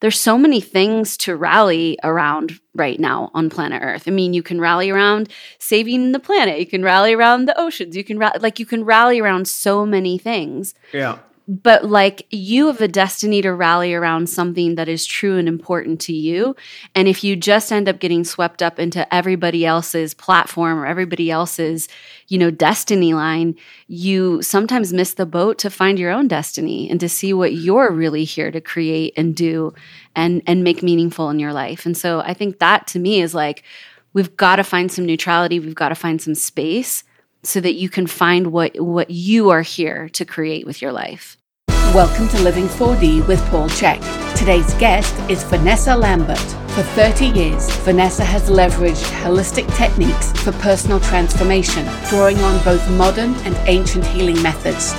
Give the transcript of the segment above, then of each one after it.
there's so many things to rally around right now on planet Earth. I mean, you can rally around saving the planet, you can rally around the oceans, you can ra- like you can rally around so many things. Yeah. But like you have a destiny to rally around something that is true and important to you. And if you just end up getting swept up into everybody else's platform or everybody else's, you know, destiny line, you sometimes miss the boat to find your own destiny and to see what you're really here to create and do and and make meaningful in your life. And so I think that to me is like we've got to find some neutrality, we've got to find some space so that you can find what what you are here to create with your life. Welcome to Living 4D with Paul Chek. Today's guest is Vanessa Lambert. For 30 years, Vanessa has leveraged holistic techniques for personal transformation, drawing on both modern and ancient healing methods.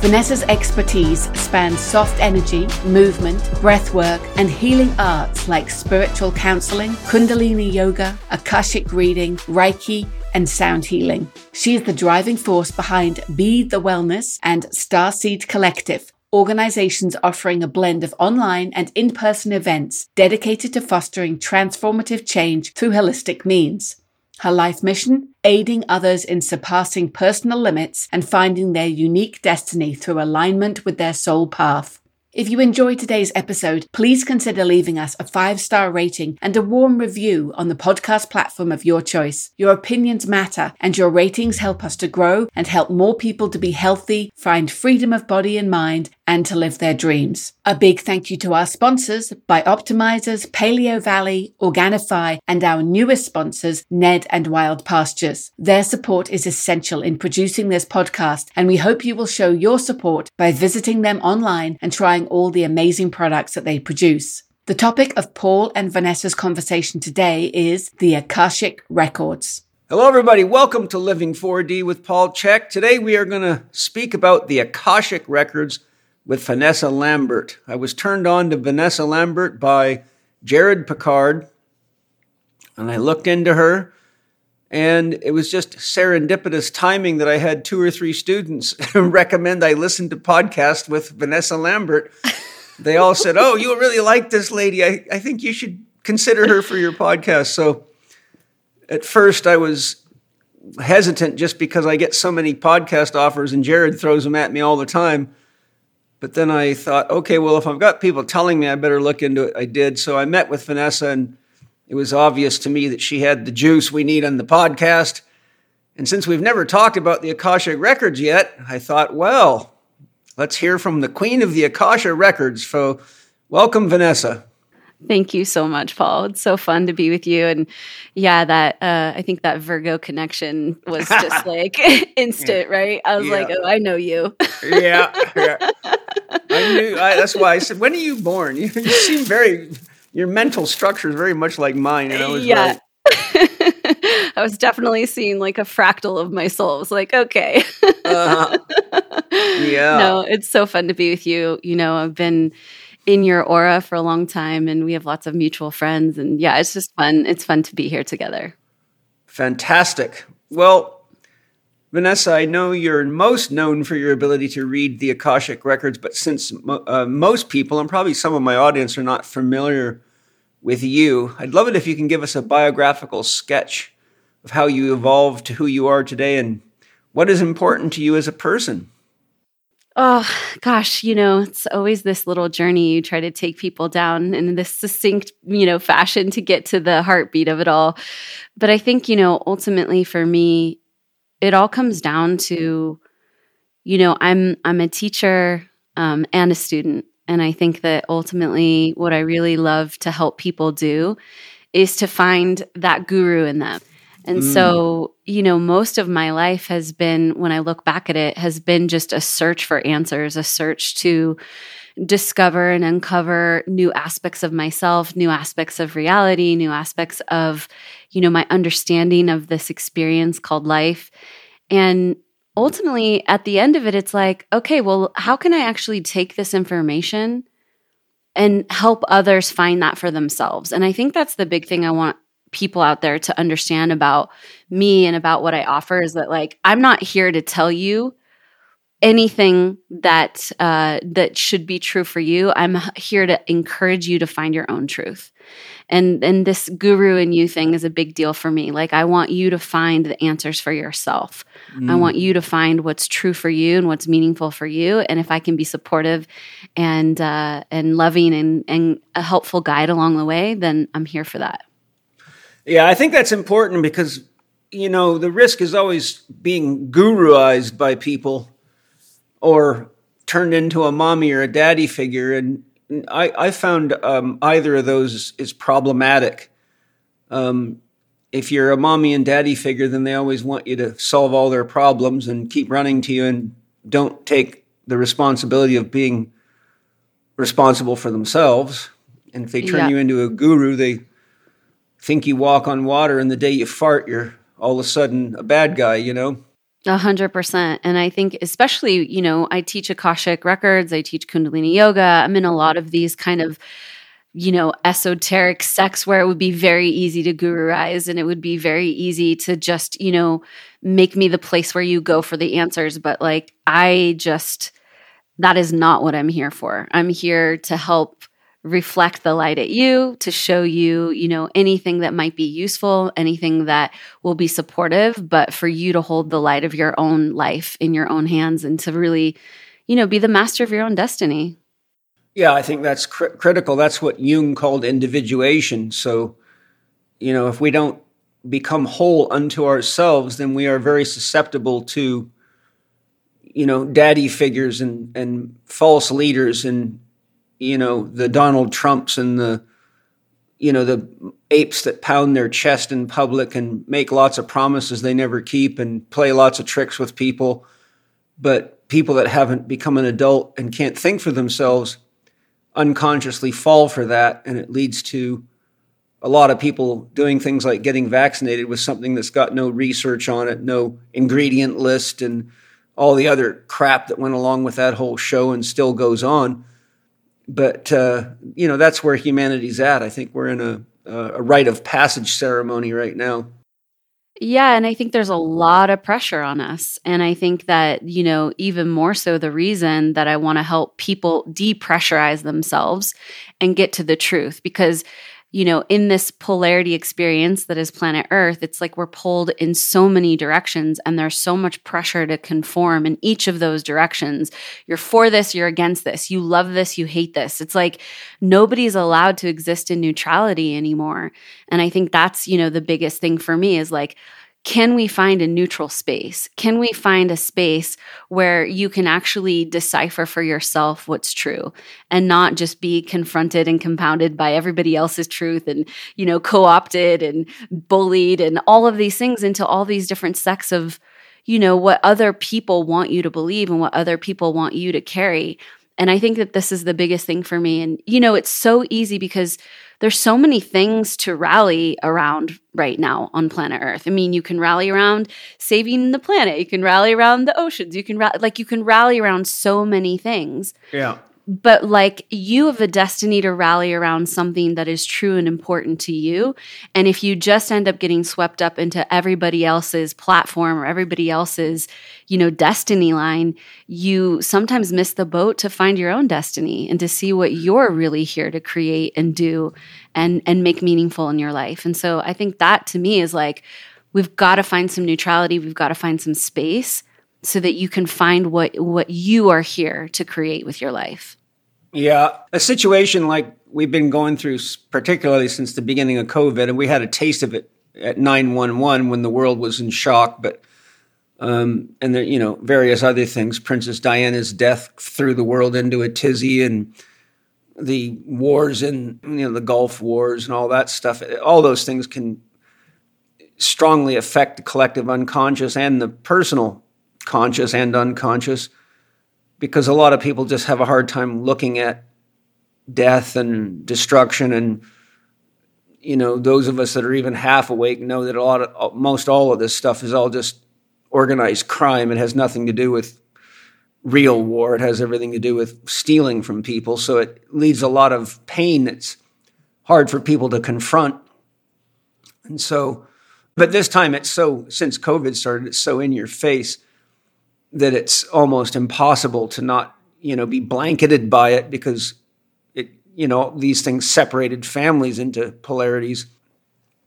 Vanessa's expertise spans soft energy, movement, breath work, and healing arts like spiritual counseling, Kundalini yoga, Akashic reading, Reiki, and sound healing. She is the driving force behind Bee the Wellness and Starseed Collective, organizations offering a blend of online and in person events dedicated to fostering transformative change through holistic means. Her life mission? Aiding others in surpassing personal limits and finding their unique destiny through alignment with their soul path. If you enjoyed today's episode, please consider leaving us a five star rating and a warm review on the podcast platform of your choice. Your opinions matter, and your ratings help us to grow and help more people to be healthy, find freedom of body and mind, and to live their dreams. A big thank you to our sponsors, Bioptimizers, Paleo Valley, Organifi, and our newest sponsors, Ned and Wild Pastures. Their support is essential in producing this podcast, and we hope you will show your support by visiting them online and trying all the amazing products that they produce. The topic of Paul and Vanessa's conversation today is the Akashic Records. Hello, everybody. Welcome to Living 4D with Paul Chek. Today we are going to speak about the Akashic Records with Vanessa Lambert. I was turned on to Vanessa Lambert by Jared Picard, and I looked into her, and it was just serendipitous timing that I had two or three students recommend I listen to podcasts with Vanessa Lambert. They all said, "Oh, you really like this lady. I, I think you should consider her for your podcast." So, at first, I was hesitant just because I get so many podcast offers, and Jared throws them at me all the time. But then I thought, okay, well, if I've got people telling me I better look into it, I did. So I met with Vanessa, and it was obvious to me that she had the juice we need on the podcast. And since we've never talked about the Akasha Records yet, I thought, well, let's hear from the queen of the Akasha Records. So, welcome, Vanessa. Thank you so much, Paul. It's so fun to be with you. And yeah, that uh, I think that Virgo connection was just like instant, right? I was yeah. like, oh, I know you. yeah, yeah. I knew. I, that's why I said, when are you born? You, you, seem very. Your mental structure is very much like mine, and I was yeah. I was definitely seeing like a fractal of my soul. I was like, okay. uh, yeah. No, it's so fun to be with you. You know, I've been in your aura for a long time and we have lots of mutual friends and yeah it's just fun. It's fun to be here together. Fantastic. Well vanessa i know you're most known for your ability to read the akashic records but since uh, most people and probably some of my audience are not familiar with you i'd love it if you can give us a biographical sketch of how you evolved to who you are today and what is important to you as a person Oh gosh, you know, it's always this little journey. You try to take people down in this succinct, you know, fashion to get to the heartbeat of it all. But I think, you know, ultimately for me, it all comes down to, you know, I'm I'm a teacher um, and a student, and I think that ultimately, what I really love to help people do is to find that guru in them and mm. so, you know, most of my life has been, when I look back at it, has been just a search for answers, a search to discover and uncover new aspects of myself, new aspects of reality, new aspects of, you know, my understanding of this experience called life. And ultimately, at the end of it, it's like, okay, well, how can I actually take this information? and help others find that for themselves. And I think that's the big thing I want people out there to understand about me and about what I offer is that like I'm not here to tell you anything that uh, that should be true for you, I'm here to encourage you to find your own truth. And and this guru and you thing is a big deal for me. Like I want you to find the answers for yourself. Mm. I want you to find what's true for you and what's meaningful for you. And if I can be supportive and uh, and loving and and a helpful guide along the way, then I'm here for that. Yeah, I think that's important because you know the risk is always being guruized by people or turned into a mommy or a daddy figure, and I, I found um, either of those is problematic. Um, if you're a mommy and daddy figure, then they always want you to solve all their problems and keep running to you and don't take the responsibility of being responsible for themselves. And if they turn yeah. you into a guru, they think you walk on water, and the day you fart, you're all of a sudden a bad guy, you know? A hundred percent. And I think especially, you know, I teach Akashic records, I teach Kundalini yoga. I'm in a lot of these kind of, you know, esoteric sects where it would be very easy to guruize and it would be very easy to just, you know, make me the place where you go for the answers. But like I just that is not what I'm here for. I'm here to help reflect the light at you to show you you know anything that might be useful anything that will be supportive but for you to hold the light of your own life in your own hands and to really you know be the master of your own destiny. Yeah i think that's cr- critical. That's what jung called individuation. So you know if we don't become whole unto ourselves then we are very susceptible to you know daddy figures and and false leaders and you know, the Donald Trumps and the, you know, the apes that pound their chest in public and make lots of promises they never keep and play lots of tricks with people. But people that haven't become an adult and can't think for themselves unconsciously fall for that. And it leads to a lot of people doing things like getting vaccinated with something that's got no research on it, no ingredient list, and all the other crap that went along with that whole show and still goes on but uh, you know that's where humanity's at. I think we're in a, a rite of passage ceremony right now. Yeah, and I think there's a lot of pressure on us. And I think that, you know, even more so, the reason that I want to help people depressurize themselves and get to the truth because you know, in this polarity experience that is planet Earth, it's like we're pulled in so many directions and there's so much pressure to conform in each of those directions. You're for this, you're against this, you love this, you hate this. It's like nobody's allowed to exist in neutrality anymore. And I think that's, you know, the biggest thing for me is like, can we find a neutral space? Can we find a space where you can actually decipher for yourself what's true and not just be confronted and compounded by everybody else's truth and, you know, co opted and bullied and all of these things into all these different sects of, you know, what other people want you to believe and what other people want you to carry. And I think that this is the biggest thing for me. And, you know, it's so easy because there's so many things to rally around right now on planet Earth. I mean, you can rally around saving the planet, you can rally around the oceans, you can ra- like you can rally around so many things. Yeah but like you have a destiny to rally around something that is true and important to you. And if you just end up getting swept up into everybody else's platform or everybody else's, you know, destiny line, you sometimes miss the boat to find your own destiny and to see what you're really here to create and do and and make meaningful in your life. And so I think that to me is like we've got to find some neutrality, we've got to find some space so that you can find what what you are here to create with your life. Yeah, a situation like we've been going through, particularly since the beginning of COVID, and we had a taste of it at 911 when the world was in shock, but um, and there, you know various other things. Princess Diana's death threw the world into a tizzy, and the wars in you know the Gulf Wars and all that stuff. All those things can strongly affect the collective unconscious and the personal conscious and unconscious, because a lot of people just have a hard time looking at death and destruction. And you know those of us that are even half awake know that a lot of most all of this stuff is all just organized crime. It has nothing to do with real war. It has everything to do with stealing from people. So it leaves a lot of pain that's hard for people to confront. And so but this time it's so since covid started it's so in your face that it's almost impossible to not, you know, be blanketed by it because it, you know, these things separated families into polarities.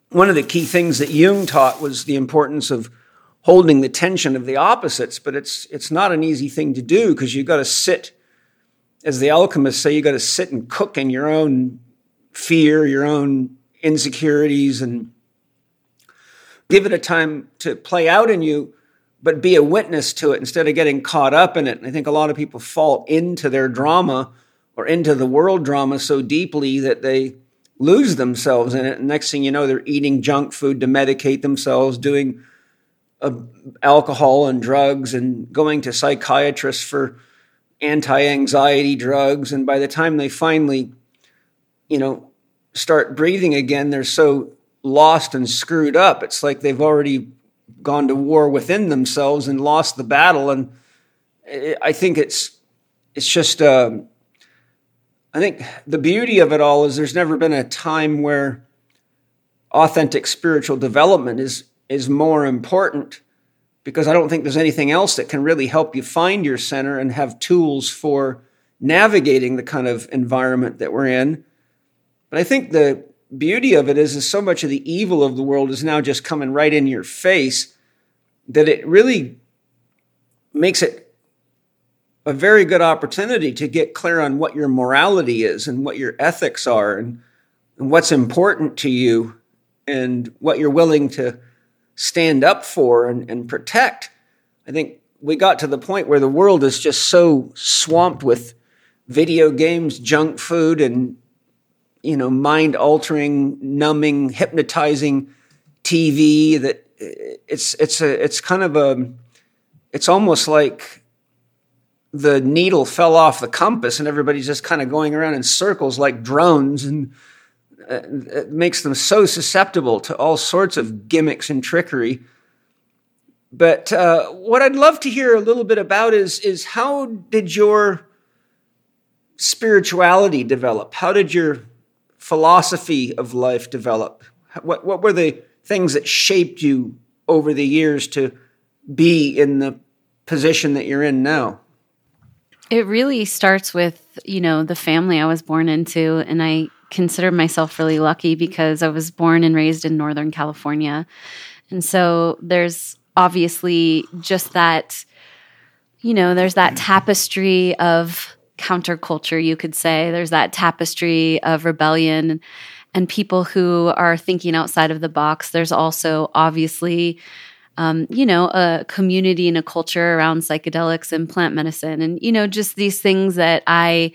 One of the key things that Jung taught was the importance of holding the tension of the opposites, but it's it's not an easy thing to do because you've got to sit, as the alchemists say, you've got to sit and cook in your own fear, your own insecurities, and give it a time to play out in you, but be a witness to it instead of getting caught up in it. And I think a lot of people fall into their drama or into the world drama so deeply that they lose themselves in it. And next thing you know, they're eating junk food to medicate themselves, doing uh, alcohol and drugs and going to psychiatrists for anti-anxiety drugs and by the time they finally you know start breathing again they're so lost and screwed up it's like they've already gone to war within themselves and lost the battle and i think it's it's just um, i think the beauty of it all is there's never been a time where authentic spiritual development is is more important because I don't think there's anything else that can really help you find your center and have tools for navigating the kind of environment that we're in. But I think the beauty of it is, is so much of the evil of the world is now just coming right in your face that it really makes it a very good opportunity to get clear on what your morality is and what your ethics are and, and what's important to you and what you're willing to stand up for and, and protect. I think we got to the point where the world is just so swamped with video games, junk food, and you know, mind altering, numbing, hypnotizing TV that it's it's a it's kind of a it's almost like the needle fell off the compass and everybody's just kind of going around in circles like drones and uh, it makes them so susceptible to all sorts of gimmicks and trickery. But uh, what I'd love to hear a little bit about is is how did your spirituality develop? How did your philosophy of life develop? What what were the things that shaped you over the years to be in the position that you're in now? It really starts with, you know, the family I was born into and I consider myself really lucky because I was born and raised in Northern California. And so there's obviously just that, you know, there's that tapestry of counterculture, you could say. There's that tapestry of rebellion and people who are thinking outside of the box. There's also obviously, um, you know, a community and a culture around psychedelics and plant medicine, and you know, just these things that I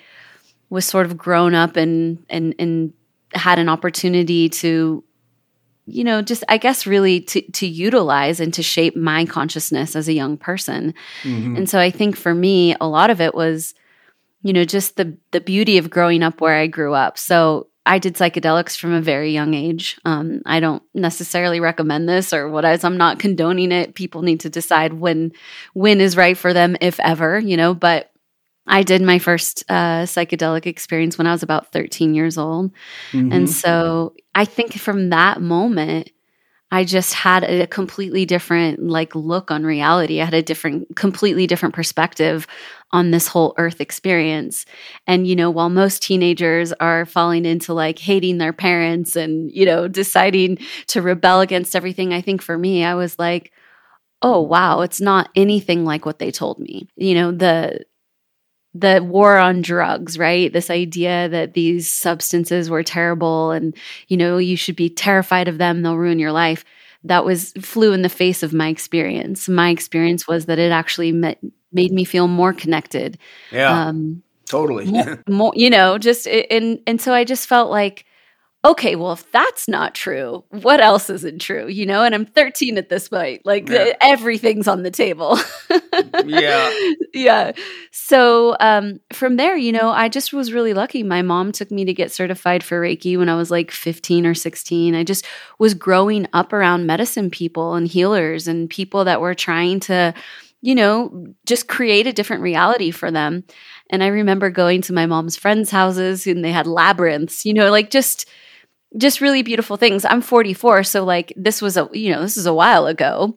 was sort of grown up and and and had an opportunity to you know just i guess really to to utilize and to shape my consciousness as a young person mm-hmm. and so i think for me a lot of it was you know just the the beauty of growing up where i grew up so i did psychedelics from a very young age um, i don't necessarily recommend this or what i'm not condoning it people need to decide when when is right for them if ever you know but I did my first uh, psychedelic experience when I was about 13 years old. Mm-hmm. And so I think from that moment, I just had a completely different like look on reality. I had a different, completely different perspective on this whole earth experience. And, you know, while most teenagers are falling into like hating their parents and, you know, deciding to rebel against everything, I think for me, I was like, oh, wow, it's not anything like what they told me. You know, the, the war on drugs, right? This idea that these substances were terrible and, you know, you should be terrified of them, they'll ruin your life. That was flew in the face of my experience. My experience was that it actually met, made me feel more connected. Yeah. Um, totally. more, more, you know, just, and, and so I just felt like, okay, well, if that's not true, what else isn't true? You know, and I'm 13 at this point. Like yeah. everything's on the table. yeah. Yeah. So um, from there, you know, I just was really lucky. My mom took me to get certified for Reiki when I was like 15 or 16. I just was growing up around medicine people and healers and people that were trying to, you know, just create a different reality for them. And I remember going to my mom's friends' houses and they had labyrinths, you know, like just just really beautiful things. I'm 44, so like this was a you know this is a while ago,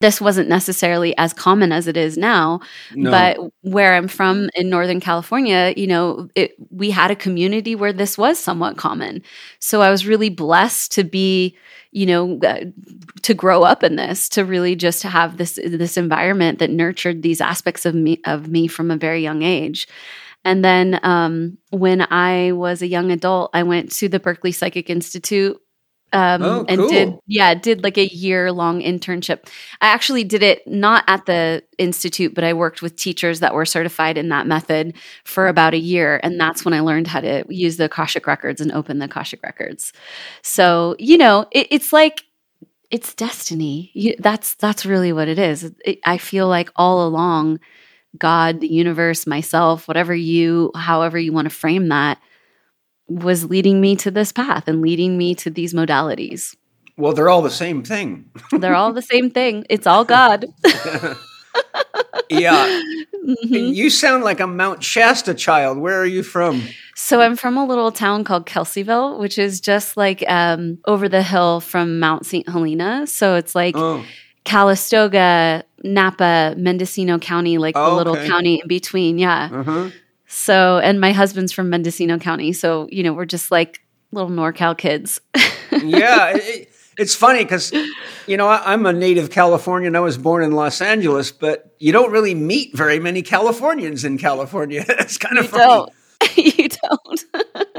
this wasn't necessarily as common as it is now No. but where i'm from in northern california you know it, we had a community where this was somewhat common so i was really blessed to be you know uh, to grow up in this to really just have this this environment that nurtured these aspects of me of me from a very young age and then um, when i was a young adult i went to the berkeley psychic institute um, Oh, and did yeah did like a year long internship. I actually did it not at the institute but i worked with teachers that were certified in that method for about a year. And that's when i learned how to use the akashic records and open the akashic records. So you know it, it's like it's destiny. You, that's that's really what it is. It, i feel like all along god the universe myself whatever you however you want to frame that was leading me to this path and leading me to these modalities Well, they're all the same thing. they're all the same thing it's all god Yeah. Mhm. You sound like a Mount Shasta child. Where are you from? so i'm from a little town called kelseyville which is just like um, over the hill from mount st helena so it's like Oh, calistoga napa mendocino county like the Oh, little okay. county in between yeah uh-huh. So, and my husband's from Mendocino County. So, you know, we're just like little NorCal kids. yeah, it, it's funny because you know I, I'm a native Californian. I was born in Los Angeles, but you don't really meet very many Californians in California. it's kind of you funny. don't. you don't.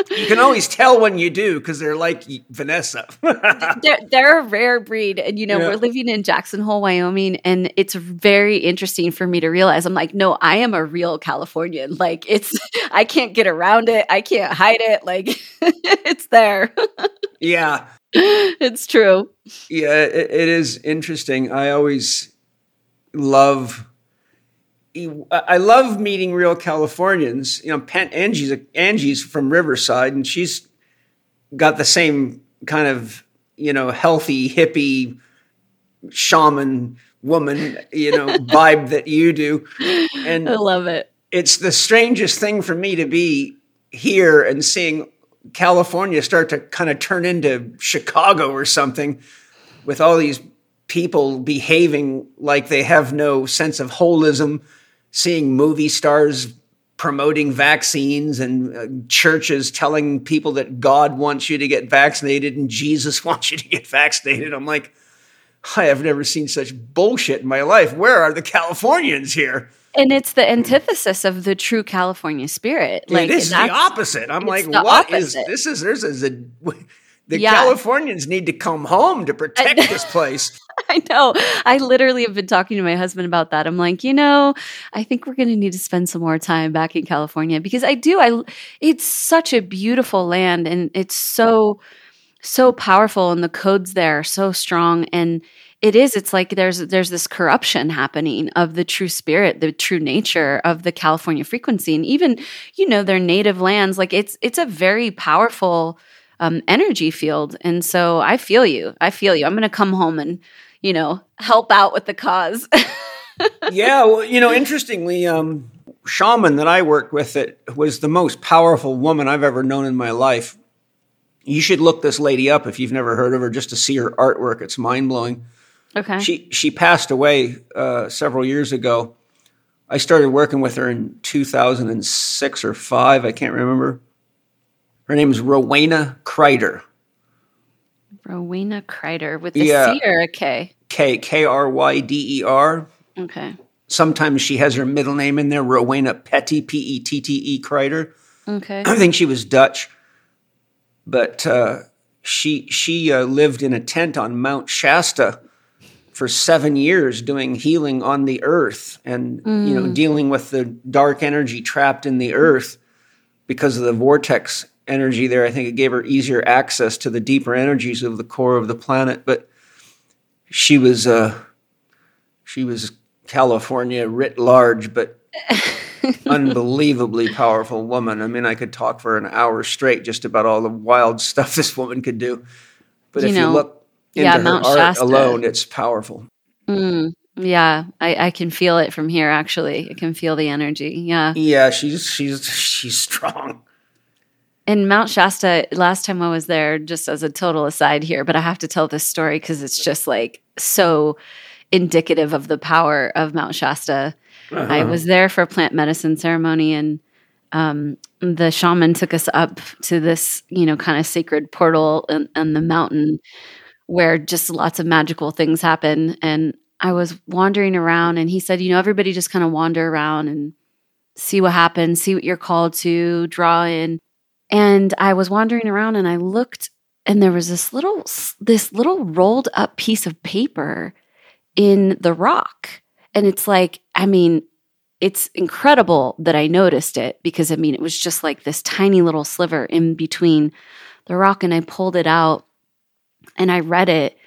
You can always tell when you do because they're like Vanessa. they're, they're a rare breed. And, you know, Yeah. we're living in Jackson Hole, Wyoming. And it's very interesting for me to realize I'm like, no, I am a real Californian. Like, it's, I can't get around it. I can't hide it. Like, it's there. yeah, it's true. yeah, it, it is interesting. I always love. I love meeting real Californians. You know, Pen, Angie's Angie's from Riverside, and she's got the same kind of you know healthy hippie shaman woman you know vibe that you do, and I love it. it's the strangest thing for me to be here and seeing California start to kind of turn into Chicago or something with all these people behaving like they have no sense of holism, seeing movie stars promoting vaccines and uh, churches telling people that God wants you to get vaccinated and Jesus wants you to get vaccinated. I'm like, I have never seen such bullshit in my life. Where are the Californians here? And it's the antithesis of the true California spirit. Like, it is the opposite. I'm like, what is opposite. this? Is there's is a the Yeah. Californians need to come home to protect this place. I know. I literally have been talking to my husband about that. I'm like, you know, I think we're going to need to spend some more time back in California because I do. I it's such a beautiful land and it's so so powerful and the codes there are so strong and it is it's like there's there's this corruption happening of the true spirit the true nature of the california frequency and even you know their native lands like it's it's a very powerful um, energy field and so i feel you i feel you i'm gonna come home and you know help out with the cause yeah, well, you know, interestingly, um, shaman that I worked with that was the most powerful woman I've ever known in my life. You should look this lady up if you've never heard of her, just to see her artwork. It's mind blowing. okay She she passed away uh, several years ago. I started working with her in 2006 or five. I can't remember. Her name is Rowena Kryder. rowena kryder with the Yeah. c or a k K K R Y D E R. okay Sometimes she has her middle name in there, Rowena Pattee, P E T T E Kryder. okay I think she was Dutch, but uh, she she uh, lived in a tent on Mount Shasta for seven years, doing healing on the earth and you know dealing with the dark energy trapped in the earth because of the vortex energy there. I think it gave her easier access to the deeper energies of the core of the planet. But she was uh, she was California writ large, but unbelievably powerful woman. I mean, I could talk for an hour straight just about all the wild stuff this woman could do. But You if know, you look into yeah, her Mount art Shasta. alone, it's powerful. Mm, yeah, I, I can feel it from here. Actually, I can feel the energy. Yeah, Yeah, she's she's she's strong. In Mount Shasta, last time I was there, just as a total aside here, but I have to tell this story because it's just like so indicative of the power of Mount Shasta. Uh-huh. I was there for a plant medicine ceremony and um, the shaman took us up to this, you know, kind of sacred portal on the mountain where just lots of magical things happen. And I was wandering around, and he said, you know, everybody just kind of wander around and see what happens, see what you're called to, draw in. And I was wandering around, and I looked, and there was this little, this little rolled up piece of paper in the rock. And it's like, I mean, it's incredible that I noticed it because I mean, it was just like this tiny little sliver in between the rock. And I pulled it out and I read it.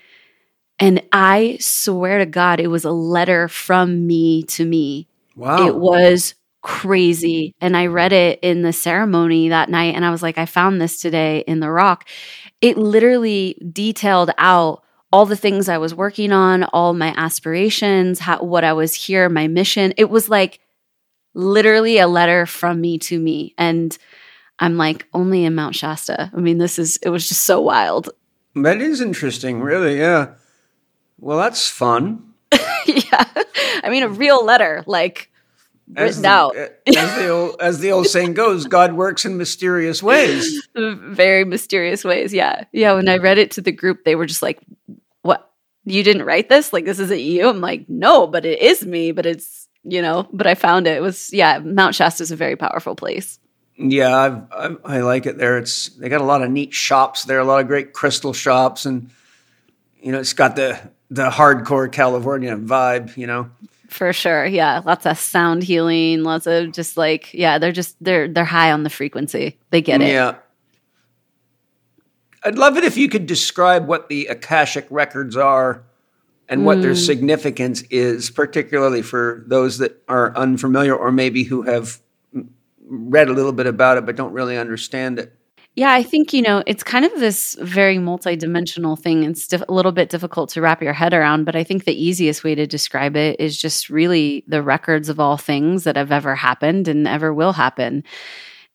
And I swear to God, it was a letter from me to me. Wow. It was crazy. And I read it in the ceremony that night. And I was like, I found this today in the rock. It literally detailed out all the things I was working on, all my aspirations, how, what I was here, my mission. It was like literally a letter from me to me. And I'm like, only in Mount Shasta. I mean, this is, it was just so wild. That is interesting, really. Yeah. Well, that's fun. yeah. I mean, a real letter, like as written the, out. as, the old, as the old saying goes, God works in mysterious ways. Very mysterious ways. Yeah. Yeah. When I read it to the group, they were just like, what? You didn't write this? Like, this isn't you? I'm like, no, but it is me, but it's, you know, but I found it. It was, yeah, Mount Shasta is a very powerful place. Yeah, I've, I've, i like it there. It's they got a lot of neat shops there, a lot of great crystal shops, and you know, it's got the the hardcore California vibe. You know, for sure. Yeah, lots of sound healing, lots of just like yeah, they're just they're they're high on the frequency. They get it. Yeah. I'd love it if you could describe what the Akashic records are and what mm. their significance is, particularly for those that are unfamiliar or maybe who have read a little bit about it but don't really understand it. Yeah, I think, you know, it's kind of this very multidimensional thing. It's a little bit difficult to wrap your head around, but I think the easiest way to describe it is just really the records of all things that have ever happened and ever will happen.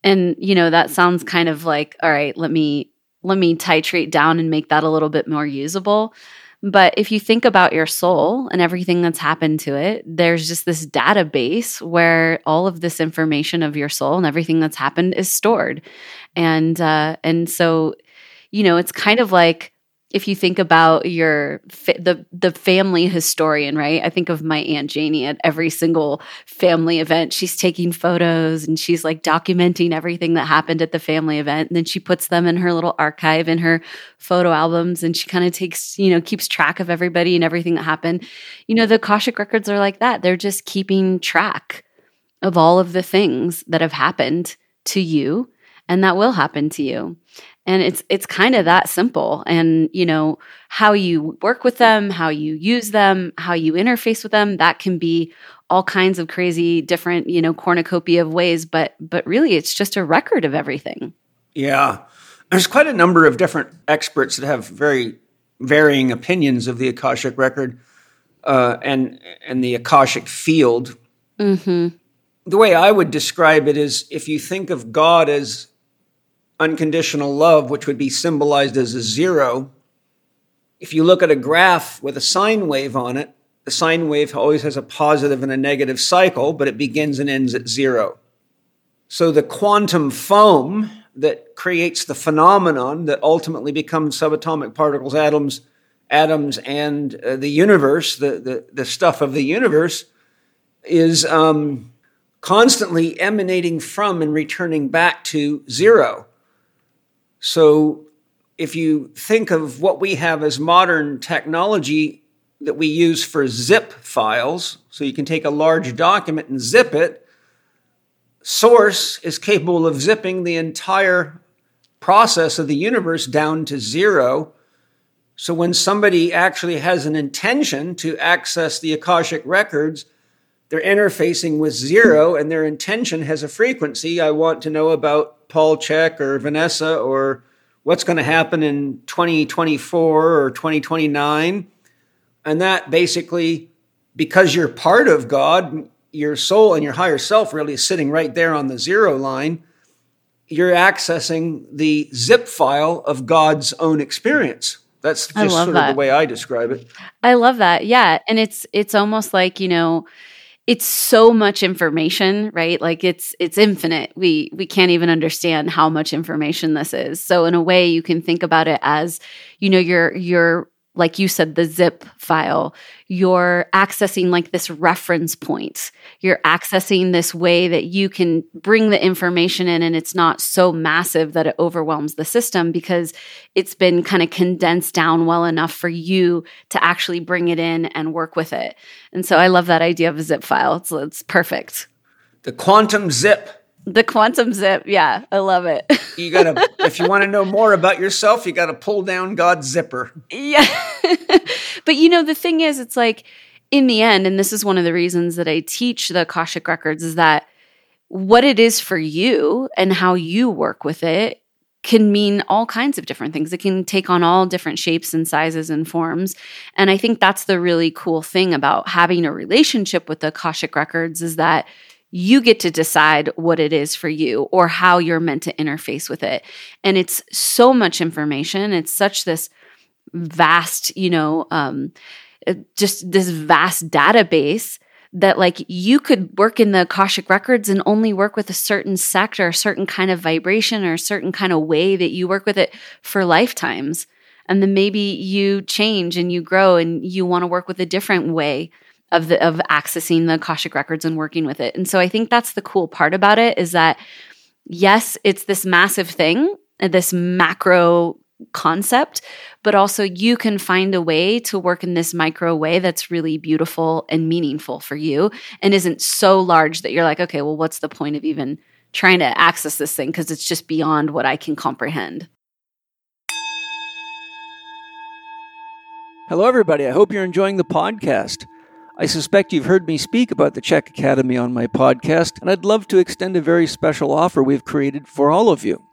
And, you know, that sounds kind of like, all right, let me let me titrate down and make that a little bit more usable. But if you think about your soul and everything that's happened to it, there's just this database where all of this information of your soul and everything that's happened is stored. And uh, and so, you know, it's kind of like if you think about your the the family historian, right? I think of my aunt Janie at every single family event. She's taking photos and she's like documenting everything that happened at the family event, and then she puts them in her little archive in her photo albums, and she kind of takes you know keeps track of everybody and everything that happened. You know, the Akashic records are like that. They're just keeping track of all of the things that have happened to you and that will happen to you. And it's it's kind of that simple. And you know how you work with them how you use them how you interface with them that can be all kinds of crazy different you know cornucopia of ways. But but really it's just a record of everything. Yeah. There's quite a number of different experts that have very varying opinions of the akashic record uh, and and the akashic field. Mm-hmm. the way i would describe it is if you think of god as unconditional love, which would be symbolized as a zero, if you look at a graph with a sine wave on it, the sine wave always has a positive and a negative cycle, but it begins and ends at zero. So the quantum foam that creates the phenomenon that ultimately becomes subatomic particles, atoms, atoms, and uh, the universe, the, the, the stuff of the universe, is um, constantly emanating from and returning back to zero. So if you think of what we have as modern technology that we use for zip files, so you can take a large document and zip it, Source is capable of zipping the entire process of the universe down to zero. So when somebody actually has an intention to access the Akashic records, they're interfacing with zero and their intention has a frequency. I want to know about Paul Chek or Vanessa or what's going to happen in 2024 or 2029. And that basically, because you're part of God, your soul and your higher self really is sitting right there on the zero line. You're accessing the zip file of God's own experience. That's just sort that. of the way I describe it. I love that. Yeah, and it's it's almost like you know it's so much information right? Like it's it's infinite. We we can't even understand how much information this is. So in a way you can think about it as you know you're you're like you said, the zip file, you're accessing like this reference point. You're accessing this way that you can bring the information in and it's not so massive that it overwhelms the system because it's been kind of condensed down well enough for you to actually bring it in and work with it. And so I love that idea of a zip file. It's, it's perfect. The quantum zip. The quantum zip. Yeah, I love it. you got to, if you want to know more about yourself, you got to pull down God's zipper. Yeah. but you know, the thing is, it's like in the end, and this is one of the reasons that I teach the Akashic Records is that what it is for you and how you work with it can mean all kinds of different things. It can take on all different shapes and sizes and forms. And I think that's the really cool thing about having a relationship with the Akashic Records is that you get to decide what it is for you or how you're meant to interface with it. And it's so much information. It's such this vast, you know, um, uh, just this vast database that like you could work in the Akashic records and only work with a certain sector, a certain kind of vibration or a certain kind of way that you work with it for lifetimes. And then maybe you change and you grow and you want to work with a different way of the of accessing the Akashic records and working with it. And so I think that's the cool part about it is that yes, it's this massive thing, this macro concept, but also you can find a way to work in this micro way that's really beautiful and meaningful for you and isn't so large that you're like, okay, well, what's the point of even trying to access this thing because it's just beyond what I can comprehend. Hello, everybody. I hope you're enjoying the podcast. I suspect you've heard me speak about the Chek Academy on my podcast, and I'd love to extend a very special offer we've created for all of you.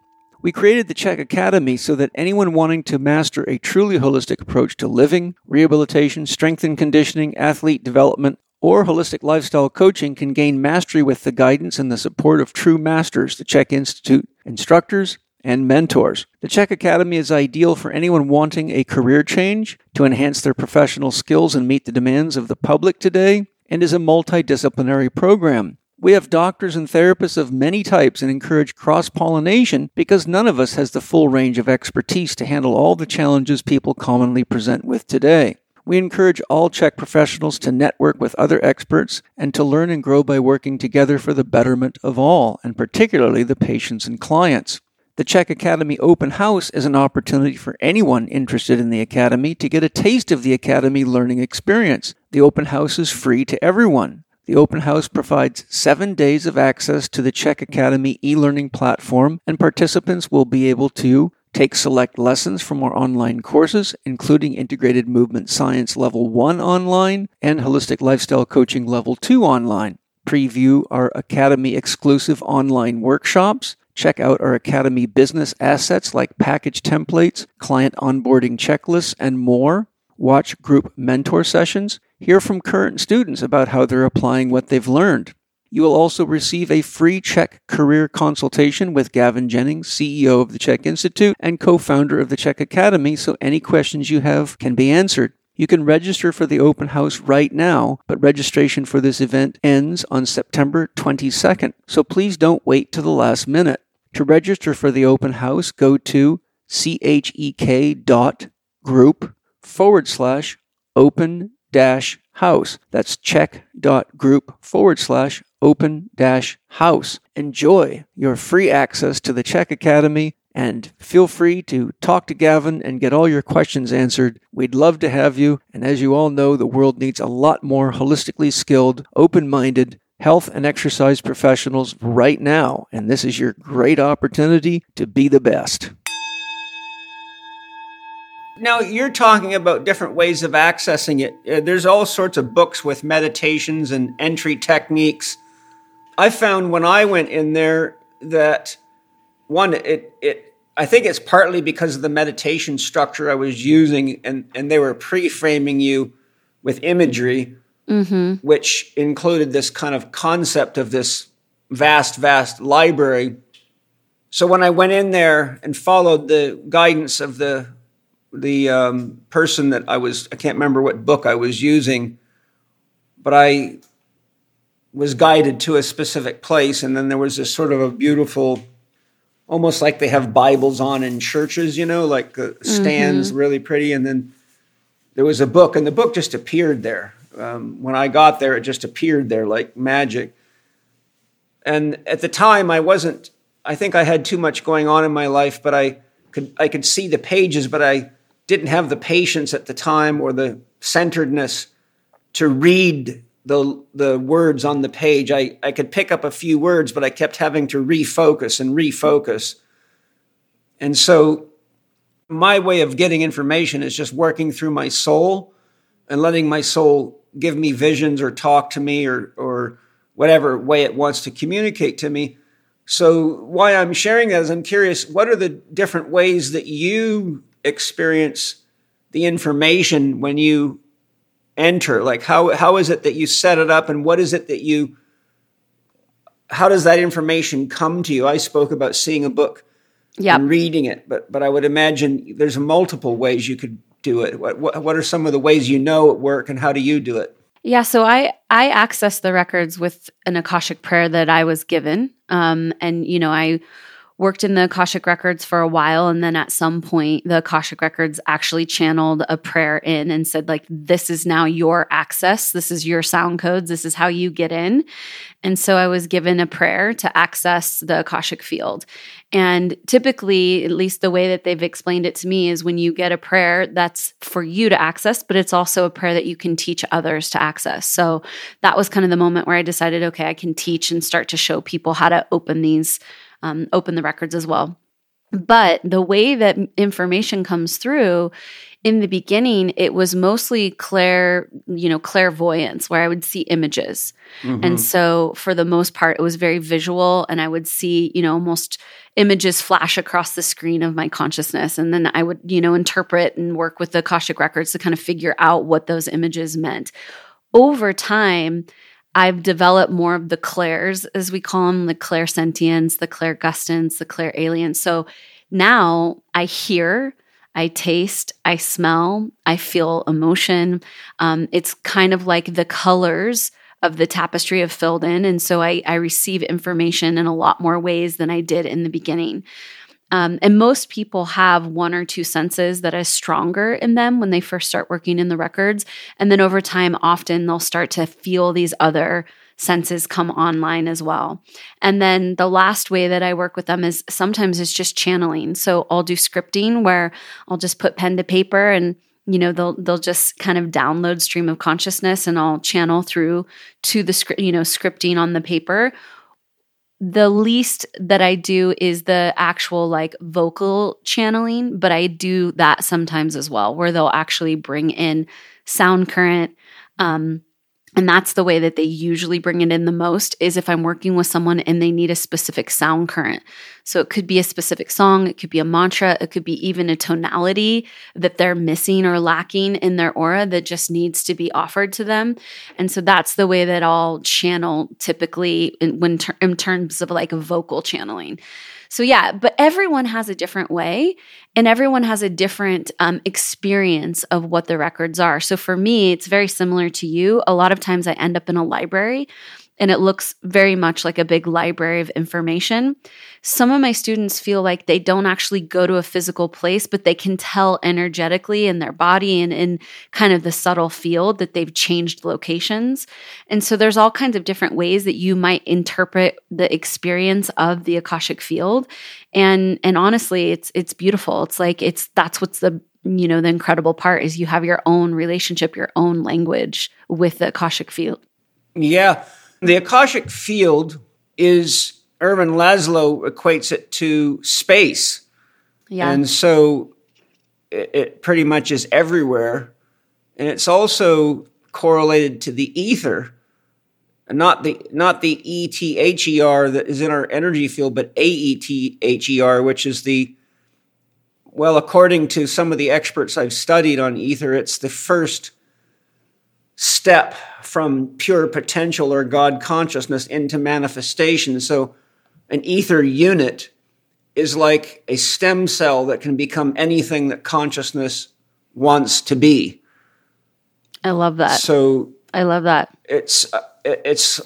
We created the Chek Academy so that anyone wanting to master a truly holistic approach to living, rehabilitation, strength and conditioning, athlete development, or holistic lifestyle coaching can gain mastery with the guidance and the support of true masters, the Chek Institute instructors, and mentors. The Chek Academy is ideal for anyone wanting a career change to enhance their professional skills and meet the demands of the public today, and is a multidisciplinary program. We have doctors and therapists of many types and encourage cross pollination because none of us has the full range of expertise to handle all the challenges people commonly present with today. We encourage all Chek professionals to network with other experts and to learn and grow by working together for the betterment of all, and particularly the patients and clients. The Chek Academy Open House is an opportunity for anyone interested in the Academy to get a taste of the Academy learning experience. The Open House is free to everyone. The Open House provides seven days of access to the Chek Academy e learning platform, and participants will be able to take select lessons from our online courses, including Integrated Movement Science Level 1 online and Holistic Lifestyle Coaching Level 2 online, preview our Academy exclusive online workshops Check out our Academy business assets like package templates, client onboarding checklists, and more. Watch group mentor sessions. Hear from current students about how they're applying what they've learned. You will also receive a free Chek career consultation with Gavin Jennings, CEO of the Chek Institute and co founder of the Chek Academy, so any questions you have can be answered. You can register for the open house right now, but registration for this event ends on September 22nd, so please don't wait to the last minute. To register for the open house, go to chek.group forward slash open dash house. That's chek.group forward slash open dash house. Enjoy your free access to the Chek Academy and feel free to talk to Gavin and get all your questions answered. We'd love to have you. And as you all know, the world needs a lot more holistically skilled, open minded, health and exercise professionals right now, and this is your great opportunity to be the best. Now, you're talking about different ways of accessing it. Uh, there's all sorts of books with meditations and entry techniques. I found when I went in there that one, it, it, I think it's partly because of the meditation structure I was using, and, and they were pre framing you with imagery mm-hmm. which included this kind of concept of this vast, vast library. So when I went in there and followed the guidance of the the um, person that I was, I can't remember what book I was using, but I was guided to a specific place. And then there was this sort of a beautiful, almost like they have Bibles on in churches, you know, like the stands mm-hmm. really pretty. And then there was a book, and the book just appeared there. Um, when I got there, it just appeared there like magic. And at the time, I wasn't, I think I had too much going on in my life, but I could, I could see the pages, but I didn't have the patience at the time or the centeredness to read the the words on the page. I, I could pick up a few words, but I kept having to refocus and refocus. And so my way of getting information is just working through my soul and letting my soul give me visions or talk to me or or whatever way it wants to communicate to me. So why I'm sharing that is I'm curious what are the different ways that you experience the information when you enter? Like how how is it that you set it up and what is it that you how does that information come to you? I spoke about seeing a book yep. and reading it, but but I would imagine there's multiple ways you could do it. What, what are some of the ways you know it work and how do you do it? Yeah, so I I access the records with an akashic prayer that I was given, um, and you know I worked in the Akashic Records for a while. And then at some point, the Akashic Records actually channeled a prayer in and said, like, this is now your access. This is your sound codes. This is how you get in. And so I was given a prayer to access the Akashic field. And typically, at least the way that they've explained it to me, is when you get a prayer that's for you to access, but it's also a prayer that you can teach others to access. So that was kind of the moment where I decided, okay, I can teach and start to show people how to open these um, open the records as well. But the way that information comes through in the beginning, it was mostly clair, you know, clairvoyance, where I would see images. Mm-hmm. And so for the most part, it was very visual and I would see, you know, almost images flash across the screen of my consciousness. And then I would, you know, interpret and work with the Akashic records to kind of figure out what those images meant. Over time, I've developed more of the clairs, as we call them, the clairsentience, the clairgustance, the clairalience. So now I hear, I taste, I smell, I feel emotion. Um, it's kind of like the colors of the tapestry have filled in. And so I, I receive information in a lot more ways than I did in the beginning. Um, and most people have one or two senses that are stronger in them when they first start working in the records. And then over time, often they'll start to feel these other senses come online as well. And then the last way that I work with them is sometimes it's just channeling. So I'll do scripting where I'll just put pen to paper and you know they'll they'll just kind of download stream of consciousness and I'll channel through to the script you know scripting on the paper the least that I do is the actual like vocal channeling, but I do that sometimes as well, where they'll actually bring in sound current, um, and that's the way that they usually bring it in the most is if i'm working with someone and they need a specific sound current. So it could be a specific song it could be a mantra it could be even a tonality that they're missing or lacking in their aura that just needs to be offered to them. And so that's the way that i'll channel typically in, when ter- in terms of like vocal channeling so, yeah, but everyone has a different way and everyone has a different um, experience of what the records are. So, for me, it's very similar to you. A lot of times I end up in a library and it looks very much like a big library of information. Some of my students feel like they don't actually go to a physical place, but they can tell energetically in their body and in kind of the subtle field that they've changed locations. And so there's all kinds of different ways that you might interpret the experience of the Akashic field. And and honestly, it's it's beautiful. It's like it's that's what's the you know the incredible part is you have your own relationship, your own language with the Akashic field. Yeah. The Akashic field is, Ervin Laszlo equates it to space. Yeah. And so it, it pretty much is everywhere. And it's also correlated to the ether, not the not the E T H E R that is in our energy field, but A E T H E R, which is the well, according to some of the experts I've studied on ether, it's the first step from pure potential or God consciousness into manifestation. So, an ether unit is like a stem cell that can become anything that consciousness wants to be. I love that. So I love that. It's uh, it's.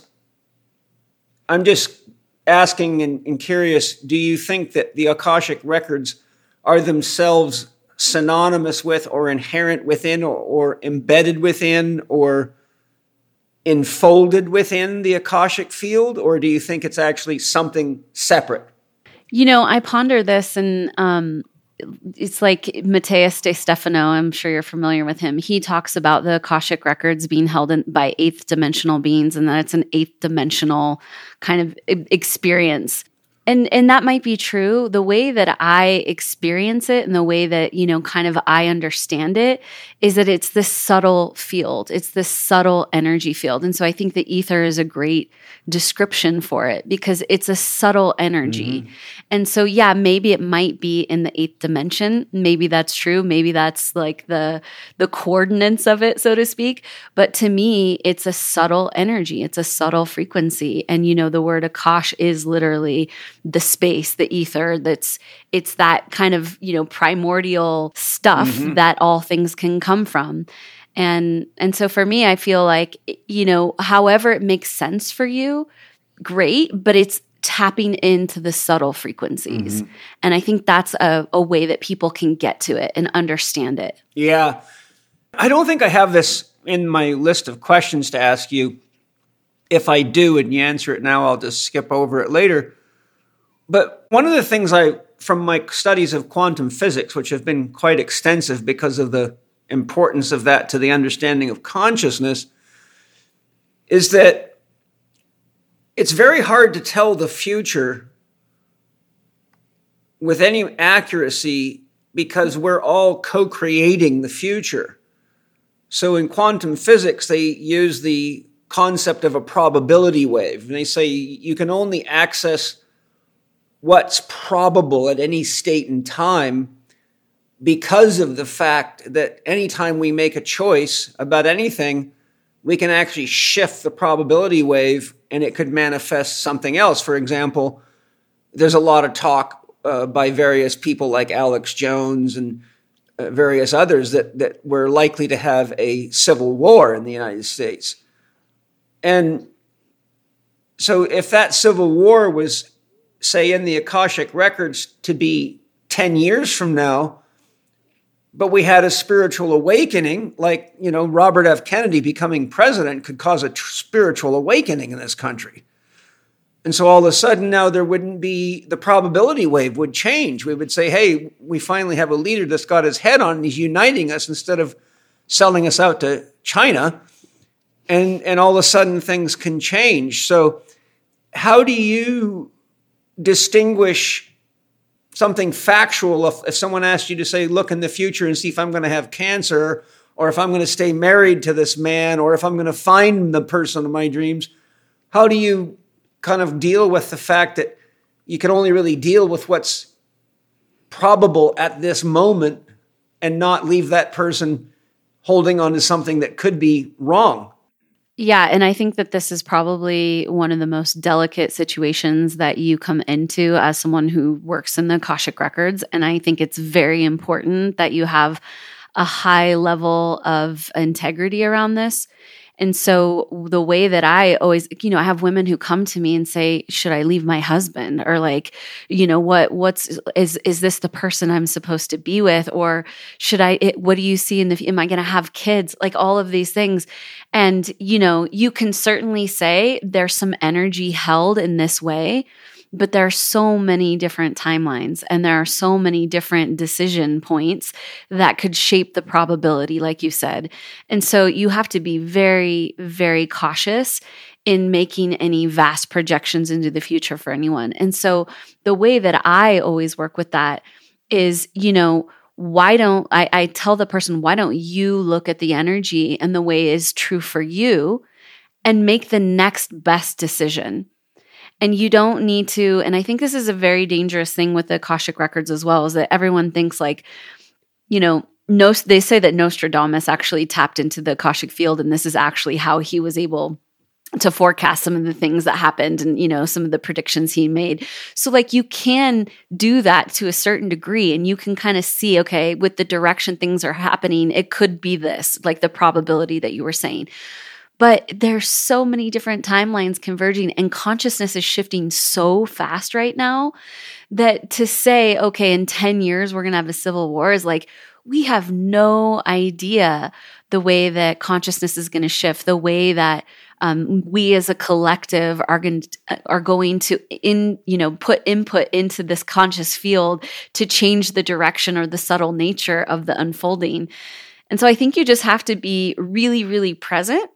I'm just asking and, and curious. Do you think that the akashic records are themselves synonymous with, or inherent within, or, or embedded within, or enfolded within the akashic field, or do you think it's actually something separate? You know, I ponder this and um, it's like Matias De Stefano. I'm sure you're familiar with him. He talks about the Akashic records being held in, by eighth dimensional beings and that it's an eighth dimensional kind of experience and and that might be true. The way that i experience it and the way that you know kind of i understand it is that it's this subtle field. It's this subtle energy field. And so i think the ether is a great description for it because it's a subtle energy. Mm-hmm. and so yeah maybe it might be in the eighth dimension. Maybe that's true. Maybe that's like the the coordinates of it so to speak. But to me it's a subtle energy. It's a subtle frequency. And you know the word akash is literally the space, the ether that's it's that kind of, you know, primordial stuff mm-hmm. that all things can come from. And and so for me I feel like you know, however it makes sense for you, great, but it's tapping into the subtle frequencies. Mm-hmm. And I think that's a, a way that people can get to it and understand it. Yeah. I don't think I have this in my list of questions to ask you. If I do and you answer it now, I'll just skip over it later. But one of the things I, from my studies of quantum physics, which have been quite extensive because of the importance of that to the understanding of consciousness, is that it's very hard to tell the future with any accuracy because we're all co creating the future. So in quantum physics, they use the concept of a probability wave. And they say you can only access what's probable at any state and time because of the fact that anytime we make a choice about anything, we can actually shift the probability wave and it could manifest something else. For example, there's a lot of talk uh, by various people like Alex Jones and uh, various others that, that we're likely to have a civil war in the United States. And so, if that civil war was say, in the Akashic records to be 10 years from now, but we had a spiritual awakening, like, you know, Robert F. Kennedy becoming president could cause a tr- spiritual awakening in this country. And so all of a sudden now there wouldn't be the probability wave would change. We would say, hey, we finally have a leader that's got his head on he's uniting us instead of selling us out to China. And, and all of a sudden things can change. So, how do you distinguish something factual if, if someone asked you to say, look in the future and see if I'm going to have cancer or if I'm going to stay married to this man or if I'm going to find the person of my dreams. How do you kind of deal with the fact that you can only really deal with what's probable at this moment and not leave that person holding on to something that could be wrong? Yeah, and I think that this is probably one of the most delicate situations that you come into as someone who works in the Akashic records. And I think it's very important that you have a high level of integrity around this and so the way that I always, you know, I have women who come to me and say, "Should I leave my husband?" or like, you know, what what's is is this the person I'm supposed to be with or should I it, what do you see in the am I going to have kids? Like all of these things. And you know, you can certainly say there's some energy held in this way but there are so many different timelines and there are so many different decision points that could shape the probability, like you said. And so you have to be very, very cautious in making any vast projections into the future for anyone. And so the way that I always work with that is, you know, why don't I, I tell the person, why don't you look at the energy and the way is true for you and make the next best decision? And you don't need to, and I think this is a very dangerous thing with the Akashic records as well, is that everyone thinks like, you know, no, they say that Nostradamus actually tapped into the Akashic field, and this is actually how he was able to forecast some of the things that happened and you know some of the predictions he made. So like you can do that to a certain degree and you can kind of see okay with the direction things are happening it could be this like the probability that you were saying but there's so many different timelines converging and consciousness is shifting so fast right now that to say okay in 10 years we're going to have a civil war is like we have no idea the way that consciousness is going to shift the way that um, we as a collective are going are going to in you know put input into this conscious field to change the direction or the subtle nature of the unfolding. And so I think you just have to be really really present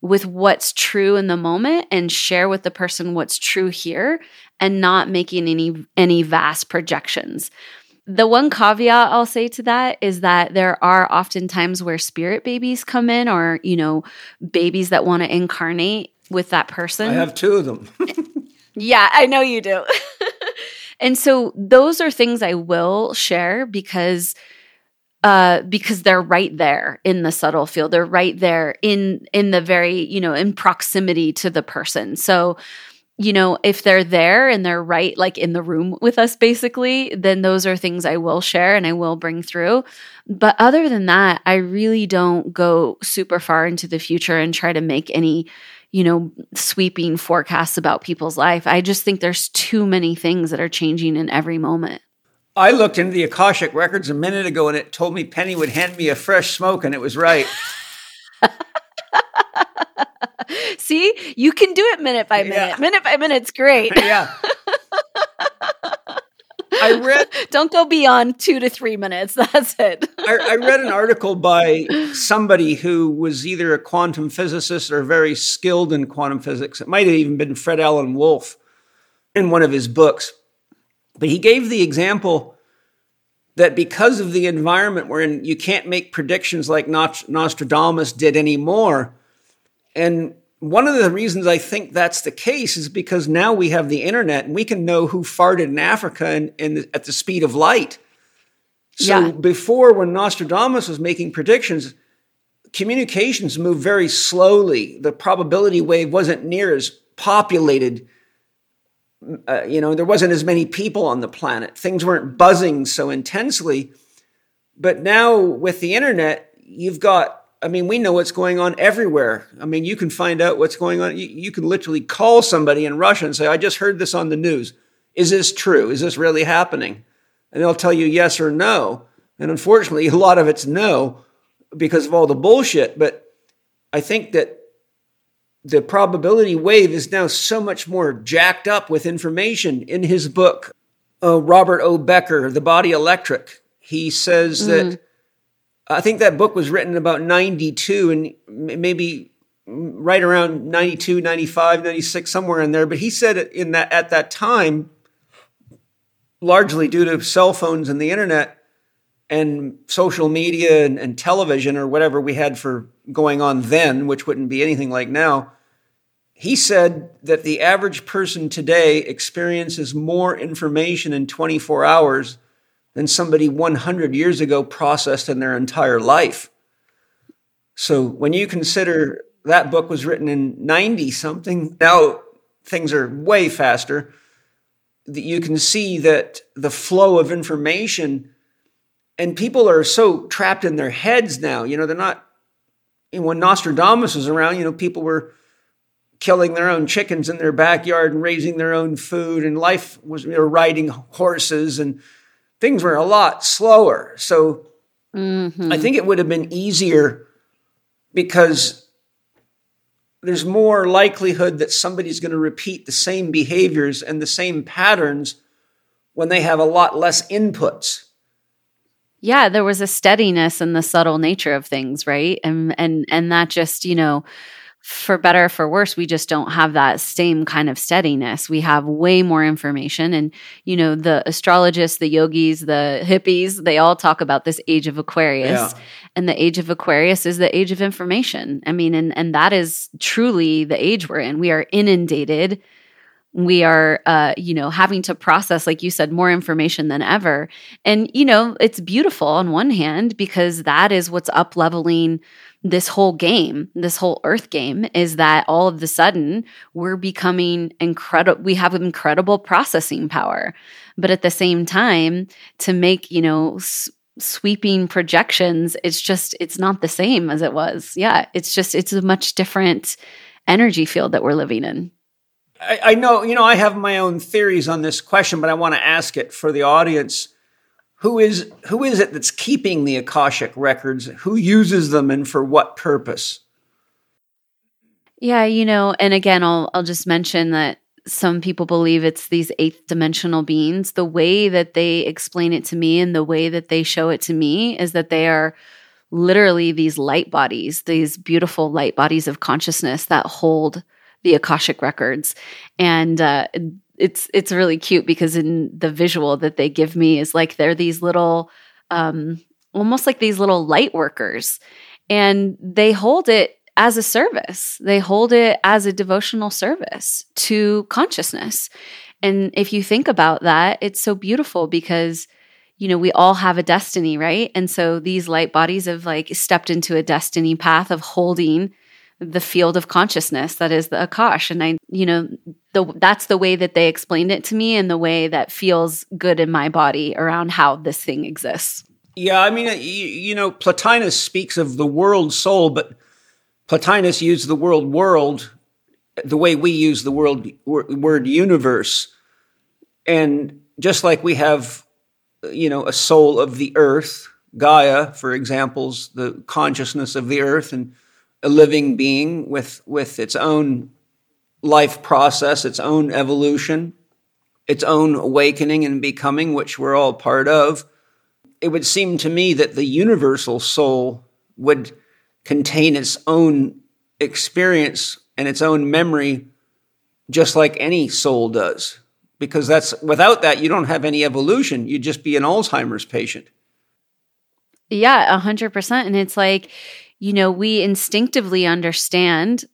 with what's true in the moment and share with the person what's true here and not making any any vast projections the one caveat I'll say to that is that there are often times where spirit babies come in or, you know, babies that want to incarnate with that person. I have two of them. yeah, I know you do. and so those are things I will share because uh because they're right there in the subtle field. They're right there in in the very, you know, in proximity to the person. So you know, if they're there and they're right, like in the room with us, basically, then those are things I will share and I will bring through. But other than that, I really don't go super far into the future and try to make any, you know, sweeping forecasts about people's life. I just think there's too many things that are changing in every moment. I looked into the Akashic records a minute ago and it told me Penny would hand me a fresh smoke, and it was right. See, you can do it minute by minute. Yeah. Minute by minute's great. yeah. I read. Don't go beyond two to three minutes. That's it. I, I, read an article by somebody who was either a quantum physicist or very skilled in quantum physics. It might have even been Fred Alan Wolf in one of his books. But he gave the example that because of the environment wherein you can't make predictions like Nostradamus did anymore, and one of the reasons I think that's the case is because now we have the internet and we can know who farted in Africa and, and at the speed of light. So yeah. before, when Nostradamus was making predictions, communications moved very slowly. The probability wave wasn't near as populated. Uh, you know, there wasn't as many people on the planet. Things weren't buzzing so intensely. But now with the internet, you've got I mean, we know what's going on everywhere. I mean, you can find out what's going on. You, you, can literally call somebody in Russia and say, I just heard this on the news. Is this true? Is this really happening? And they'll tell you yes or no. And unfortunately, a lot of it's no because of all the bullshit. But I think that the probability wave is now so much more jacked up with information. In his book, uh, Robert O. Becker, The Body Electric, he says mm-hmm. that I think that book was written about 92 and maybe right around 92, 95, 96, somewhere in there. But he said in that at that time, largely due to cell phones and the internet and social media and, and television or whatever we had for going on then, which wouldn't be anything like now, he said that the average person today experiences more information in 24 hours than somebody 100 years ago processed in their entire life. So when you consider that book was written in 90 something, now things are way faster. That you can see that the flow of information and people are so trapped in their heads now. You know, they're not, you know, when Nostradamus was around, you know, people were killing their own chickens in their backyard and raising their own food, and life was, you know, riding horses and things were a lot slower. So mm-hmm. I think it would have been easier because there's more likelihood that somebody's going to repeat the same behaviors and the same patterns when they have a lot less inputs. Yeah, there was a steadiness in the subtle nature of things, right? And and and that just, you know, for better or for worse, we just don't have that same kind of steadiness. We have way more information. And, you know, the astrologists, the yogis, the hippies, they all talk about this age of Aquarius. Yeah. And the age of Aquarius is the age of information. I mean, and, and that is truly the age we're in. We are inundated we are uh, you know having to process like you said more information than ever. And you know it's beautiful on one hand because that is what's up leveling this whole game this whole earth game is that all of the sudden we're becoming incredible we have incredible processing power. But at the same time to make you know s- sweeping projections it's just it's not the same as it was. Yeah it's just it's a much different energy field that we're living in I, I know, you know, I have my own theories on this question, but I want to ask it for the audience. Who is who is it that's keeping the Akashic records? Who uses them and for what purpose? Yeah, you know, and again, I'll I'll just mention that some people believe it's these eighth dimensional beings. The way that they explain it to me and the way that they show it to me is that they are literally these light bodies, these beautiful light bodies of consciousness that hold the Akashic records. And uh, it's it's really cute because in the visual that they give me is like they're these little um, almost like these little light workers and they hold it as a service. They hold it as a devotional service to consciousness. And if you think about that, it's so beautiful because you know, we all have a destiny, right? And so these light bodies have like stepped into a destiny path of holding the field of consciousness that is the akash. And i you know the, that's the way that they explained it to me and the way that feels good in my body around how this thing exists. Yeah i mean uh, you, you know plotinus speaks of the world soul but plotinus used the word world the way we use the world word universe. And just like we have you know a soul of the earth gaia for examples the consciousness of the earth and a living being with, with its own life process, its own evolution, its own awakening and becoming, which we're all part of. It would seem to me that the universal soul would contain its own experience and its own memory, just like any soul does. Because that's without that, you don't have any evolution. You'd just be an Alzheimer's patient. Yeah, a hundred percent. And it's like, you know, we instinctively understand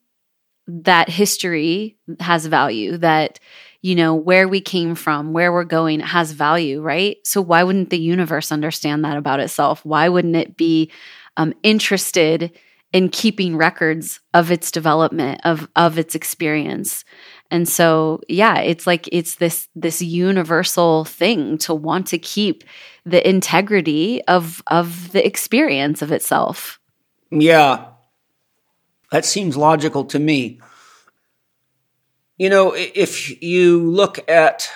that history has value, that, you know, where we came from, where we're going has value, right? So why wouldn't the universe understand that about itself? Why wouldn't it be um, interested in keeping records of its development, of of its experience? And so, yeah, it's like it's this this universal thing to want to keep the integrity of of the experience of itself. Yeah, that seems logical to me. You know, if you look at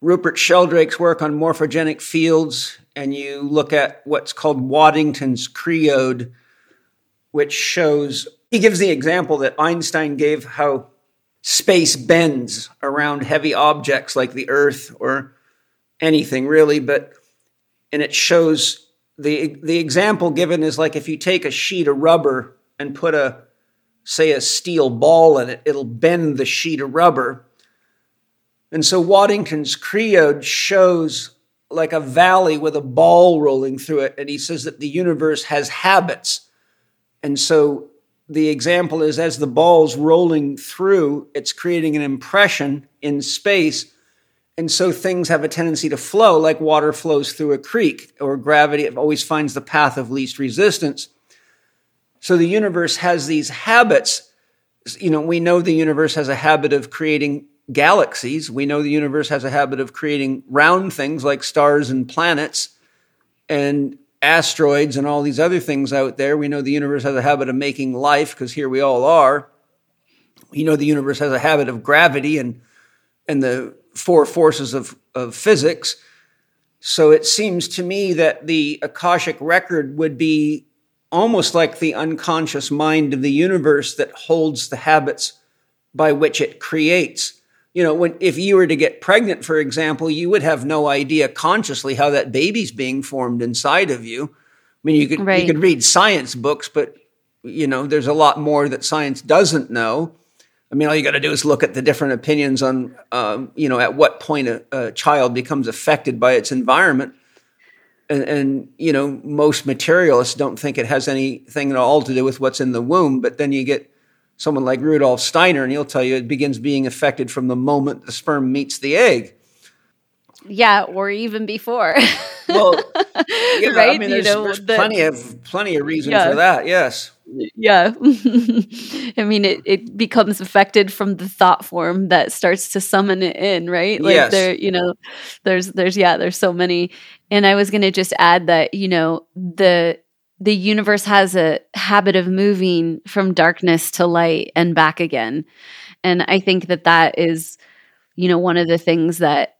Rupert Sheldrake's work on morphogenic fields and you look at what's called Waddington's Creode, which shows, he gives the example that Einstein gave how space bends around heavy objects like the Earth or anything really, but, and it shows the the example given is like if you take a sheet of rubber and put a say a steel ball in it, it'll bend the sheet of rubber. And so Waddington's Creode shows like a valley with a ball rolling through it, and he says that the universe has habits. And so the example is as the ball's rolling through, it's creating an impression in space and so things have a tendency to flow like water flows through a creek or gravity always finds the path of least resistance. So the universe has these habits. You know, we know the universe has a habit of creating galaxies. We know the universe has a habit of creating round things like stars and planets and asteroids and all these other things out there. We know the universe has a habit of making life because here we all are. We know the universe has a habit of gravity and and the four forces of, of physics. So it seems to me that the Akashic record would be almost like the unconscious mind of the universe that holds the habits by which it creates. You know, when if you were to get pregnant, for example, you would have no idea consciously how that baby's being formed inside of you. I mean, you could right. you could read science books, but you know, there's a lot more that science doesn't know. I mean, all you got to do is look at the different opinions on, um, you know, at what point a, a, child becomes affected by its environment. And, and, you know, most materialists don't think it has anything at all to do with what's in the womb. But then you get someone like Rudolf Steiner, and he'll tell you it begins being affected from the moment the sperm meets the egg. Yeah, or even before. well, yeah, right? I mean, there's, you know, there's the, plenty of plenty of reason Yeah. for that. Yes. yeah. I mean, it, it becomes affected from the thought form that starts to summon it in, right? Like Yes. there, you know, there's, there's, yeah, there's so many. And I was going to just add that, you know, the, the universe has a habit of moving from darkness to light and back again. And I think that that is, you know, one of the things that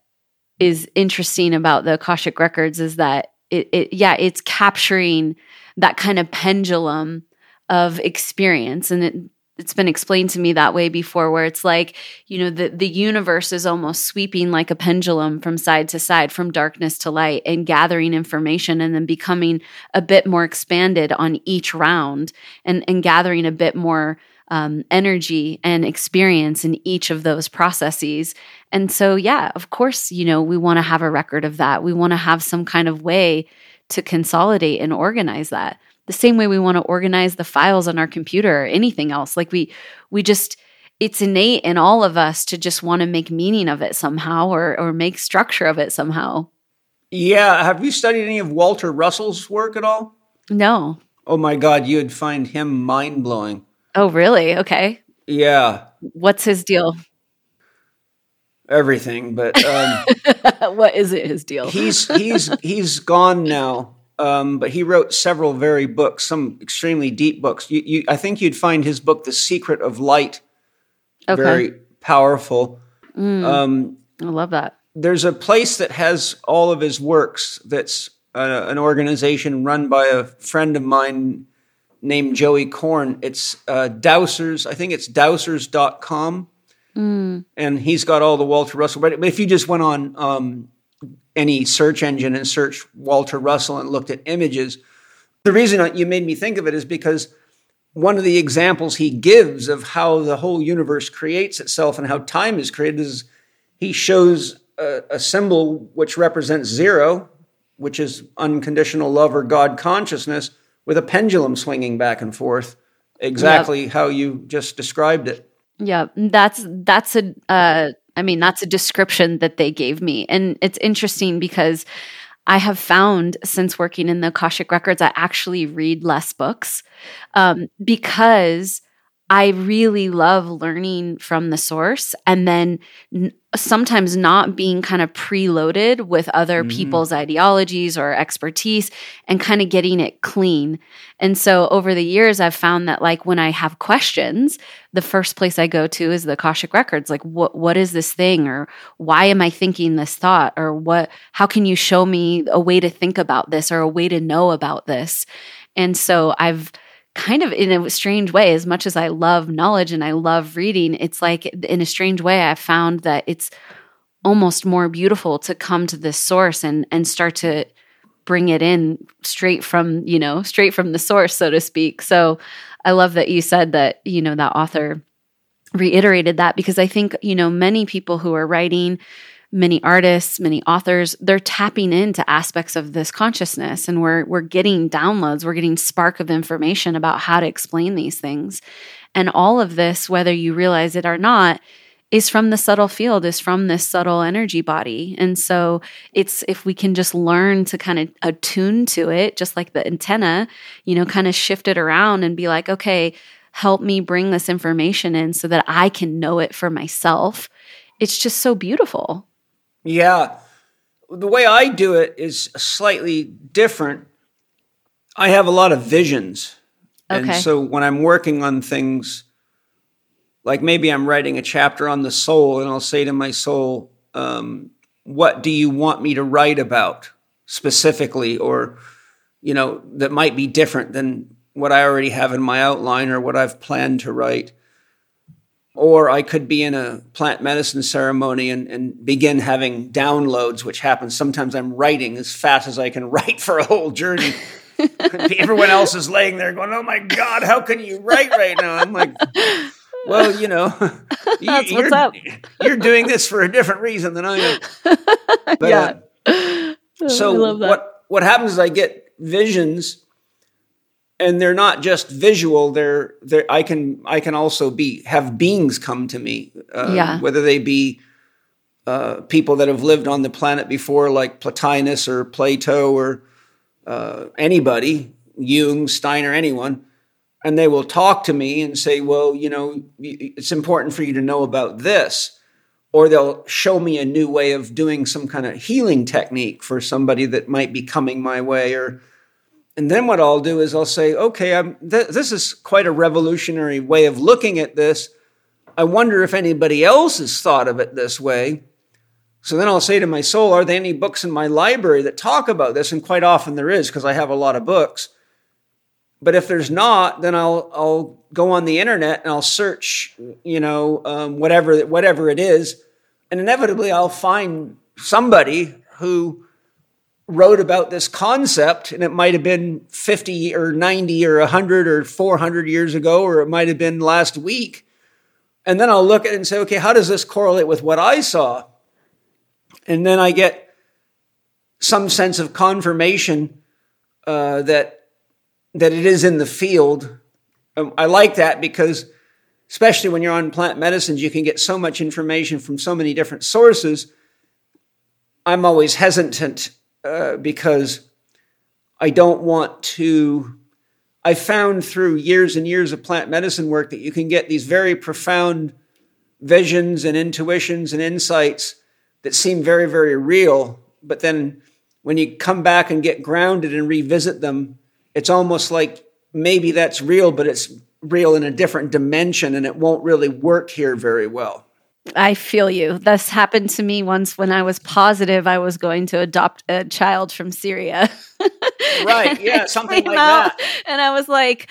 is interesting about the Akashic records is that it, it yeah, it's capturing that kind of pendulum of experience. And it, it's been explained to me that way before, where it's like, you know, the, the universe is almost sweeping like a pendulum from side to side, from darkness to light, and gathering information and then becoming a bit more expanded on each round and, and gathering a bit more um, energy and experience in each of those processes. And so, yeah, of course, you know, we want to have a record of that. We want to have some kind of way to consolidate and organize that. The same way we want to organize the files on our computer or anything else. Like we we just it's innate in all of us to just want to make meaning of it somehow or or make structure of it somehow. Yeah. Have you studied any of Walter Russell's work at all? No. Oh my God, you'd find him mind blowing. Oh, really? Okay. Yeah, What's his deal? everything. But um, what is it his deal? he's he's he's gone now. Um, but he wrote several very books, some extremely deep books. You, you, I think you'd find his book, "The Secret of Light," Okay. very powerful. Um, I love that. there's a place that has all of his works. That's uh, an organization run by a friend of mine named Joey Korn. It's uh, Dowsers. I think it's dowsers.com. And he's got all the Walter Russell. But if you just went on um, any search engine and searched Walter Russell and looked at images, the reason you made me think of it is because one of the examples he gives of how the whole universe creates itself and how time is created is he shows a, a symbol which represents zero, which is unconditional love or God consciousness, with a pendulum swinging back and forth, exactly how you just described it. Yeah, that's that's a uh I mean that's a description that they gave me. And it's interesting because I have found since working in the Akashic records I actually read less books um because I really love learning from the source and then n- sometimes not being kind of preloaded with other mm-hmm. people's ideologies or expertise and kind of getting it clean. And so over the years, I've found that like when I have questions, the first place I go to is the Akashic records. Like, what what is this thing, or why am I thinking this thought, or what? How can you show me a way to think about this, or a way to know about this? And so I've kind of in a strange way, as much as I love knowledge and I love reading, it's like in a strange way, I've found that it's almost more beautiful to come to this source and and start to bring it in straight from you know straight from the source so to speak. So i love that you said that you know that author reiterated that because i think you know many people who are writing many artists many authors they're tapping into aspects of this consciousness and we're we're getting downloads we're getting spark of information about how to explain these things. And all of this whether you realize it or not is from the subtle field is from this subtle energy body. And so it's if we can just learn to kind of attune to it just like the antenna you know kind of shift it around and be like okay help me bring this information in so that i can know it for myself. It's just so beautiful Yeah. The way I do it is slightly different. I have a lot of visions. And so when I'm working on things, like maybe I'm writing a chapter on the soul, and I'll say to my soul, um, What do you want me to write about specifically? Or, you know, that might be different than what I already have in my outline or what I've planned to write or I could be in a plant medicine ceremony and, and begin having downloads, which happens. Sometimes I'm writing as fast as I can write for a whole journey. Everyone else is laying there going, "Oh my God, how can you write right now?" I'm like, "Well, you know, you, That's what's you're, up. you're doing this for a different reason than I am." But, Yeah. uh, so love that. what what happens is I get visions and they're not just visual. They're, they're I can I can also be have beings come to me. Uh, Yeah. Whether they be uh, people that have lived on the planet before, like Plotinus or Plato or uh, anybody, Jung, Steiner, anyone, and they will talk to me and say, "Well, you know, it's important for you to know about this," or they'll show me a new way of doing some kind of healing technique for somebody that might be coming my way, or and then what I'll do is I'll say, "Okay, th- this is quite a revolutionary way of looking at this. I wonder if anybody else has thought of it this way." So then I'll say to my soul, Are there any books in my library that talk about this? And quite often there is, because I have a lot of books. But if there's not, then I'll I'll go on the internet and I'll search, you know, um, whatever whatever it is, and inevitably I'll find somebody who wrote about this concept, and it might have been 50 or 90 or 100 or 400 years ago, or it might have been last week. And then I'll look at it and say, okay, how does this correlate with what I saw? and then I get some sense of confirmation uh, that that it is in the field. Um, I like that because, especially when you're on plant medicines, you can get so much information from so many different sources. I'm always hesitant uh, because I don't want to. I found through years and years of plant medicine work that you can get these very profound visions and intuitions and insights that seem very, very real. But then when you come back and get grounded and revisit them, it's almost like maybe that's real, but it's real in a different dimension and it won't really work here very well. I feel you. This happened to me once when I was positive I was going to adopt a child from Syria. Right, yeah, something like out, that. And I was like,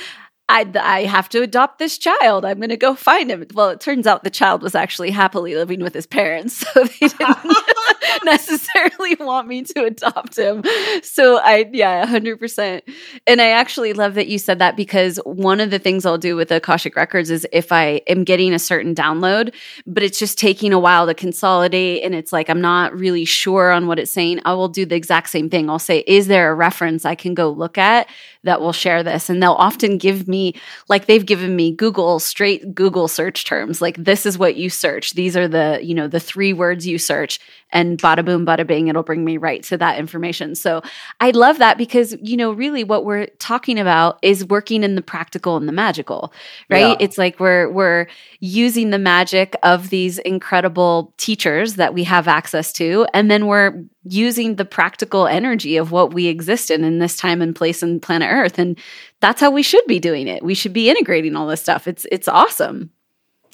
I, I have to adopt this child. I'm going to go find him. Well, it turns out the child was actually happily living with his parents. So they didn't necessarily want me to adopt him. So I, yeah, 100%. And I actually love that you said that because one of the things I'll do with the Akashic Records is if I am getting a certain download, but it's just taking a while to consolidate and it's like I'm not really sure on what it's saying, I will do the exact same thing. I'll say, Is there a reference I can go look at that will share this? And they'll often give me, like they've given me Google, straight Google search terms. Like, this is what you search. These are the, you know, the three words you search. And bada boom, bada bing, it'll bring me right to that information. So I love that because, you know, really what we're talking about is working in the practical and the magical, right? Yeah. It's like we're we're using the magic of these incredible teachers that we have access to, and then we're using the practical energy of what we exist in in this time and place and planet Earth. And that's how we should be doing it. We should be integrating all this stuff. It's it's awesome.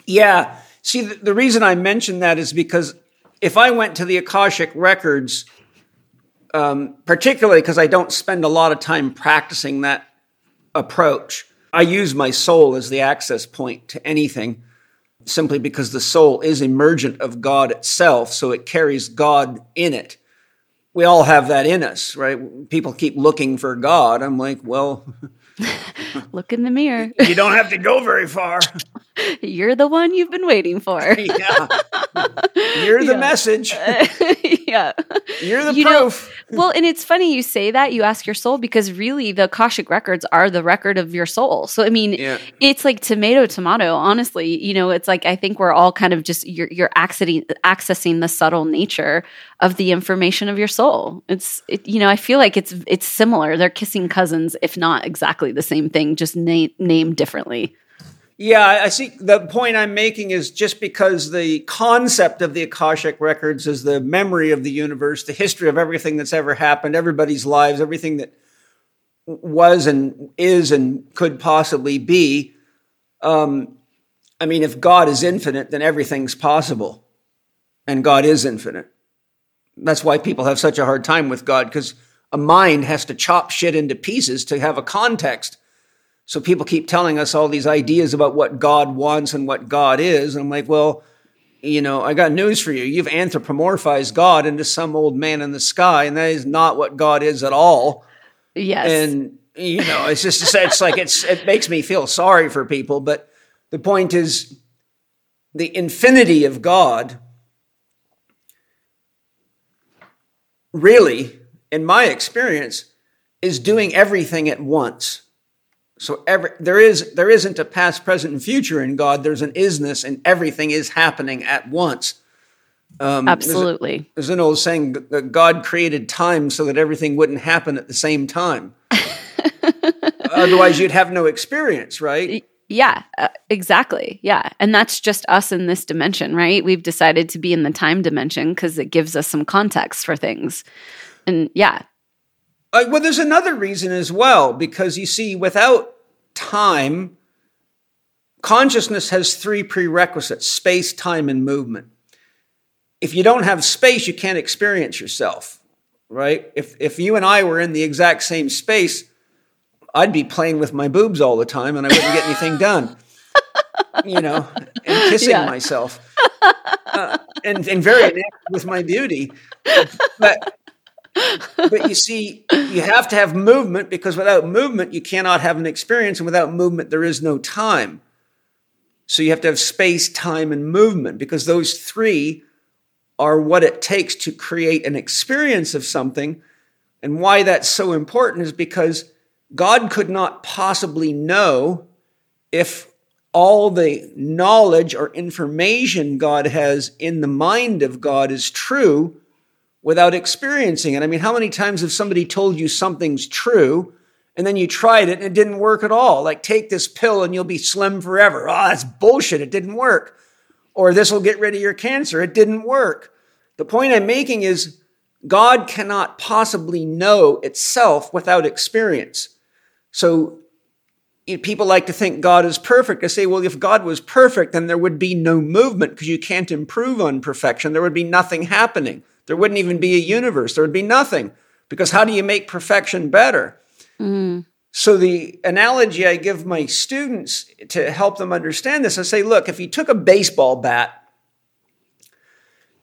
Yeah. See, the, the reason I mention that is because if I went to the Akashic records, um, particularly because I don't spend a lot of time practicing that approach, I use my soul as the access point to anything simply because the soul is emergent of God itself, so it carries God in it. We all have that in us, right? People keep looking for God. I'm like, well, Look in the mirror. you don't have to go very far. You're the one you've been waiting for. yeah. You're the Yeah. message. yeah. You're the You know, proof. well, and it's funny you say that, you ask your soul, because really the Akashic records are the record of your soul. So, I mean, Yeah. it's like tomato, tomato, honestly. You know, it's like I think we're all kind of just, you're, you're accessing, accessing the subtle nature of the information of your soul. It's, it, you know, I feel like it's, it's similar. They're kissing cousins, if not exactly the same thing, just na- named differently. Yeah, I see. The point I'm making is just because the concept of the Akashic records is the memory of the universe, the history of everything that's ever happened, everybody's lives, everything that was and is and could possibly be. Um, I mean, if God is infinite, then everything's possible. And God is infinite. That's why people have such a hard time with God, because a mind has to chop shit into pieces to have a context. So people keep telling us all these ideas about what God wants and what God is. And I'm like, well, you know, I got news for you. You've anthropomorphized God into some old man in the sky, and that is not what God is at all. Yes. And you know, it's just it's like it's it makes me feel sorry for people. But the point is, the infinity of God really, in my experience, is doing everything at once. So every, there is there isn't a past, present, and future in God. There's an isness, and everything is happening at once. Um, Absolutely. There's, a, there's, an old saying that God created time so that everything wouldn't happen at the same time. Otherwise, you'd have no experience, right? Yeah, uh, exactly. Yeah. And that's just us in this dimension, right? We've decided to be in the time dimension because it gives us some context for things. And yeah. Uh, well, there's another reason as well, because you see, without time, consciousness has three prerequisites space, time, and movement. If you don't have space, you can't experience yourself, right? If, if you and I were in the exact same space, I'd be playing with my boobs all the time and I wouldn't get anything done. you know, and kissing yeah. myself. Uh, and, and very with my beauty. But but you see, you have to have movement because without movement, you cannot have an experience. And without movement, there is no time. So you have to have space, time, and movement because those three are what it takes to create an experience of something. And why that's so important is because God could not possibly know if all the knowledge or information God has in the mind of God is true without experiencing it. I mean, how many times have somebody told you something's true and then you tried it and it didn't work at all? Like, take this pill and you'll be slim forever. Oh, that's bullshit. It didn't work. Or this will get rid of your cancer. It didn't work. The point I'm making is God cannot possibly know itself without experience. So people like to think God is perfect. I say, well, if God was perfect, then there would be no movement because you can't improve on perfection. There would be nothing happening. There wouldn't even be a universe. There would be nothing because how do you make perfection better? Mm. So the analogy I give my students to help them understand this, I say, look, if you took a baseball bat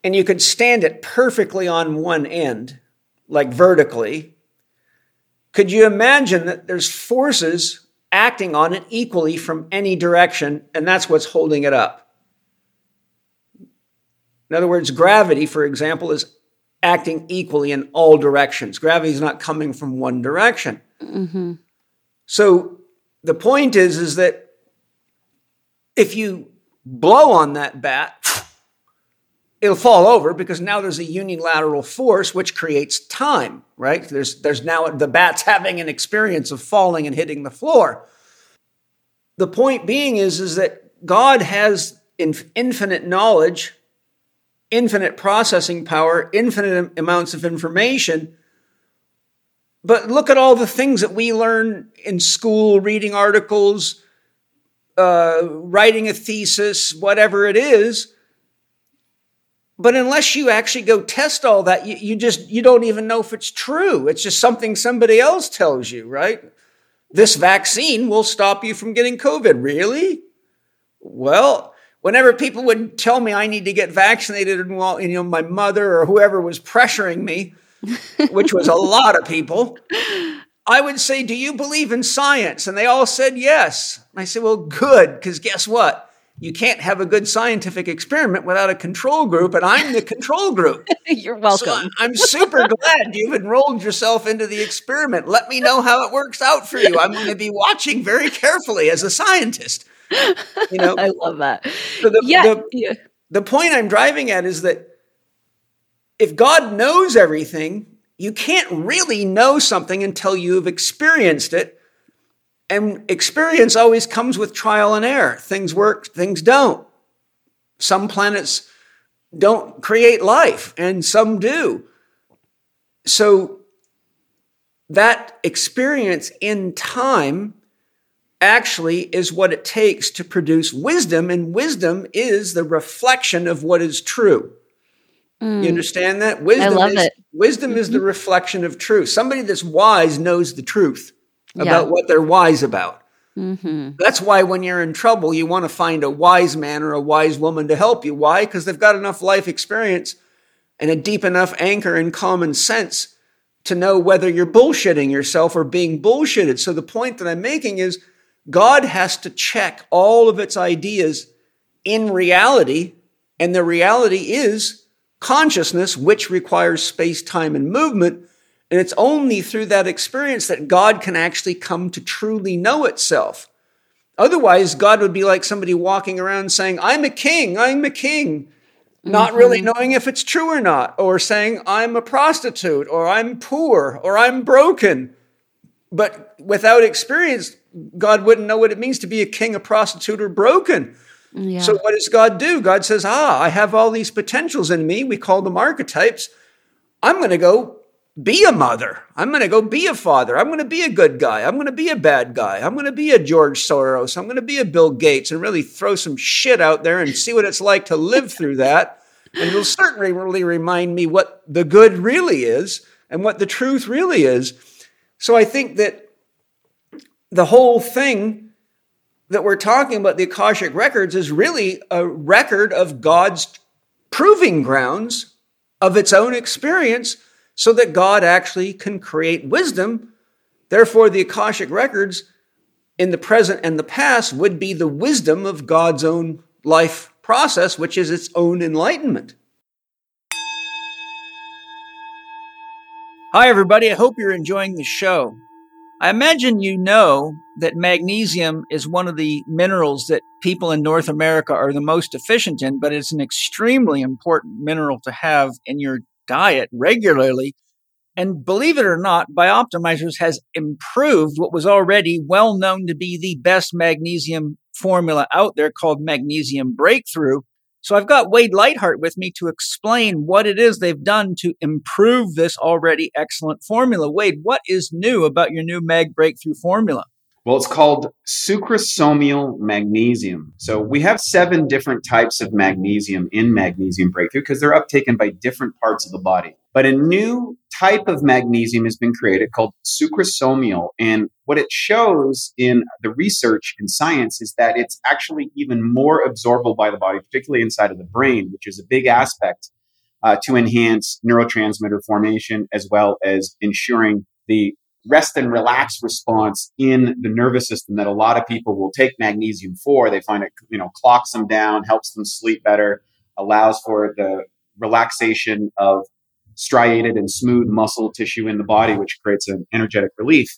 and you could stand it perfectly on one end, like vertically, could you imagine that there's forces acting on it equally from any direction, and that's what's holding it up? In other words, gravity, for example, is acting equally in all directions. Gravity is not coming from one direction. Mm-hmm. So the point is, is that if you blow on that bat, it'll fall over because now there's a unilateral force which creates time, right? There's, there's now the bat's having an experience of falling and hitting the floor. The point being is, is that God has infinite knowledge, infinite processing power, infinite amounts of information. But look at all the things that we learn in school, reading articles, uh, writing a thesis, whatever it is but unless you actually go test all that, you, you just you don't even know if it's true. It's just something somebody else tells you, right? This vaccine will stop you from getting COVID. Really? Well, whenever people would tell me I need to get vaccinated, and well, you know, my mother or whoever was pressuring me, which was a lot of people, I would say, "Do you believe in science?" And they all said yes. I said, "Well, good, because guess what? you can't have a good scientific experiment without a control group, and I'm the control group. You're welcome. So I'm super glad you've enrolled yourself into the experiment. Let me know how it works out for you. I'm going to be watching very carefully as a scientist. You know, I love that. So the, yeah. The, yeah. the point I'm driving at is that if God knows everything, you can't really know something until you've experienced it and experience always comes with trial and error. Things work, things don't. Some planets don't create life, and some do. So, that experience in time actually is what it takes to produce wisdom, and wisdom is the reflection of what is true. Mm. You understand that? Wisdom I love is, it. Wisdom mm-hmm. is the mm-hmm. reflection of truth. Somebody that's wise knows the truth about yeah. what they're wise about. Mm-hmm. That's why when you're in trouble, you want to find a wise man or a wise woman to help you. Why? Because they've got enough life experience and a deep enough anchor in common sense to know whether you're bullshitting yourself or being bullshitted. So the point that I'm making is God has to check all of its ideas in reality. And the reality is consciousness, which requires space, time, and movement. And it's only through that experience that God can actually come to truly know itself. Otherwise, God would be like somebody walking around saying, I'm a king, I'm a king, not really Mm-hmm. knowing if it's true or not, or saying, I'm a prostitute, or I'm poor, or I'm broken. But without experience, God wouldn't know what it means to be a king, a prostitute, or broken. Yeah. So, what does God do? God says, Ah, I have all these potentials in me. We call them archetypes. I'm going to go be a mother. I'm going to go be a father. I'm going to be a good guy. I'm going to be a bad guy. I'm going to be a George Soros. I'm going to be a Bill Gates and really throw some shit out there and see what it's like to live through that. And it'll certainly really remind me what the good really is and what the truth really is. So I think that the whole thing that we're talking about, the Akashic Records, is really a record of God's proving grounds of its own experience so that God actually can create wisdom. Therefore, the Akashic Records in the present and the past would be the wisdom of God's own life process, which is its own enlightenment. Hi, everybody. I hope you're enjoying the show. I imagine you know that magnesium is one of the minerals that people in North America are the most deficient in, but it's an extremely important mineral to have in your diet regularly. And believe it or not, Bioptimizers has improved what was already well known to be the best magnesium formula out there called Magnesium Breakthrough. So I've got Wade Lightheart with me to explain what it is they've done to improve this already excellent formula. Wade, what is new about your new Mag Breakthrough formula? Well, it's called sucrosomial magnesium. So we have seven different types of magnesium in Magnesium Breakthrough because they're uptaken by different parts of the body. But a new type of magnesium has been created called sucrosomial. And what it shows in the research in science is that it's actually even more absorbable by the body, particularly inside of the brain, which is a big aspect uh, to enhance neurotransmitter formation as well as ensuring the rest and relax response in the nervous system that a lot of people will take magnesium for. They find it, you know, clocks them down, helps them sleep better, allows for the relaxation of striated and smooth muscle tissue in the body, which creates an energetic relief.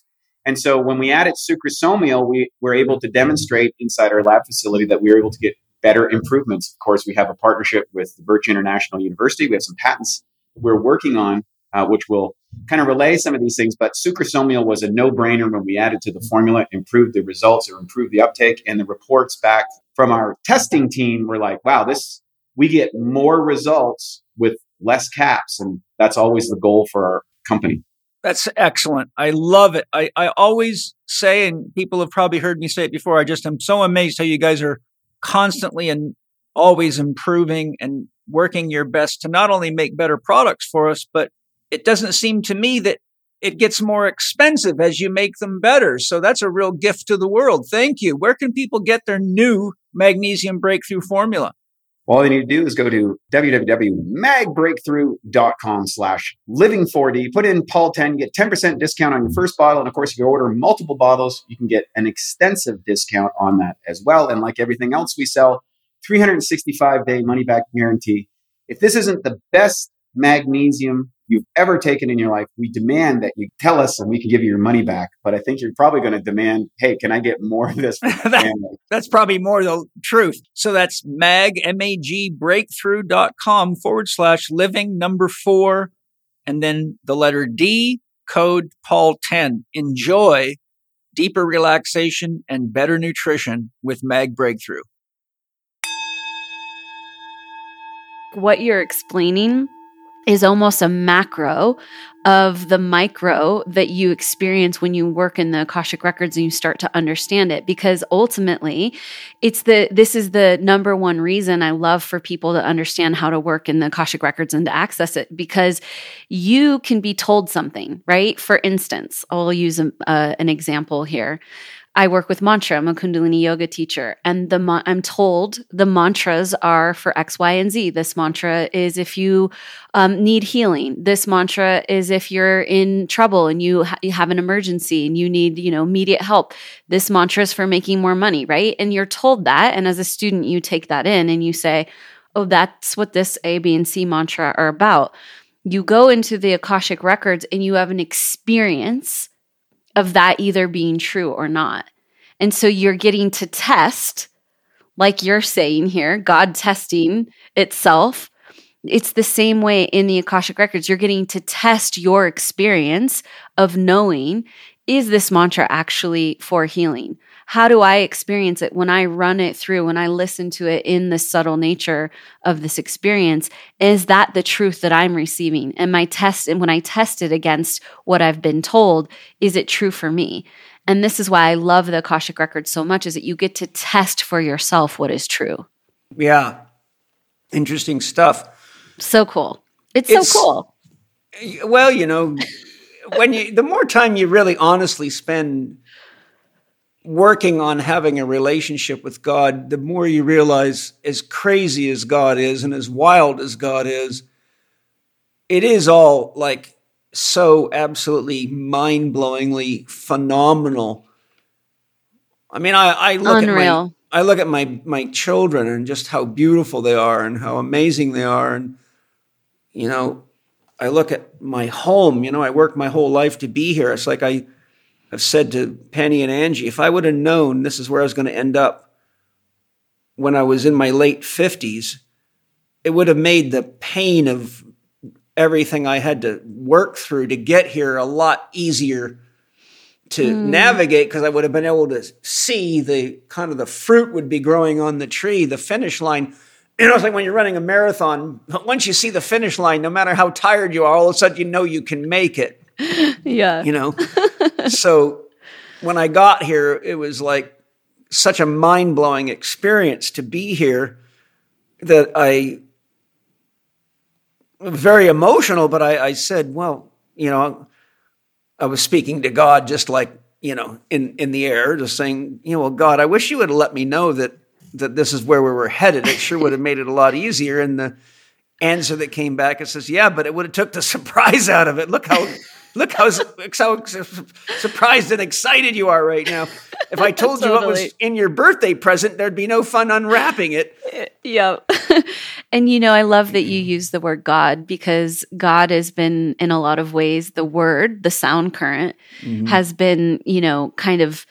And so when we added sucrosomial, we were able to demonstrate inside our lab facility that we were able to get better improvements. Of course, we have a partnership with the Birch International University. We have some patents we're working on, uh, which will kind of relay some of these things. But sucrosomial was a no-brainer when we added to the formula, improved the results or improved the uptake, and the reports back from our testing team were like, "Wow, this we get more results with less caps," and that's always the goal for our company. That's excellent. I love it. I, I always say, and people have probably heard me say it before, I just am so amazed how you guys are constantly and always improving and working your best to not only make better products for us, but it doesn't seem to me that it gets more expensive as you make them better. So that's a real gift to the world. Thank you. Where can people get their new magnesium breakthrough formula? All they need to do is go to www.magbreakthrough.com slash living4D. Put in Paul 10, you get 10% discount on your first bottle. And of course, if you order multiple bottles, you can get an extensive discount on that as well. And like everything else we sell, 365 day money back guarantee. If this isn't the best magnesium you've ever taken in your life, we demand that you tell us and we can give you your money back. But I think you're probably going to demand, hey, can I get more of this for my family? That's probably more the truth. So that's mag, M-A-G, breakthrough.com forward slash living number four, and then the letter D, code Paul 10. Enjoy deeper relaxation and better nutrition with Mag Breakthrough. what you're explaining is almost a macro of the micro that you experience when you work in the akashic records and you start to understand it. Because ultimately it's the this is the number one reason i love for people to understand how to work in the akashic records and to access it. Because you can be told something right? For instance i'll use a, uh, an example here I work with mantra. I'm a Kundalini yoga teacher, and the ma- I'm told the mantras are for X, Y, and Z. This mantra is if you um, need healing. This mantra is if you're in trouble and you, ha- you have an emergency and you need you know immediate help. This mantra is for making more money, right? And you're told that, and as a student, you take that in and you say, "Oh, that's what this A, B, and C mantra are about." you go into the Akashic records and you have an experience of that either being true or not. And so you're getting to test, like you're saying here, God testing itself. It's the same way in the Akashic records. You're getting to test your experience of knowing is this mantra actually for healing? How do I experience it when I run it through, when I listen to it in the subtle nature of this experience? Is that the truth that I'm receiving? And my test, and when I test it against what I've been told, is it true for me? And this is why I love the Akashic Records so much is that you get to test for yourself what is true. Yeah. Interesting stuff. So cool. It's, it's so cool. Well, you know, when you the more time you really honestly spend working on having a relationship with God, the more you realize as crazy as God is and as wild as God is, it is all like so absolutely mind-blowingly phenomenal. I mean, I, I look Unreal. at my I look at my my children and just how beautiful they are and how amazing they are and you know I look at my home, you know, I worked my whole life to be here. It's like I have said to Penny and Angie, if I would have known this is where I was going to end up when I was in my late 50s, it would have made the pain of everything I had to work through to get here a lot easier to mm. navigate because I would have been able to see the kind of the fruit would be growing on the tree, the finish line you know, it's like when you're running a marathon, once you see the finish line, no matter how tired you are, all of a sudden you know you can make it. Yeah. You know? so when I got here, it was like such a mind blowing experience to be here that I very emotional, but I, I said, well, you know, I was speaking to God just like, you know, in, in the air, just saying, you know, well, God, I wish you would have let me know that that this is where we were headed, it sure would have made it a lot easier. And the answer that came back it says, "Yeah, but it would have took the surprise out of it. Look how." Look how, how surprised and excited you are right now. If I told totally. you what was in your birthday present, there'd be no fun unwrapping it. Yeah. and you know, I love that you use the word God because God has been, in a lot of ways, the word, the sound current, mm-hmm. has been, you know, kind of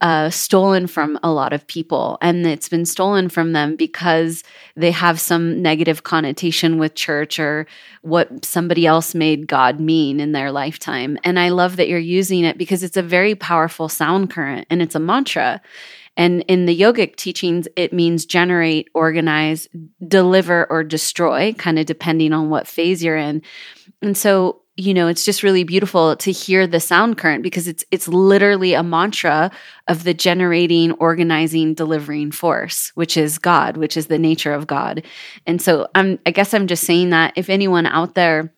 uh, stolen from a lot of people. And it's been stolen from them because they have some negative connotation with church or what somebody else made God mean in their lifetime. And I love that you're using it because it's a very powerful sound current and it's a mantra. And in the yogic teachings, it means generate, organize, deliver, or destroy, kind of depending on what phase you're in. And so you know it's just really beautiful to hear the sound current because it's it's literally a mantra of the generating organizing delivering force which is god which is the nature of god. And so i'm i guess i'm just saying that if anyone out there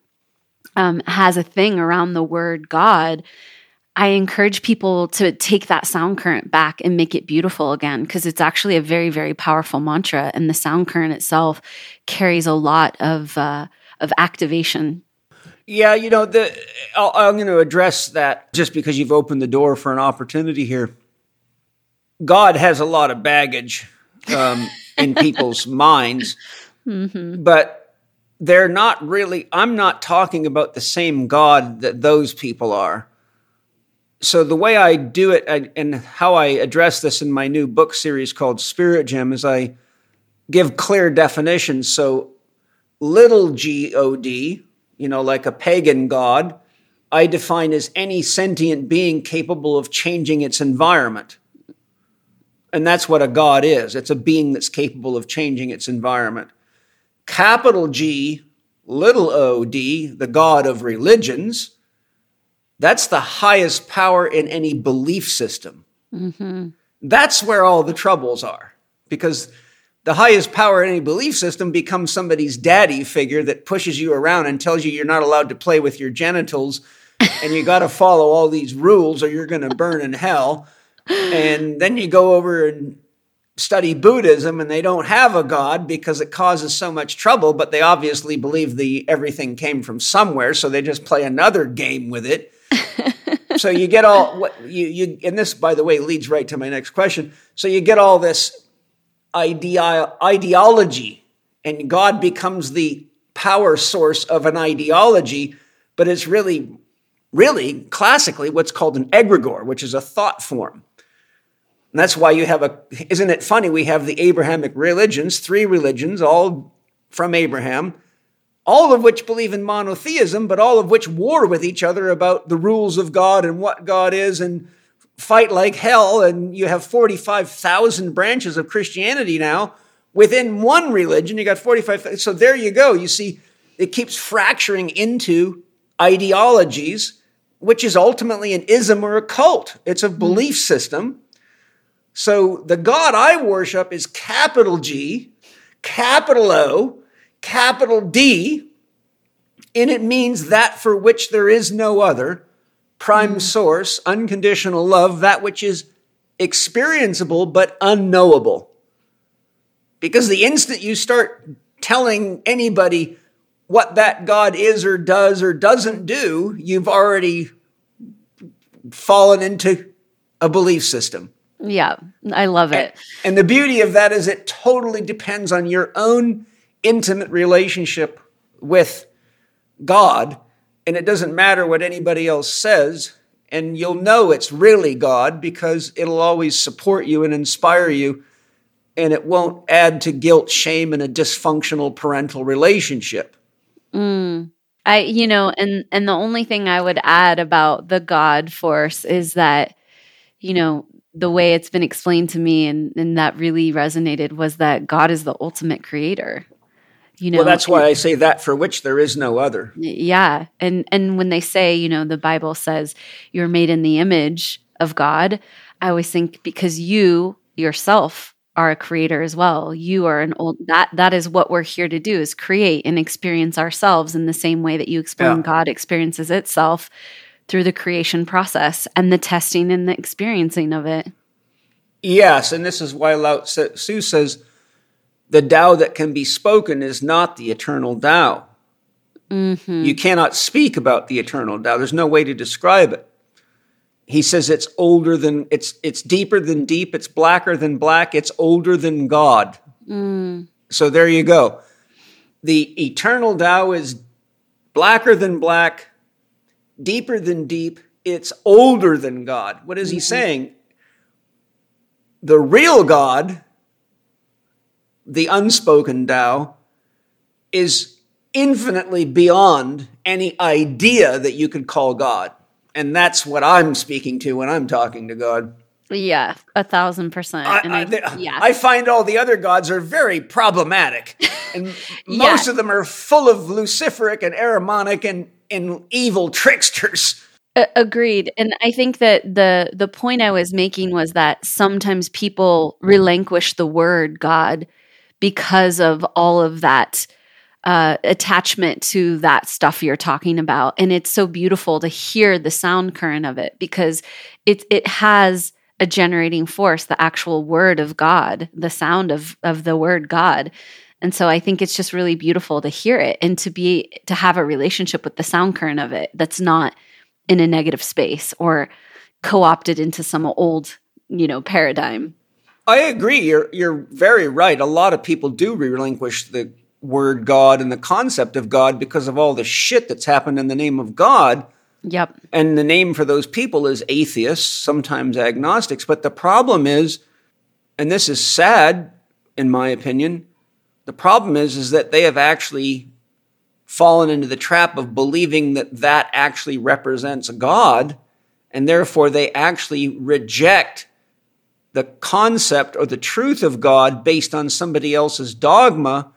um, has a thing around the word god I encourage people to take that sound current back and make it beautiful again because it's actually a very, very powerful mantra, and the sound current itself carries a lot of uh, of activation yeah, you know, the, i am going to address that just because you've opened the door for an opportunity here. God has a lot of baggage um, in people's minds, mm-hmm. but they're not really, I'm not talking about the same God that those people are. So, the way I do it and how I address this in my new book series called Spirit Gem is I give clear definitions. So, little g O D, you know, like a pagan god, I define as any sentient being capable of changing its environment. And that's what a god is it's a being that's capable of changing its environment. Capital G, little o d, the god of religions, that's the highest power in any belief system. Mm-hmm. That's where all the troubles are because the highest power in any belief system becomes somebody's daddy figure that pushes you around and tells you you're not allowed to play with your genitals and you got to follow all these rules or you're going to burn in hell. And then you go over and study Buddhism and they don't have a god because it causes so much trouble, but they obviously believe the everything came from somewhere, so they just play another game with it. so you get all what you you and this by the way leads right to my next question. So you get all this ideology, and God becomes the power source of an ideology, but it's really, really classically what's called an egregore, which is a thought form. And that's why you have a, isn't it funny? We have the Abrahamic religions, three religions, all from Abraham, all of which believe in monotheism, but all of which war with each other about the rules of God and what God is and fight like hell. And you have 45,000 branches of Christianity now within one religion. You got 45. So there you go. You see, it keeps fracturing into ideologies, which is ultimately an ism or a cult. It's a hmm. belief system. So the God I worship is capital G, capital O, capital D, and it means that for which there is no other, prime mm-hmm. source, unconditional love, that which is experienceable but unknowable. Because the instant you start telling anybody what that God is or does or doesn't do, you've already fallen into a belief system. Yeah, I love it. And, and, the beauty of that is it totally depends on your own intimate relationship with God. And it doesn't matter what anybody else says. And you'll know it's really God because it'll always support you and inspire you and it won't add to guilt, shame, and a dysfunctional parental relationship. Mm. I, you know, and and the only thing I would add about the God force is that, you know, the way it's been explained to me and, and that really resonated was that God is the ultimate creator. You know, well, that's why I say that for which there is no other. Yeah, and and when they say, you know, the Bible says you're made in the image of God, I always think because you yourself are a creator as well. You are an old that that is what we're here to do is create and experience ourselves in the same way that you explain yeah. God experiences itself through the creation process and the testing and the experiencing of it. Yes, and this is why Lao Tzu says the Tao that can be spoken is not the eternal Tao. Mm-hmm. You cannot speak about the eternal Tao. There's no way to describe it he says it's older than it's it's deeper than deep it's blacker than black it's older than god mm. so there you go the eternal tao is blacker than black deeper than deep it's older than god what is he mm-hmm. saying the real god the unspoken tao is infinitely beyond any idea that you could call god and that's what I'm speaking to when I'm talking to God. Yeah, a thousand percent. I, I, I, yeah. I find all the other gods are very problematic, and yeah. most of them are full of luciferic and Ahrimanic and, and evil tricksters. Uh, agreed, and I think that the the point I was making was that sometimes people relinquish the word God because of all of that uh, attachment to that stuff you're talking about. And it's so beautiful to hear the sound current of it because it, it has a generating force, the actual word of God, the sound of, of the word God. And so I think it's just really beautiful to hear it and to be to have a relationship with the sound current of it that's not in a negative space or co-opted into some old, you know, paradigm. I agree. You're you're very right. A lot of people do relinquish the word God and the concept of God because of all the shit that's happened in the name of God. Yep. And the name for those people is atheists, sometimes agnostics. But the problem is, and this is sad, in my opinion, the problem is, is that they have actually fallen into the trap of believing that that actually represents God, and therefore they actually reject the concept or the truth of God based on somebody else's dogma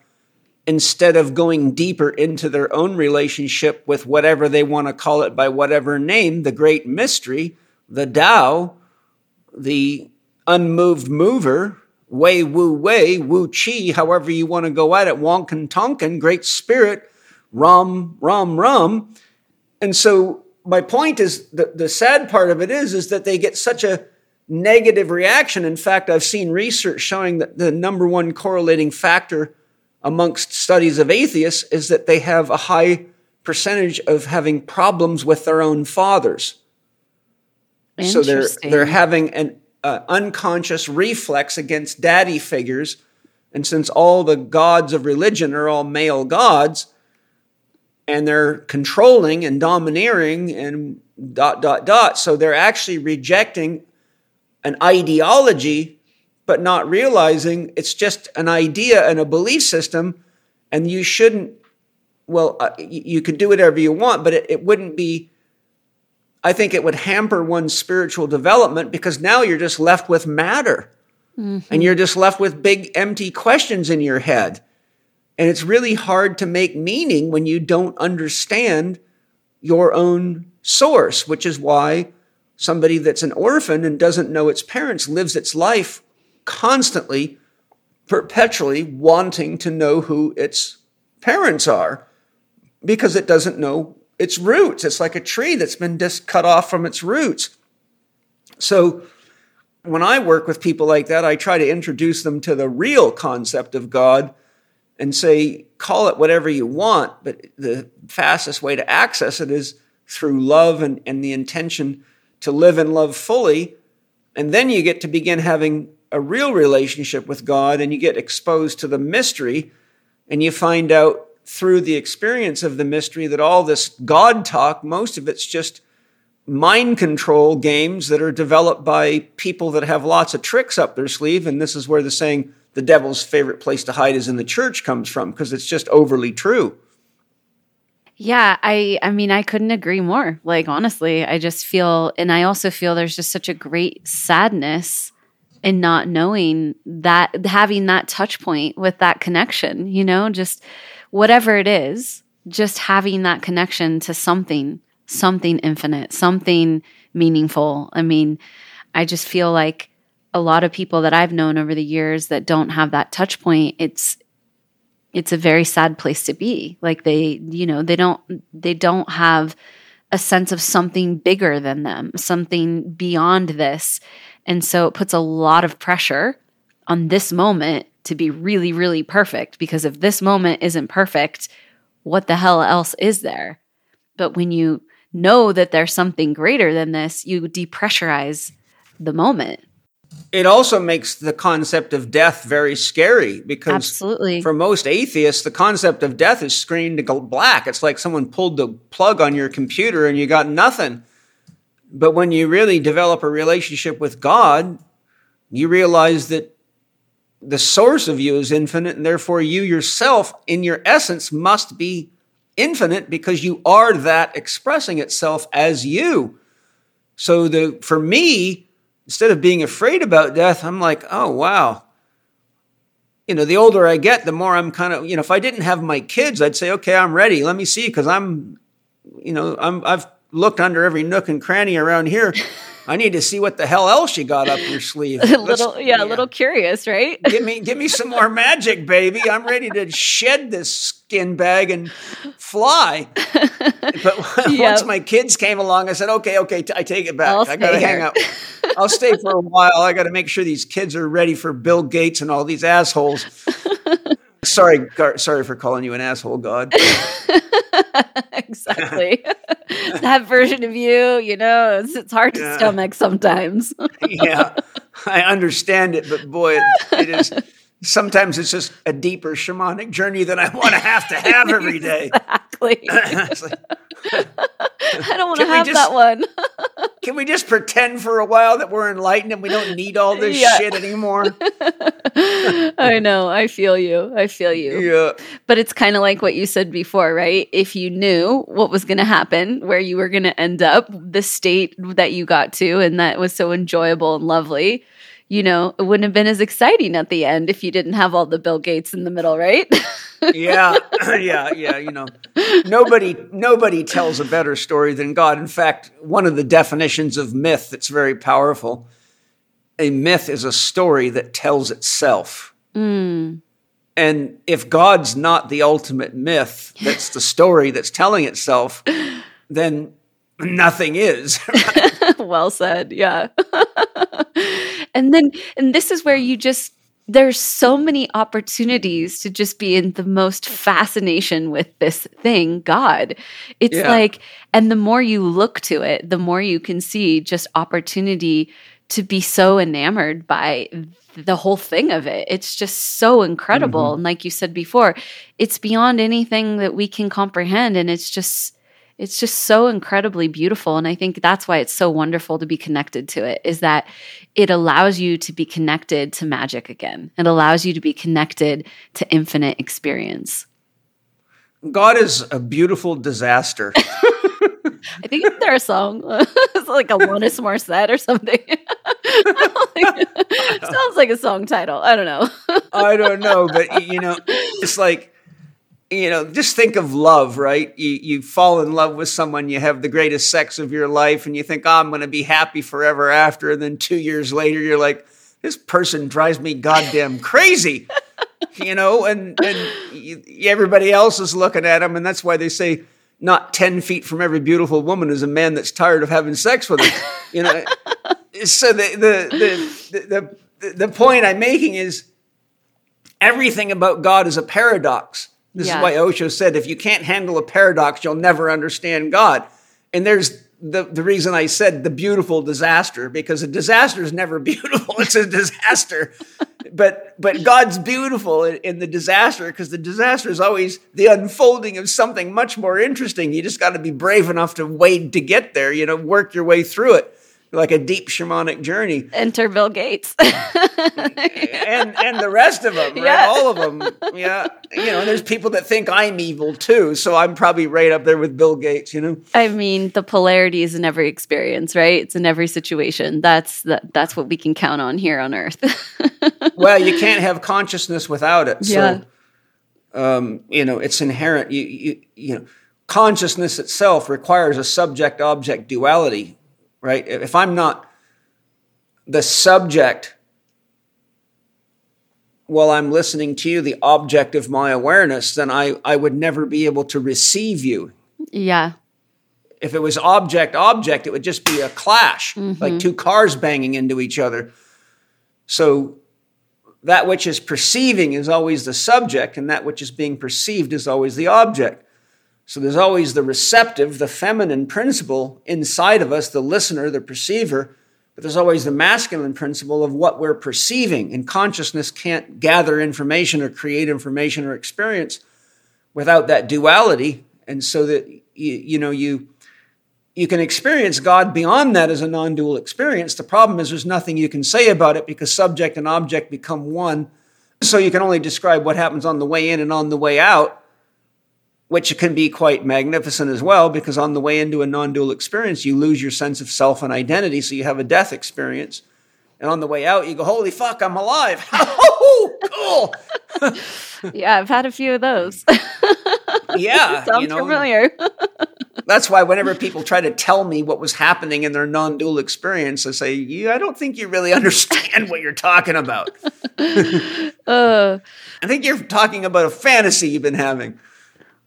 instead of going deeper into their own relationship with whatever they want to call it by whatever name, the great mystery, the Tao, the unmoved mover, Wei Wu Wei, Wu Chi, however you want to go at it, Wakan Tanka, Great Spirit, Ram, Ram, Ram. And so my point is the, the sad part of it is, is that they get such a negative reaction. In fact, I've seen research showing that the number one correlating factor amongst studies of atheists is that they have a high percentage of having problems with their own fathers. So they're they're having an uh, unconscious reflex against daddy figures, and since all the gods of religion are all male gods, and they're controlling and domineering and dot, dot, dot. So they're actually rejecting an ideology, but not realizing it's just an idea and a belief system. And you shouldn't, well, uh, you could do whatever you want, but it, it wouldn't be, I think it would hamper one's spiritual development because now you're just left with matter. Mm-hmm. And you're just left with big empty questions in your head. And it's really hard to make meaning when you don't understand your own source, which is why somebody that's an orphan and doesn't know its parents lives its life constantly, perpetually wanting to know who its parents are because it doesn't know its roots. It's like a tree that's been just cut off from its roots. So when I work with people like that, I try to introduce them to the real concept of God and say, call it whatever you want, but the fastest way to access it is through love and, and the intention to live and love fully. And then you get to begin having a real relationship with God and you get exposed to the mystery and you find out through the experience of the mystery that all this God talk, most of it's just mind control games that are developed by people that have lots of tricks up their sleeve. And this is where the saying, the devil's favorite place to hide is in the church comes from because it's just overly true. Yeah, I I mean I couldn't agree more. Like honestly, I just feel and I also feel there's just such a great sadness in not knowing that having that touch point with that connection, you know, just whatever it is, just having that connection to something, something infinite, something meaningful. I mean, I just feel like a lot of people that I've known over the years that don't have that touch point, it's it's a very sad place to be. Like they, you know, they don't they don't have a sense of something bigger than them, something beyond this. And so it puts a lot of pressure on this moment to be really really perfect because if this moment isn't perfect, what the hell else is there? But when you know that there's something greater than this, you depressurize the moment it also makes the concept of death very scary because Absolutely. for most atheists, the concept of death is screened to go black. It's like someone pulled the plug on your computer and you got nothing. But when you really develop a relationship with God, you realize that the source of you is infinite, and therefore you yourself, in your essence, must be infinite because you are that expressing itself as you. So the for me, instead of being afraid about death, I'm like, oh, wow. You know, the older I get, the more I'm kind of, you know, if I didn't have my kids, I'd say, okay, I'm ready. Let me see, because I'm, you know, I'm, I've looked under every nook and cranny around here. I need to see what the hell else you got up your sleeve. a little, yeah, yeah, a little curious, right? give me, give me some more magic, baby. I'm ready to shed this skin bag and fly. But yep. once my kids came along, I said, okay, okay, t- I take it back. I'll I got to hang out. I'll stay for a while. I got to make sure these kids are ready for Bill Gates and all these assholes. Sorry, gar- sorry for calling you an asshole, God. exactly. that version of you, you know, it's, it's hard to yeah. stomach sometimes. yeah, I understand it, but boy, it, it is sometimes it's just a deeper shamanic journey that I want to have to have every day. Exactly. like, I don't want to have just, that one. can we just pretend for a while that we're enlightened and we don't need all this yeah. shit anymore? I know. I feel you. I feel you. Yeah. But it's kind of like what you said before, right? If you knew what was going to happen, where you were going to end up, the state that you got to, and that was so enjoyable and lovely you know, it wouldn't have been as exciting at the end if you didn't have all the Bill Gates in the middle, right? yeah, yeah, yeah. You know, nobody nobody tells a better story than God. In fact, one of the definitions of myth that's very powerful. A myth is a story that tells itself. Mm. And if God's not the ultimate myth, that's the story that's telling itself, then nothing is. well said. Yeah. And then, and this is where you just, there's so many opportunities to just be in the most fascination with this thing, God. It's yeah. like, and the more you look to it, the more you can see just opportunity to be so enamored by the whole thing of it. It's just so incredible. Mm-hmm. And like you said before, it's beyond anything that we can comprehend. And it's just, it's just so incredibly beautiful. And I think that's why it's so wonderful to be connected to it is that it allows you to be connected to magic again. It allows you to be connected to infinite experience. God is a beautiful disaster. I think it's their song. it's like a Alanis Morissette or something. sounds like a song title. I don't know. I don't know, but you know, it's like you know, just think of love, right? You you fall in love with someone, you have the greatest sex of your life, and you think, "Oh, I'm going to be happy forever after." And then two years later, you're like, "This person drives me goddamn crazy." you know, and and you, everybody else is looking at him. and that's why they say not 10 feet from every beautiful woman is a man that's tired of having sex with her. You know, so the, the, the, the, the, point I'm making is everything about God is a paradox. This yeah. is why Osho said, if you can't handle a paradox, you'll never understand God. And there's the, the reason I said the beautiful disaster, because a disaster is never beautiful. It's a disaster but but God's beautiful in, in the disaster because the disaster is always the unfolding of something much more interesting. You just got to be brave enough to wade to get there. You know, work your way through it like a deep shamanic journey. Enter Bill Gates. and and the rest of them, right? Yeah. All of them. Yeah. You know, there's people that think I'm evil too, so I'm probably right up there with Bill Gates, you know. I mean, the polarity is in every experience, right? It's in every situation. That's that that's what we can count on here on earth. well, you can't have consciousness without it. So yeah. um, you know, it's inherent. You you you know, consciousness itself requires a subject object duality right? If I'm not the subject while I'm listening to you, the object of my awareness, then I, I would never be able to receive you. Yeah. If it was object object, it would just be a clash, mm-hmm. like two cars banging into each other. So that which is perceiving is always the subject, and that which is being perceived is always the object. So there's always the receptive, the feminine principle inside of us, the listener, the perceiver, but there's always the masculine principle of what we're perceiving. And consciousness can't gather information or create information or experience without that duality. And so that you, you know you you can experience God beyond that as a non-dual experience. The problem is there's nothing you can say about it because subject and object become one. So you can only describe what happens on the way in and on the way out which can be quite magnificent as well, because on the way into a non dual experience, you lose your sense of self and identity, so you have a death experience. And on the way out, you go, Holy fuck, I'm alive. oh, cool. yeah, I've had a few of those. yeah. Sounds you know, familiar. that's why whenever people try to tell me what was happening in their non dual experience, I say, yeah, I don't think you really understand what you're talking about. uh, I think you're talking about a fantasy you've been having.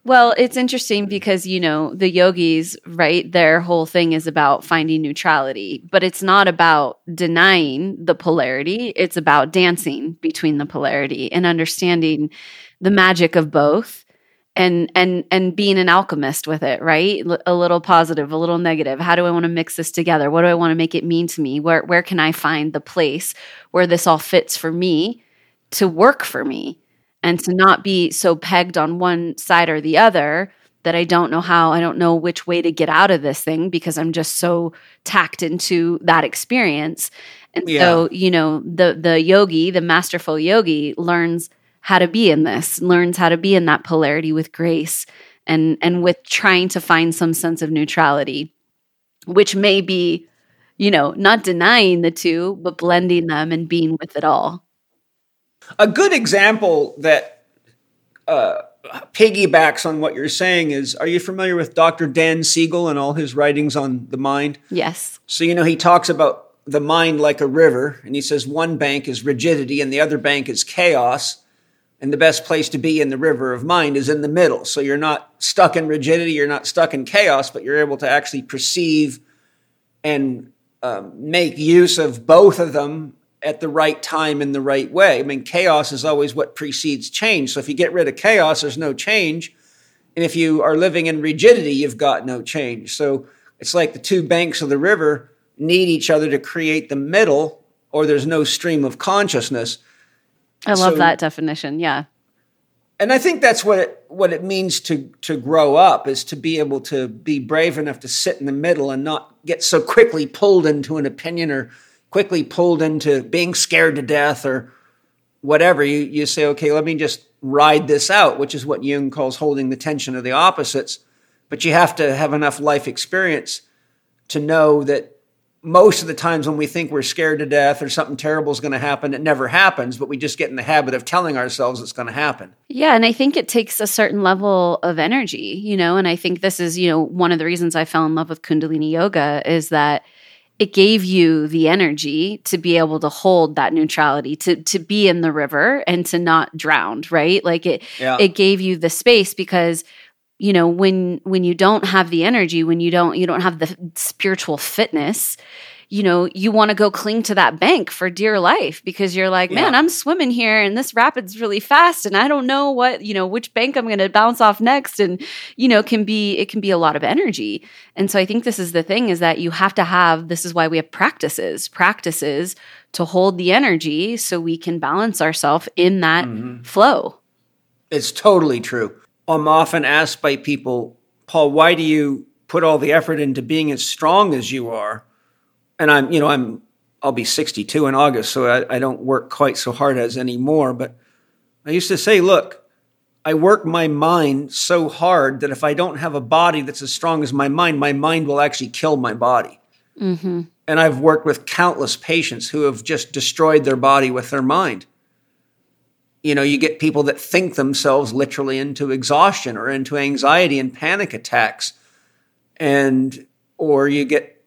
Well, it's interesting because, you know, the yogis, right, their whole thing is about finding neutrality, but it's not about denying the polarity. It's about dancing between the polarity and understanding the magic of both and and and being an alchemist with it, right? A little positive, a little negative. How do I want to mix this together? What do I want to make it mean to me? Where where can I find the place where this all fits for me to work for me? And to not be so pegged on one side or the other that I don't know how, I don't know which way to get out of this thing because I'm just so tacked into that experience. And yeah. so, you know, the the yogi, the masterful yogi learns how to be in this, learns how to be in that polarity with grace and and with trying to find some sense of neutrality, which may be, you know, not denying the two, but blending them and being with it all. A good example that uh, piggybacks on what you're saying is are you familiar with Dr. Dan Siegel and all his writings on the mind? Yes. So, you know, he talks about the mind like a river, and he says one bank is rigidity and the other bank is chaos. And the best place to be in the river of mind is in the middle. So you're not stuck in rigidity, you're not stuck in chaos, but you're able to actually perceive and um, make use of both of them at the right time in the right way. I mean, chaos is always what precedes change. So if you get rid of chaos, there's no change. And if you are living in rigidity, you've got no change. So it's like the two banks of the river. need each other to create the middle, or there's no stream of consciousness. I love So- that definition. Yeah. And I think that's what it what it means to to grow up is to be able to be brave enough to sit in the middle and not get so quickly pulled into an opinion or quickly pulled into being scared to death or whatever. You you say, okay, let me just ride this out, which is what Jung calls holding the tension of the opposites. But you have to have enough life experience to know that most of the times when we think we're scared to death or something terrible is going to happen, it never happens, but we just get in the habit of telling ourselves it's going to happen. Yeah, and I think it takes a certain level of energy, you know, and I think this is, you know, one of the reasons I fell in love with Kundalini yoga is that it gave you the energy to be able to hold that neutrality, to to be in the river and to not drown, right? Like it Yeah. it gave you the space because you know when when you don't have the energy when you don't you don't have the spiritual fitness you know you want to go cling to that bank for dear life because you're like man Yeah. i'm swimming here and this rapid's really fast and i don't know what you know which bank i'm going to bounce off next and you know can be it can be a lot of energy and so i think this is the thing is that you have to have this is why we have practices practices to hold the energy so we can balance ourselves in that mm-hmm. flow It's totally true. I'm often asked by people, Paul, why do you put all the effort into being as strong as you are? And I'm, you know, I'm, I'll be 62 in August, so I, I don't work quite so hard as anymore. But I used to say, look, I work my mind so hard that if I don't have a body that's as strong as my mind, my mind will actually kill my body. Mm-hmm. And I've worked with countless patients who have just destroyed their body with their mind you know, you get people that think themselves literally into exhaustion or into anxiety and panic attacks. And, or you get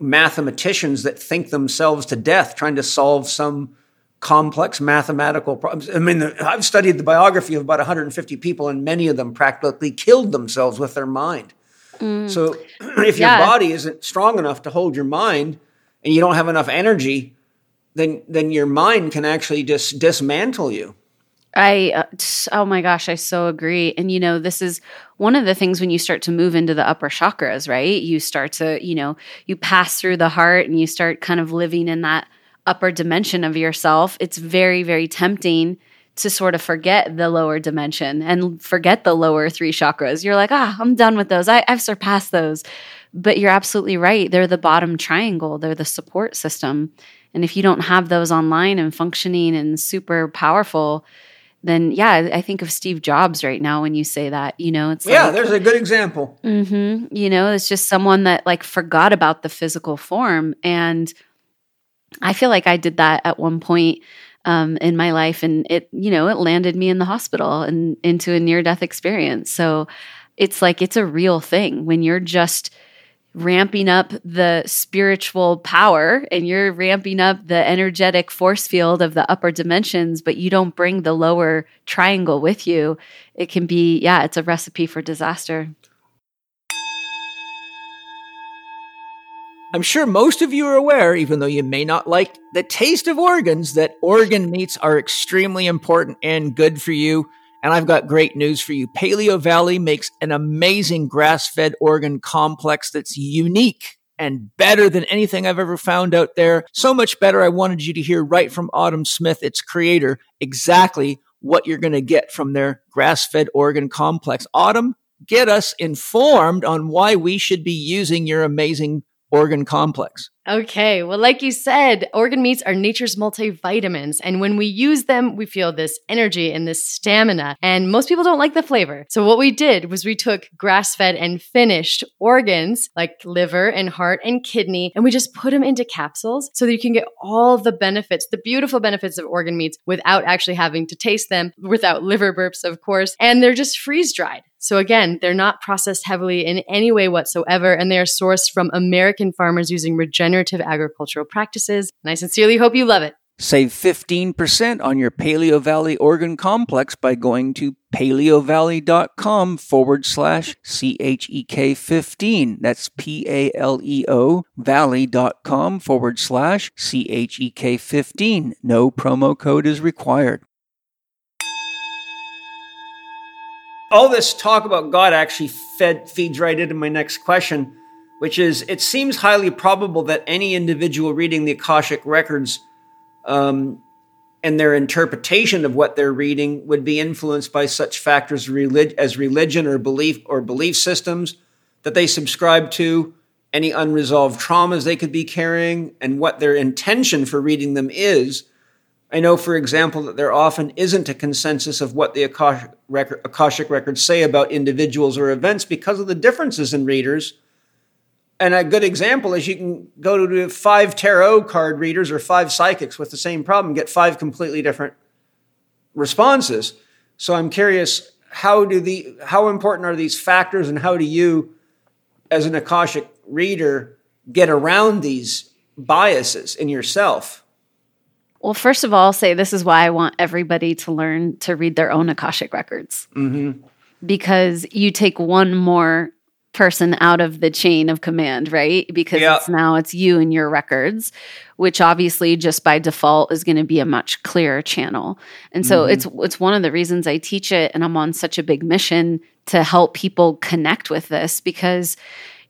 mathematicians that think themselves to death trying to solve some complex mathematical problems. I mean, I've studied the biography of about 150 people, and many of them practically killed themselves with their mind. Mm. So if Yeah. your body isn't strong enough to hold your mind and you don't have enough energy, then then your mind can actually just dismantle you. I, uh, oh my gosh, I so agree. And, you know, this is one of the things when you start to move into the upper chakras, right? You start to, you know, you pass through the heart and you start kind of living in that upper dimension of yourself. It's very, very tempting to sort of forget the lower dimension and forget the lower three chakras. You're like, ah, I'm done with those. I, I've surpassed those. But you're absolutely right. They're the bottom triangle, they're the support system. And if you don't have those online and functioning and super powerful, then yeah, I think of Steve Jobs right now when you say that. You know, it's Yeah, like, there's a good example. hmm You know, it's just someone that like forgot about the physical form. And I feel like I did that at one point um, in my life. And it, you know, it landed me in the hospital and into a near death experience. So it's like it's a real thing when you're just ramping up the spiritual power and you're ramping up the energetic force field of the upper dimensions, but you don't bring the lower triangle with you. It can be, yeah, it's a recipe for disaster. I'm sure most of you are aware, even though you may not like the taste of organs, that organ meats are extremely important and good for you. And I've got great news for you. Paleo Valley makes an amazing grass fed organ complex that's unique and better than anything I've ever found out there. So much better. I wanted you to hear right from Autumn Smith, its creator, exactly what you're going to get from their grass fed organ complex. Autumn, get us informed on why we should be using your amazing organ complex. Okay, well, like you said, organ meats are nature's multivitamins. And when we use them, we feel this energy and this stamina. And most people don't like the flavor. So, what we did was we took grass fed and finished organs like liver and heart and kidney, and we just put them into capsules so that you can get all the benefits, the beautiful benefits of organ meats without actually having to taste them, without liver burps, of course. And they're just freeze dried. So again, they're not processed heavily in any way whatsoever, and they are sourced from American farmers using regenerative agricultural practices. And I sincerely hope you love it. Save 15% on your Paleo Valley organ complex by going to paleovalley.com forward slash CHEK 15. That's P A L E O valley.com forward slash CHEK 15. No promo code is required. All this talk about God actually fed feeds right into my next question. which is it seems highly probable that any individual reading the Akashic records um, and their interpretation of what they're reading would be influenced by such factors as religion or belief or belief systems that they subscribe to, any unresolved traumas they could be carrying, and what their intention for reading them is. I know, for example, that there often isn't a consensus of what the Akashic, record, Akashic records say about individuals or events because of the differences in readers. And a good example is you can go to five tarot card readers or five psychics with the same problem, get five completely different responses. So I'm curious, how do the how important are these factors, and how do you, as an Akashic reader, get around these biases in yourself? Well, first of all, I'll say this is why I want everybody to learn to read their own Akashic records. Mm-hmm. Because you take one more person out of the chain of command, right? Because it's now it's you and your records, which obviously just by default is going to be a much clearer channel. And so mm-hmm. it's it's one of the reasons I teach it and I'm on such a big mission to help people connect with this because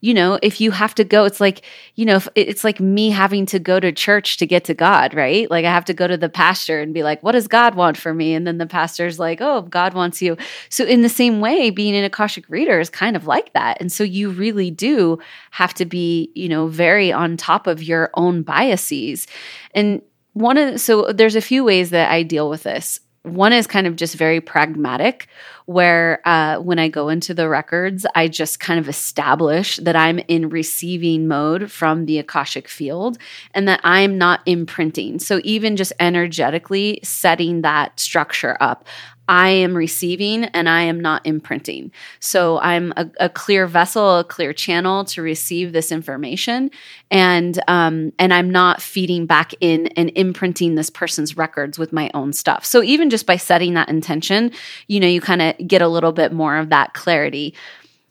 you know, if you have to go, it's like, you know, it's like me having to go to church to get to God, right? Like I have to go to the pastor and be like, what does God want for me? And then the pastor's like, oh, God wants you. So, in the same way, being an Akashic reader is kind of like that. And so, you really do have to be, you know, very on top of your own biases. And one of, so there's a few ways that I deal with this. One is kind of just very pragmatic, where uh, when I go into the records, I just kind of establish that I'm in receiving mode from the Akashic field and that I'm not imprinting. So, even just energetically setting that structure up, I am receiving and I am not imprinting. So I'm a, a clear vessel, a clear channel to receive this information, and um, and I'm not feeding back in and imprinting this person's records with my own stuff. So even just by setting that intention, you know, you kind of get a little bit more of that clarity.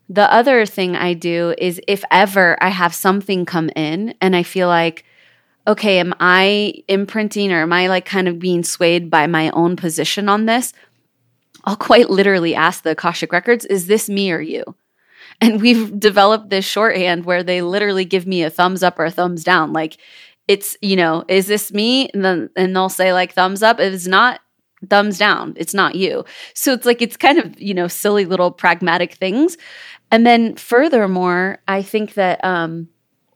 The other thing I do is if ever I have something come in and I feel like okay, am I imprinting or am I like kind of being swayed by my own position on this? I'll quite literally ask the Akashic Records, is this me or you? And we've developed this shorthand where they literally give me a thumbs up or a thumbs down. Like, it's, you know, is this me? And then and they'll say like thumbs up. If it's not, thumbs down. It's not you. So it's like it's kind of, you know, silly little pragmatic things. And then furthermore, I think that um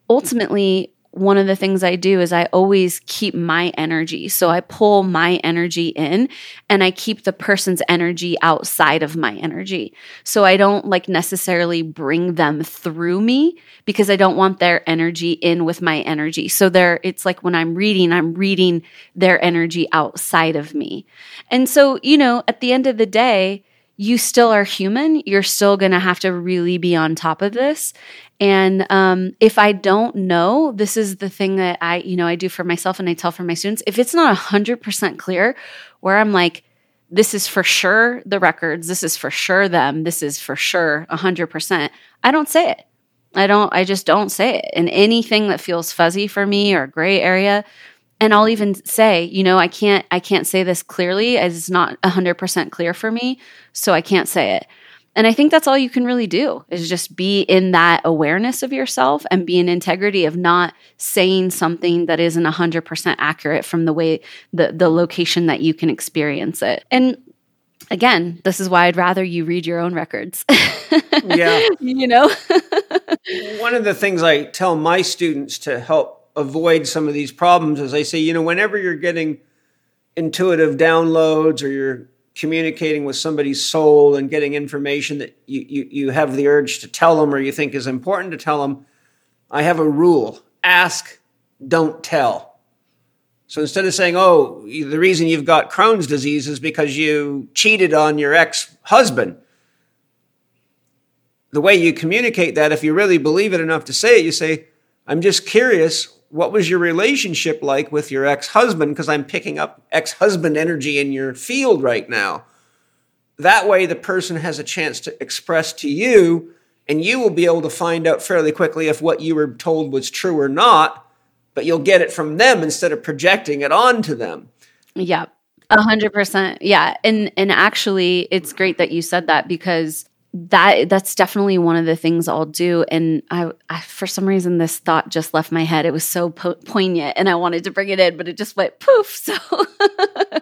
ultimately one of the things I do is I always keep my energy. So I pull my energy in and I keep the person's energy outside of my energy. So I don't like necessarily bring them through me because I don't want their energy in with my energy. So there it's like when I'm reading, I'm reading their energy outside of me. And so, you know, at the end of the day, you still are human. You're still going to have to really be on top of this. And um, if I don't know, this is the thing that I, you know, I do for myself and I tell for my students. If it's not a 100% clear, where I'm like, this is for sure the records, this is for sure them, this is for sure a 100%, I don't say it. I don't, I just don't say it. And anything that feels fuzzy for me or gray area, and I'll even say, you know, I can't, I can't say this clearly as it's not 100% clear for me, so I can't say it. And I think that's all you can really do is just be in that awareness of yourself and be in integrity of not saying something that isn't 100% accurate from the way the, the location that you can experience it. And again, this is why I'd rather you read your own records. yeah. You know? One of the things I tell my students to help avoid some of these problems is I say, you know, whenever you're getting intuitive downloads or you're communicating with somebody's soul and getting information that you, you, you have the urge to tell them or you think is important to tell them, I have a rule ask, don't tell. So instead of saying, oh, the reason you've got Crohn's disease is because you cheated on your ex husband, the way you communicate that, if you really believe it enough to say it, you say, I'm just curious what was your relationship like with your ex husband? Because I'm picking up ex husband energy in your field right now. That way, the person has a chance to express to you, and you will be able to find out fairly quickly if what you were told was true or not, but you'll get it from them instead of projecting it onto them. Yeah. A hundred percent. Yeah. And and actually it's great that you said that because that that's definitely one of the things I'll do. And I, I for some reason, this thought just left my head. It was so po- poignant, and I wanted to bring it in, but it just went poof. So,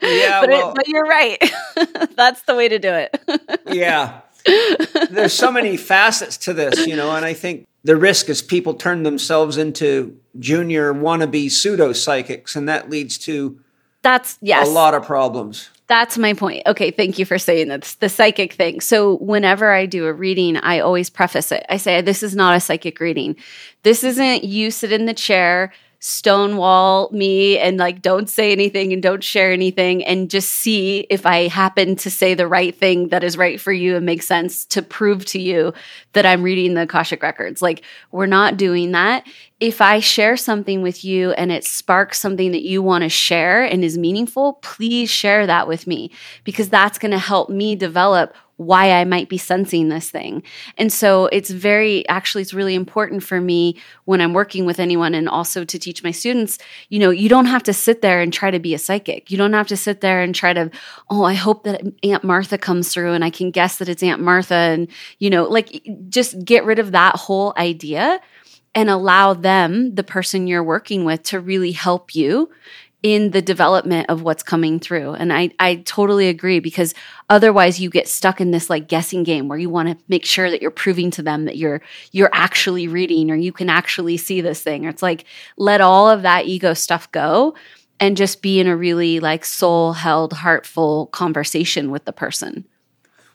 Yeah, but, well- it, but you're right. that's the way to do it. Yeah. There's so many facets to this, you know, and I think the risk is people turn themselves into junior wannabe pseudo psychics, and that leads to that's yes. a lot of problems. That's my point. Okay, thank you for saying that. The psychic thing. So, whenever I do a reading, I always preface it. I say, This is not a psychic reading. This isn't you sit in the chair, stonewall me, and like don't say anything and don't share anything, and just see if I happen to say the right thing that is right for you and makes sense to prove to you that I'm reading the Akashic records. Like, we're not doing that. If I share something with you and it sparks something that you want to share and is meaningful, please share that with me because that's going to help me develop why I might be sensing this thing. And so it's very, actually, it's really important for me when I'm working with anyone and also to teach my students, you know, you don't have to sit there and try to be a psychic. You don't have to sit there and try to, oh, I hope that Aunt Martha comes through and I can guess that it's Aunt Martha. And, you know, like just get rid of that whole idea and allow them, the person you're working with, to really help you in the development of what's coming through. And I, I totally agree because otherwise you get stuck in this like guessing game where you want to make sure that you're proving to them that you're you're actually reading or you can actually see this thing. Or it's like let all of that ego stuff go and just be in a really like soul held, heartful conversation with the person.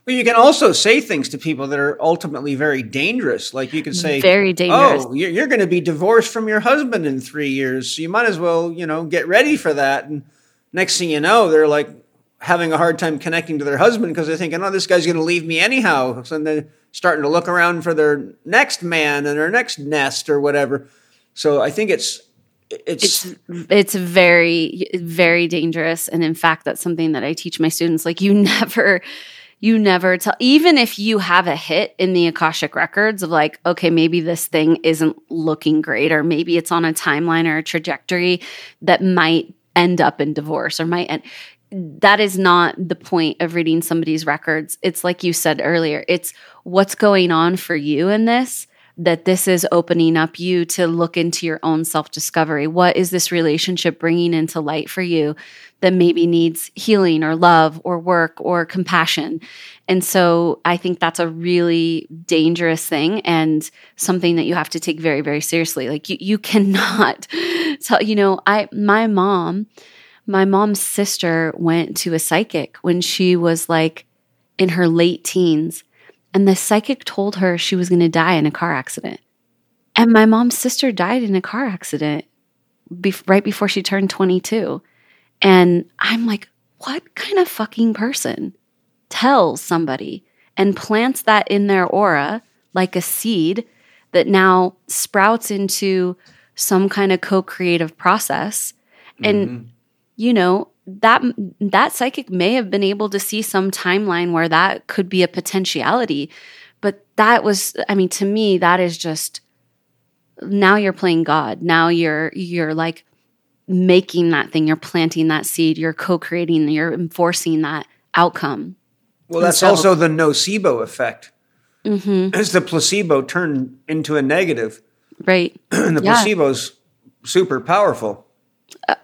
Well, you can also say things to people that are ultimately very dangerous. Like you can say, Very oh, dangerous. "Oh, you're, you're going to be divorced from your husband in three years, so you might as well, you know, get ready for that." And next thing you know, they're like having a hard time connecting to their husband because they're thinking, "Oh, this guy's going to leave me anyhow." So they're starting to look around for their next man and their next nest or whatever. So I think it's it's, it's it's very very dangerous and in fact that's something that i teach my students like you never you never tell even if you have a hit in the akashic records of like okay maybe this thing isn't looking great or maybe it's on a timeline or a trajectory that might end up in divorce or might end that is not the point of reading somebody's records. It's like you said earlier it's what's going on for you in this that this is opening up you to look into your own self discovery. What is this relationship bringing into light for you that maybe needs healing or love or work or compassion? And so I think that's a really dangerous thing and something that you have to take very, very seriously. Like you, you cannot tell, you know, I, my mom, my mom's sister went to a psychic when she was like in her late teens and the psychic told her she was going to die in a car accident. And my mom's sister died in a car accident be- right before she turned 22. And I'm like, what kind of fucking person tells somebody and plants that in their aura like a seed that now sprouts into some kind of co-creative process and mm-hmm. you know that that psychic may have been able to see some timeline where that could be a potentiality but that was i mean to me that is just now you're playing god now you're you're like making that thing you're planting that seed you're co-creating you're enforcing that outcome well, that's so- also the nocebo effect. Mm-hmm. As the placebo turned into a negative, right and the Yeah. placebo's super powerful.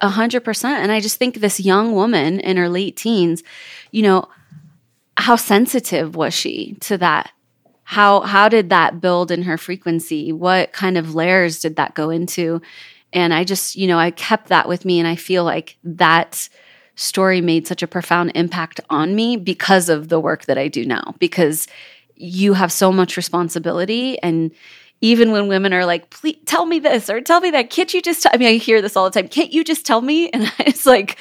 A hundred percent. And I just think this young woman in her late teens, you know, how sensitive was she to that? How how did that build in her frequency? What kind of layers did that go into? And I just, you know, I kept that with me and I feel like that story made such a profound impact on me because of the work that I do now. Because you have so much responsibility and even when women are like, please tell me this or tell me that, can't you just, tell-" I mean, I hear this all the time. Can't you just tell me? And it's like,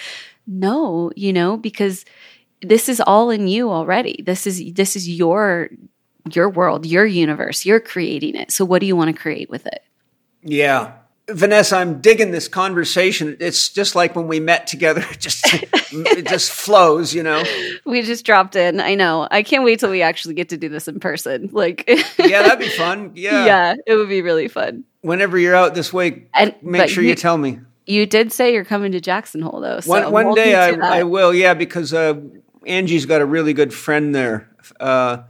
no, you know, because this is all in you already. This is, this is your, your world, your universe. You're creating it. So what do you want to create with it? Yeah. Vanessa, I'm digging this conversation. It's just like when we met together. It just it just flows, you know. We just dropped in. I know. I can't wait till we actually get to do this in person. Like, Yeah, that'd be fun. Yeah. yeah, it would be really fun. Whenever you're out this way, And make sure you, tell me. You did say you're coming to Jackson Hole though. So One one hold day I. I will. Yeah, because uh, Angie's got a really good friend there. Uh,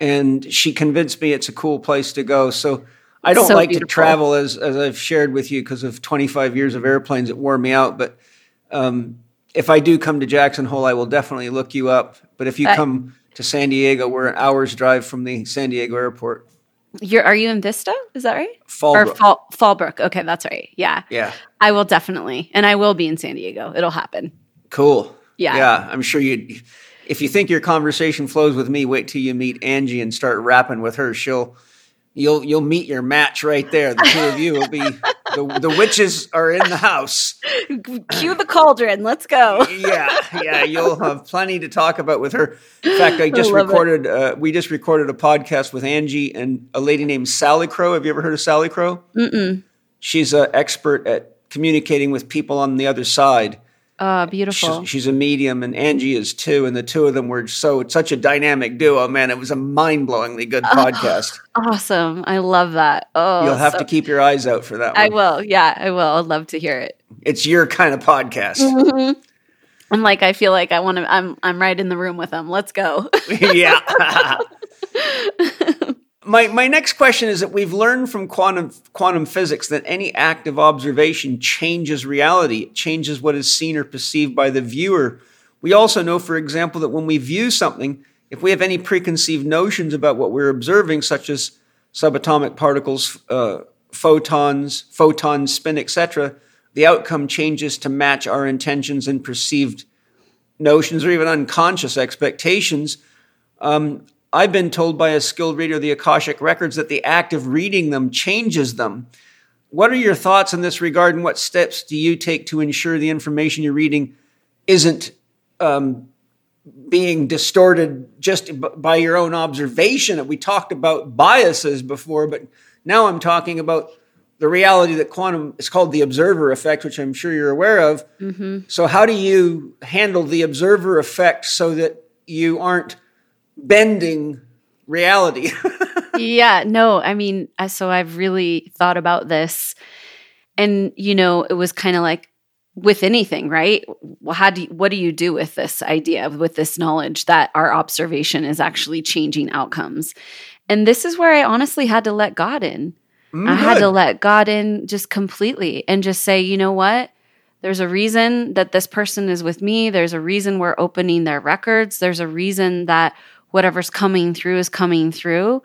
and she convinced me it's a cool place to go. So I don't So like beautiful. to travel as as I've shared with you because of 25 years of airplanes. It wore me out. But um, if I do come to Jackson Hole, I will definitely look you up. But if you I- come to San Diego, we're an hour's drive from the San Diego airport. You're are you in Vista? Is that right? Fallbrook. Or Fall, Fallbrook. Okay, that's right. Yeah. yeah, I will definitely. And I will be in San Diego. It'll happen. cool. Yeah. yeah. I'm sure you. If you think your conversation flows with me, wait till you meet Angie and start rapping with her. She'll. You'll you'll meet your match right there. The two of you will be the the witches are in the house. Cue the cauldron. Let's go. yeah, yeah, you'll have plenty to talk about with her. In fact, I just it. recorded. Uh, we just recorded a podcast with Angie and a lady named Sally Crow. Have you ever heard of Sally Crow? Mm-mm. She's an expert at communicating with people on the other side. Oh, beautiful. She's, she's a medium, and Angie is too. And the two of them were so such a dynamic duo. Man, it was a mind blowingly good podcast. awesome. I love that. Oh, You'll have so- to keep your eyes out for that one. I will. Yeah, I will. I'd love to hear it. It's your kind of podcast. Mm-hmm. I'm like, I feel like I want to. I'm. I'm right in the room with them. Let's go. yeah. my my next question is that we've learned from quantum quantum physics that any act of observation changes reality. It changes what is seen or perceived by the viewer. We also know, for example, that when we view something, if we have any preconceived notions about what we're observing, such as subatomic particles, uh, photons, photon spin, etc., the outcome changes to match our intentions and perceived notions or even unconscious expectations. Um, I've been told by a skilled reader of the Akashic Records that the act of reading them changes them. What are your thoughts in this regard, and what steps do you take to ensure the information you're reading isn't um, being distorted just by your own observation? We talked about biases before, but now I'm talking about the reality that quantum is called the observer effect, which I'm sure you're aware of. So, how do you handle the observer effect so that you aren't bending reality? yeah. No. I mean, uh, so I've really thought about this, and you know, it was kind of like with anything, right? Well, how do you, what do you do with this idea, with this knowledge that our observation is actually changing outcomes? And this is where I honestly had to let God in. Mm, I had to let God in just completely and just say, you know what? There's a reason that this person is with me. There's a reason we're opening their records. There's a reason that whatever's coming through is coming through.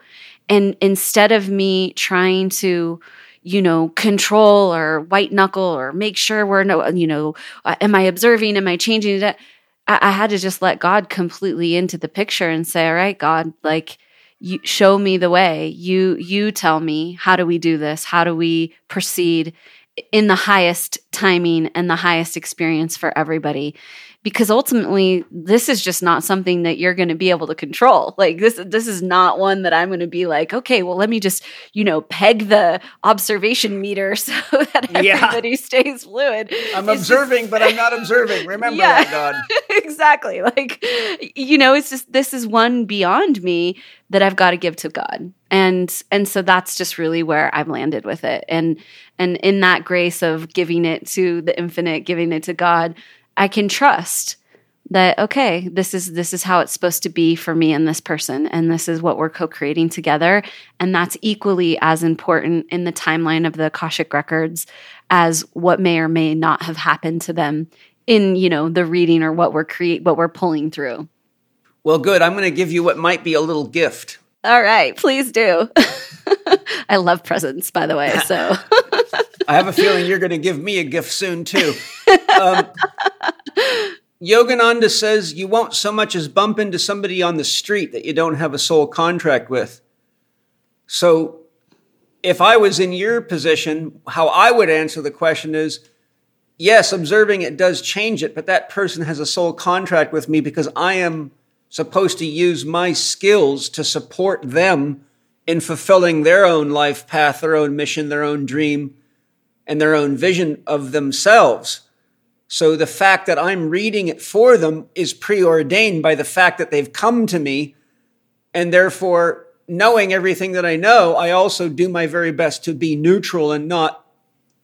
And instead of me trying to, you know, control or white knuckle or make sure we're no, you know, uh, am I observing? Am I changing it? I, I had to just let God completely into the picture and say, all right, God, like, you show me the way you you tell me how do we do this how do we proceed in the highest timing and the highest experience for everybody because ultimately this is just not something that you're going to be able to control like this this is not one that i'm going to be like okay well let me just you know peg the observation meter so that Yeah. everybody stays fluid I'm It's just- observing, but I'm not observing. Remember Yeah. that, God. exactly. Like, you know, it's just this is one beyond me that I've got to give to God. And and so that's just really where I've landed with it. And and in that grace of giving it to the infinite, giving it to God, I can trust that okay, this is this is how it's supposed to be for me and this person and this is what we're co-creating together and that's equally as important in the timeline of the Akashic records as what may or may not have happened to them in you know the reading or what we're create what we're pulling through Well, good. I'm going to give you what might be a little gift. all right please do i love presents by the way so I have a feeling you're going to give me a gift soon, too. Um, Yogananda says you won't so much as bump into somebody on the street that you don't have a soul contract with. So, if I was in your position, how I would answer the question is yes, observing it does change it, but that person has a soul contract with me because I am supposed to use my skills to support them in fulfilling their own life path, their own mission, their own dream, and their own vision of themselves. So the fact that I'm reading it for them is preordained by the fact that they've come to me. And therefore, knowing everything that I know, I also do my very best to be neutral and not,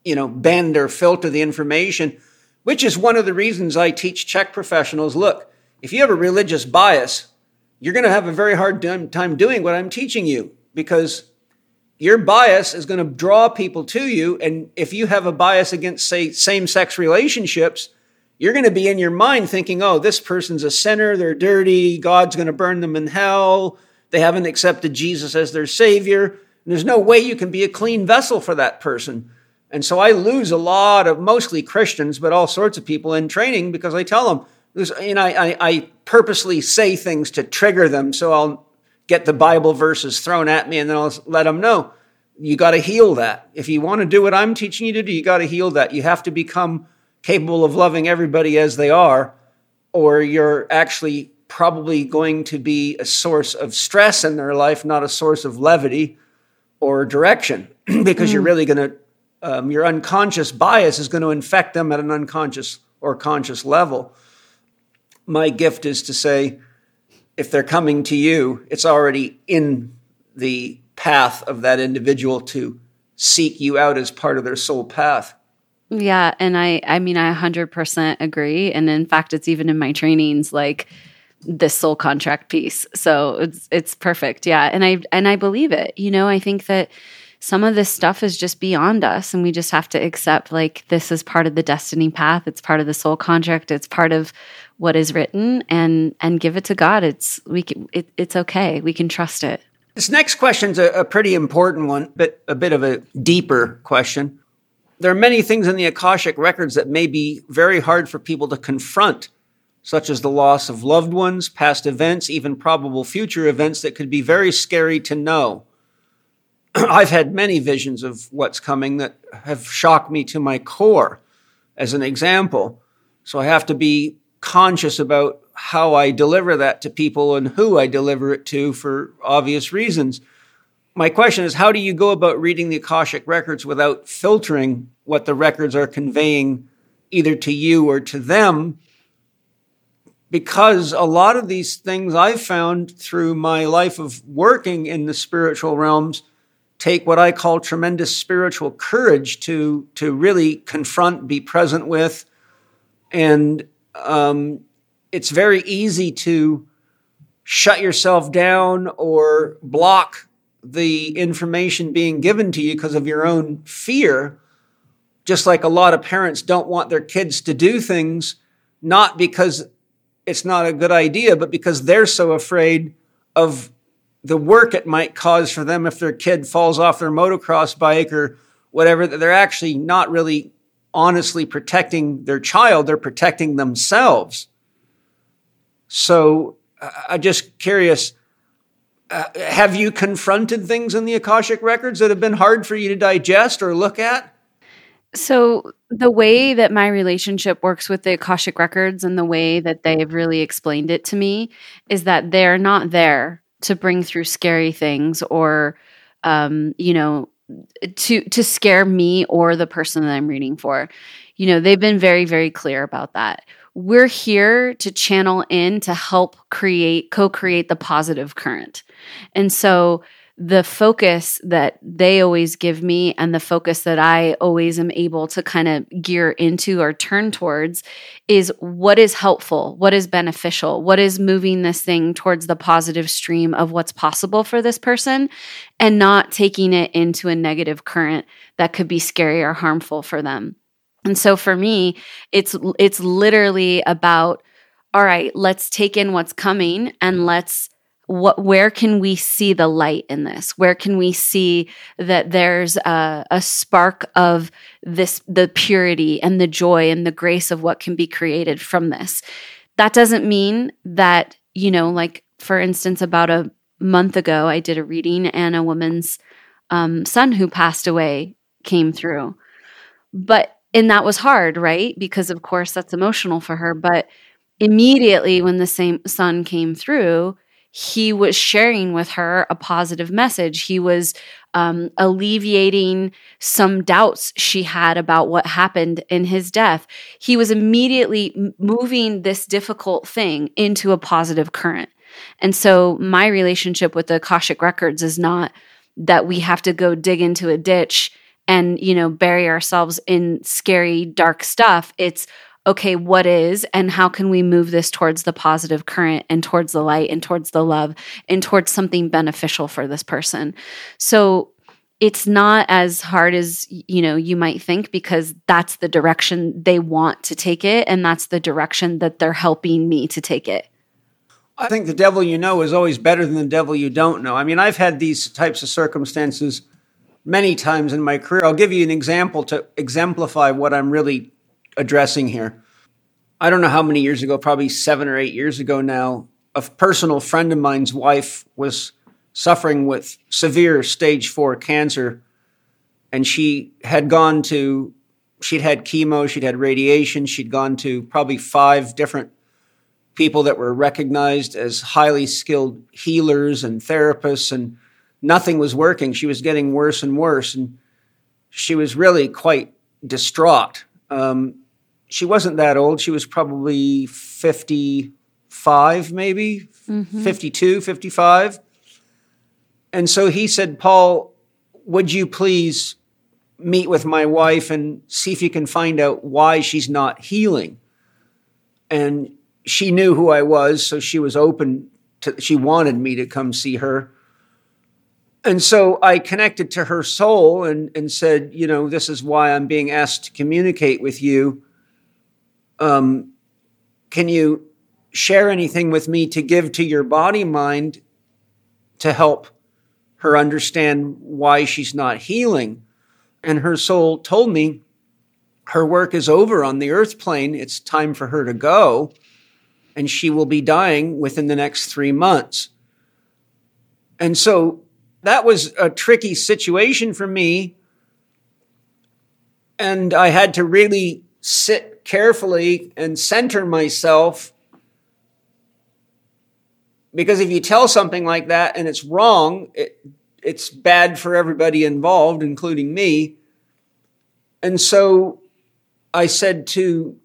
you know, bend or filter the information, which is one of the reasons I teach Chek professionals look, if you have a religious bias, you're going to have a very hard time doing what I'm teaching you because your bias is going to draw people to you. And if you have a bias against, say, same sex relationships, you're going to be in your mind thinking, oh, this person's a sinner, they're dirty, God's going to burn them in hell, they haven't accepted Jesus as their Savior. And there's no way you can be a clean vessel for that person. And so I lose a lot of mostly Christians, but all sorts of people in training because I tell them, you know, I, I purposely say things to trigger them. So I'll get the Bible verses thrown at me and then I'll let them know you got to heal that. If you want to do what I'm teaching you to do, you got to heal that. You have to become capable of loving everybody as they are, or you're actually probably going to be a source of stress in their life, not a source of levity or direction, because mm. you're really going to, um, your unconscious bias is going to infect them at an unconscious or conscious level. My gift is to say, if they're coming to you, it's already in the path of that individual to seek you out as part of their soul path. Yeah, and I I mean I 100% agree and in fact it's even in my trainings like this soul contract piece. So it's it's perfect. Yeah, and I and I believe it. You know, I think that some of this stuff is just beyond us and we just have to accept like this is part of the destiny path. It's part of the soul contract. It's part of what is written and and give it to god. It's we can, it, it's okay. We can trust it. This next question is a, a pretty important one but a bit of a deeper question. There are many things in the akashic records that may be very hard for people to confront such as the loss of loved ones past events even probable future events that could be very scary to know I've had many visions of what's coming that have shocked me to my core, as an example. So I have to be conscious about how I deliver that to people and who I deliver it to for obvious reasons. My question is how do you go about reading the Akashic records without filtering what the records are conveying either to you or to them? Because a lot of these things I've found through my life of working in the spiritual realms take what I call tremendous spiritual courage to to really confront, be present with, and um, it's very easy to shut yourself down or block the information being given to you because of your own fear. Just like a lot of parents don't want their kids to do things, not because it's not a good idea, but because they're so afraid of the work it might cause for them if their kid falls off their motocross bike or whatever, that they're actually not really honestly protecting their child, they're protecting themselves. So I'm just curious uh, have you confronted things in the Akashic records that have been hard for you to digest or look at? So, the way that my relationship works with the Akashic records and the way that they've really explained it to me is that they're not there to bring through scary things or um, you know to to scare me or the person that I'm reading for. You know, they've been very very clear about that. We're here to channel in to help create co-create the positive current. And so the focus that they always give me and the focus that I always am able to kind of gear into or turn towards is what is helpful, what is beneficial, what is moving this thing towards the positive stream of what's possible for this person and not taking it into a negative current that could be scary or harmful for them. And so for me, it's it's literally about all right, let's take in what's coming and let's what where can we see the light in this? Where can we see that there's a, a, spark of this the purity and the joy and the grace of what can be created from this? That doesn't mean that you know like for instance about a month ago i did a reading and a woman's um, son who passed away came through. But and that was hard right? Because of course that's emotional for her. But immediately when the same son came through he was sharing with her a positive message. He was um, alleviating some doubts she had about what happened in his death. He was immediately moving this difficult thing into a positive current. And so, my relationship with the Akashic Records is not that we have to go dig into a ditch and, you know, bury ourselves in scary, dark stuff. It's okay, what is and how can we move this towards the positive current and towards the light and towards the love and towards something beneficial for this person. So it's not as hard as you know you might think because that's the direction they want to take it and that's the direction that they're helping me to take it. I think the devil you know is always better than the devil you don't know. I mean, I've had these types of circumstances many times in my career. I'll give you an example to exemplify what I'm really addressing here. I don't know how many years ago, probably seven or eight years ago now, a personal friend of mine's wife was suffering with severe stage four cancer. And she had gone to, she'd had chemo, she'd had radiation, she'd gone to probably five different people that were recognized as highly skilled healers and therapists, and nothing was working. She was getting worse and worse. And she was really quite distraught. Um, she wasn't that old. She was probably 55, maybe mm-hmm. 52, 55. And so he said, Paul, would you please meet with my wife and see if you can find out why she's not healing? And she knew who I was, so she was open to, she wanted me to come see her. And so I connected to her soul and, and said, you know, this is why I'm being asked to communicate with you um, can you share anything with me to give to your body mind to help her understand why she's not healing? And her soul told me her work is over on the earth plane. It's time for her to go, and she will be dying within the next three months. And so that was a tricky situation for me. And I had to really sit carefully and center myself. Because if you tell something like that and it's wrong, it, it's bad for everybody involved, including me. And so I said to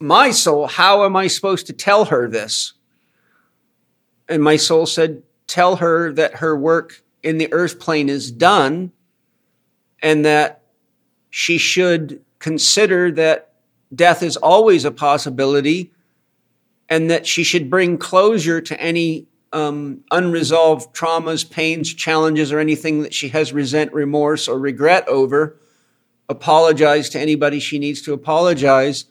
my soul, How am I supposed to tell her this? And my soul said, Tell her that her work in the earth plane is done and that she should consider that death is always a possibility and that she should bring closure to any um, unresolved traumas, pains, challenges, or anything that she has resent, remorse, or regret over. Apologize to anybody she needs to apologize.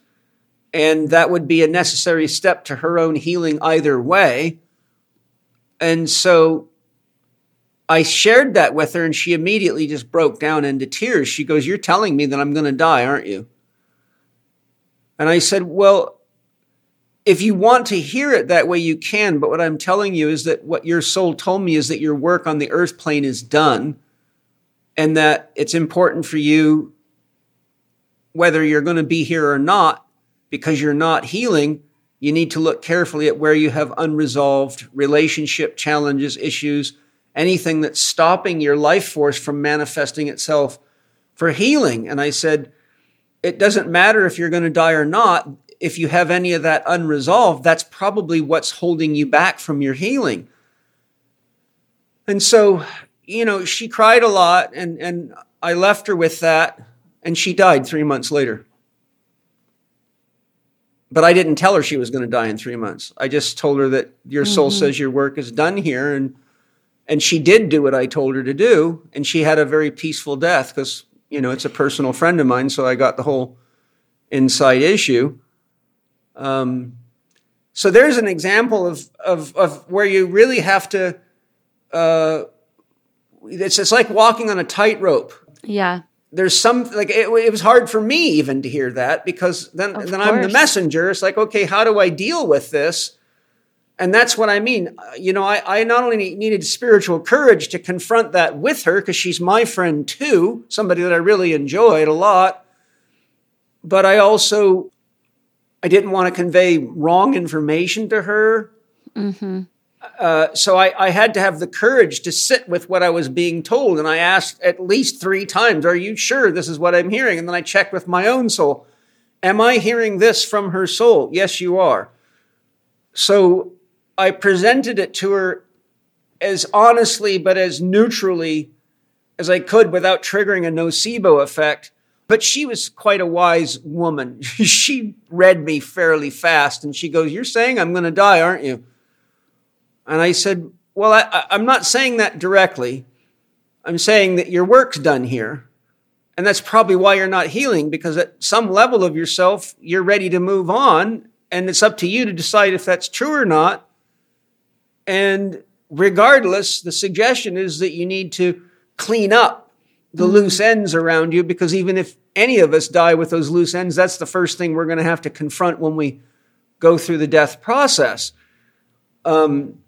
And that would be a necessary step to her own healing either way. And so I shared that with her, and she immediately just broke down into tears. She goes, You're telling me that I'm going to die, aren't you? And I said, Well, if you want to hear it that way, you can. But what I'm telling you is that what your soul told me is that your work on the earth plane is done and that it's important for you, whether you're going to be here or not, because you're not healing. You need to look carefully at where you have unresolved relationship challenges, issues, anything that's stopping your life force from manifesting itself for healing. And I said, it doesn't matter if you're going to die or not. If you have any of that unresolved, that's probably what's holding you back from your healing. And so, you know, she cried a lot, and, and I left her with that, and she died three months later. But I didn't tell her she was going to die in three months. I just told her that your soul mm-hmm. says your work is done here, and and she did do what I told her to do, and she had a very peaceful death because you know, it's a personal friend of mine, so I got the whole inside issue. Um, so there's an example of, of, of where you really have to, uh, it's, it's like walking on a tightrope. Yeah. There's some, like, it, it, was hard for me even to hear that because then, then I'm the messenger. It's like, okay, how do I deal with this? And that's what I mean. You know, I, I not only needed spiritual courage to confront that with her, because she's my friend too, somebody that I really enjoyed a lot, but I also I didn't want to convey wrong information to her. Mm-hmm. Uh, so I, I, had to have the courage to sit with what I was being told. And I asked at least three times, Are you sure this is what I'm hearing? And then I checked with my own soul. Am I hearing this from her soul? Yes, you are. So I presented it to her as honestly but as neutrally as I could without triggering a nocebo effect. but she was quite a wise woman. she read me fairly fast and she goes, You're saying I'm going to die, aren't you? And I said, Well, I, I'm not saying that directly. I'm saying that your work's done here. And that's probably why you're not healing, because at some level of yourself, you're ready to move on. And it's up to you to decide if that's true or not. And regardless, the suggestion is that you need to clean up the mm-hmm. loose ends around you, because even if any of us die with those loose ends, that's the first thing we're going to have to confront when we go through the death process. Um,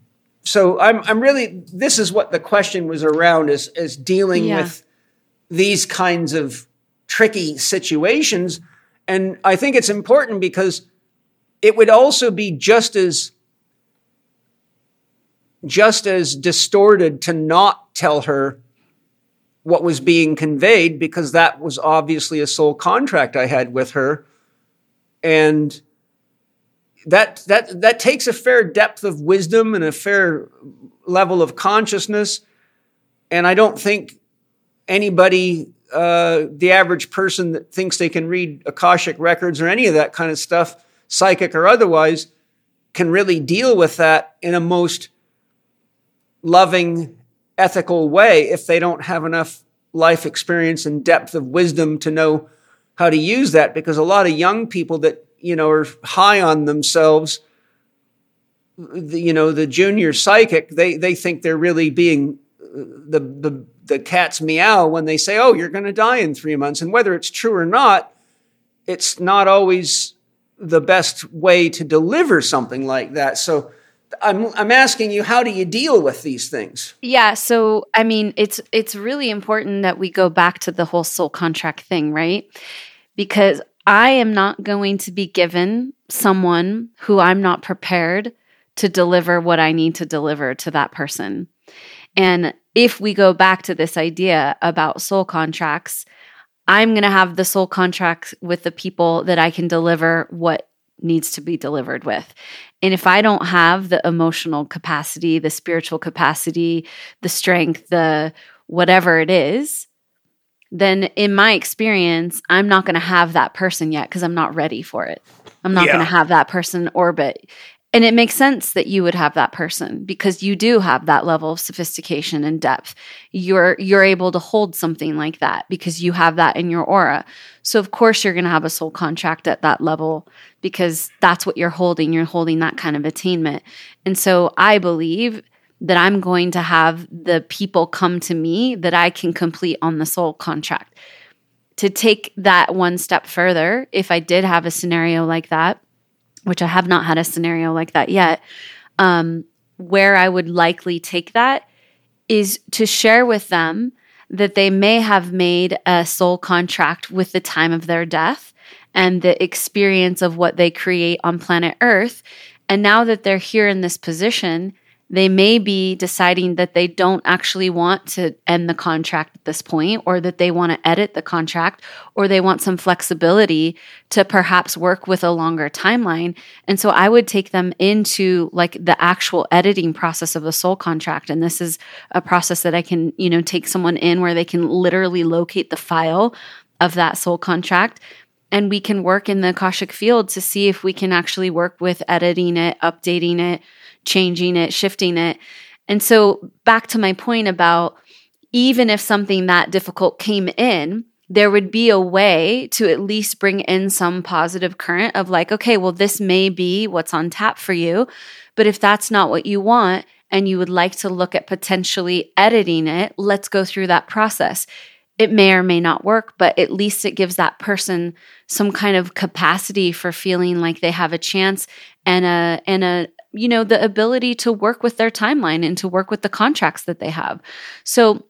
so I'm, I'm really, this is what the question was around is, is dealing yeah. with these kinds of tricky situations. And I think it's important because it would also be just as just as distorted to not tell her what was being conveyed because that was obviously a soul contract I had with her. And that that that takes a fair depth of wisdom and a fair level of consciousness. And I don't think anybody, uh, the average person that thinks they can read Akashic records or any of that kind of stuff, psychic or otherwise, can really deal with that in a most loving, ethical way if they don't have enough life experience and depth of wisdom to know how to use that. Because a lot of young people that, you know, are high on themselves, the, you know, the junior psychic, they, they think they're really being the, the, the cat's meow when they say, oh, you're going to die in three months. And whether it's true or not, it's not always the best way to deliver something like that. So I'm, I'm asking you, how do you deal with these things? Yeah. So, I mean, it's, it's really important that we go back to the whole soul contract thing, right? Because I am not going to be given someone who I'm not prepared to deliver what I need to deliver to that person. And if we go back to this idea about soul contracts, I'm going to have the soul contract with the people that I can deliver what needs to be delivered with. And if I don't have the emotional capacity, the spiritual capacity, the strength, the whatever it is, then in my experience, I'm not going to have that person yet because I'm not ready for it. I'm not yeah. going to have that person orbit. And it makes sense that you would have that person because you do have that level of sophistication and depth. You're you're able to hold something like that because you have that in your aura. So of course you're going to have a soul contract at that level because that's what you're holding. You're holding that kind of attainment. And so I believe that I'm going to have the people come to me that I can complete on the soul contract. To take that one step further, if I did have a scenario like that, which I have not had a scenario like that yet, um, where I would likely take that is to share with them that they may have made a soul contract with the time of their death and the experience of what they create on planet Earth. And now that they're here in this position, they may be deciding that they don't actually want to end the contract at this point, or that they want to edit the contract, or they want some flexibility to perhaps work with a longer timeline. And so I would take them into like the actual editing process of the soul contract. And this is a process that I can, you know, take someone in where they can literally locate the file of that soul contract and we can work in the Akashic field to see if we can actually work with editing it, updating it, changing it, shifting it. And so, back to my point about even if something that difficult came in, there would be a way to at least bring in some positive current of like, okay, well, this may be what's on tap for you. But if that's not what you want and you would like to look at potentially editing it, let's go through that process. It may or may not work, but at least it gives that person some kind of capacity for feeling like they have a chance and a and a you know, the ability to work with their timeline and to work with the contracts that they have. So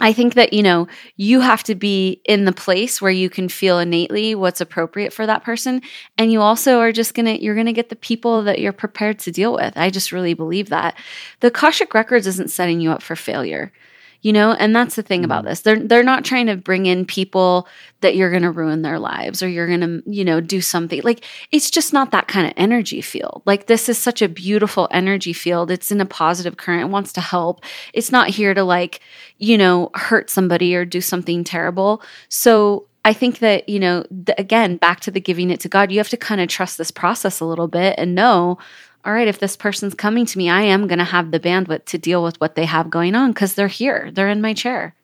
I think that, you know, you have to be in the place where you can feel innately what's appropriate for that person. And you also are just going to, you're going to get the people that you're prepared to deal with. I just really believe that. The Akashic Records isn't setting you up for failure you know? And that's the thing about mm-hmm. this. They're they're not trying to bring in people that you're going to ruin their lives or you're going to you know do something. Like it's just not that kind of energy field. Like this is such a beautiful energy field. It's in a positive current. It wants to help. It's not here to like you know hurt somebody or do something terrible. So I think that, you know, th- again, back to the giving it to God, you have to kind of trust this process a little bit and know, all right, if this person's coming to me, I am going to have the bandwidth to deal with what they have going on because they're here, they're in my chair.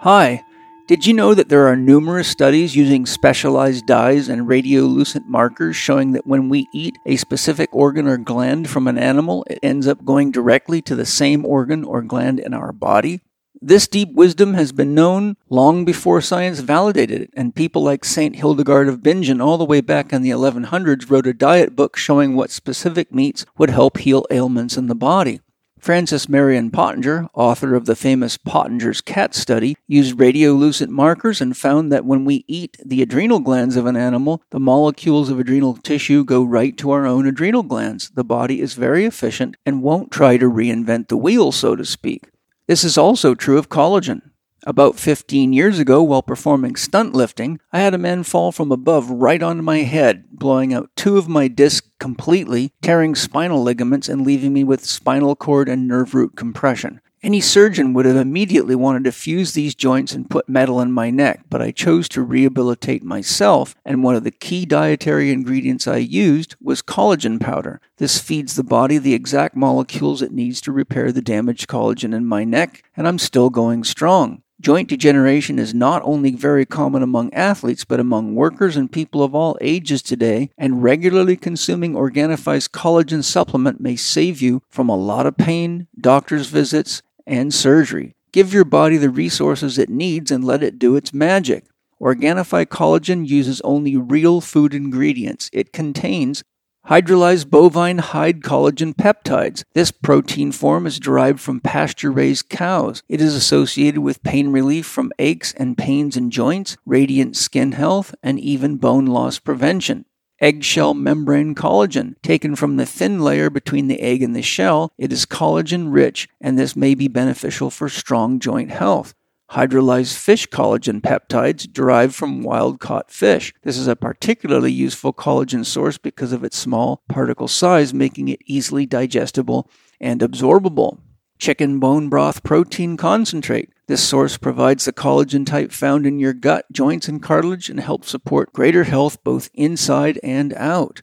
Hi. Did you know that there are numerous studies using specialized dyes and radiolucent markers showing that when we eat a specific organ or gland from an animal, it ends up going directly to the same organ or gland in our body? This deep wisdom has been known long before science validated it, and people like St. Hildegard of Bingen, all the way back in the 1100s, wrote a diet book showing what specific meats would help heal ailments in the body. Francis Marion Pottenger, author of the famous Pottenger's cat study, used radiolucent markers and found that when we eat the adrenal glands of an animal, the molecules of adrenal tissue go right to our own adrenal glands. The body is very efficient and won't try to reinvent the wheel, so to speak. This is also true of collagen. About 15 years ago, while performing stunt lifting, I had a man fall from above right onto my head, blowing out two of my discs completely, tearing spinal ligaments, and leaving me with spinal cord and nerve root compression. Any surgeon would have immediately wanted to fuse these joints and put metal in my neck, but I chose to rehabilitate myself, and one of the key dietary ingredients I used was collagen powder. This feeds the body the exact molecules it needs to repair the damaged collagen in my neck, and I'm still going strong. Joint degeneration is not only very common among athletes, but among workers and people of all ages today, and regularly consuming Organifi's collagen supplement may save you from a lot of pain, doctor's visits, and surgery. Give your body the resources it needs and let it do its magic. Organifi collagen uses only real food ingredients. It contains Hydrolyzed bovine hide collagen peptides. This protein form is derived from pasture raised cows. It is associated with pain relief from aches and pains in joints, radiant skin health, and even bone loss prevention. Eggshell membrane collagen. Taken from the thin layer between the egg and the shell, it is collagen rich, and this may be beneficial for strong joint health hydrolyzed fish collagen peptides derived from wild caught fish. This is a particularly useful collagen source because of its small particle size, making it easily digestible and absorbable. Chicken bone broth protein concentrate. This source provides the collagen type found in your gut, joints, and cartilage and helps support greater health both inside and out.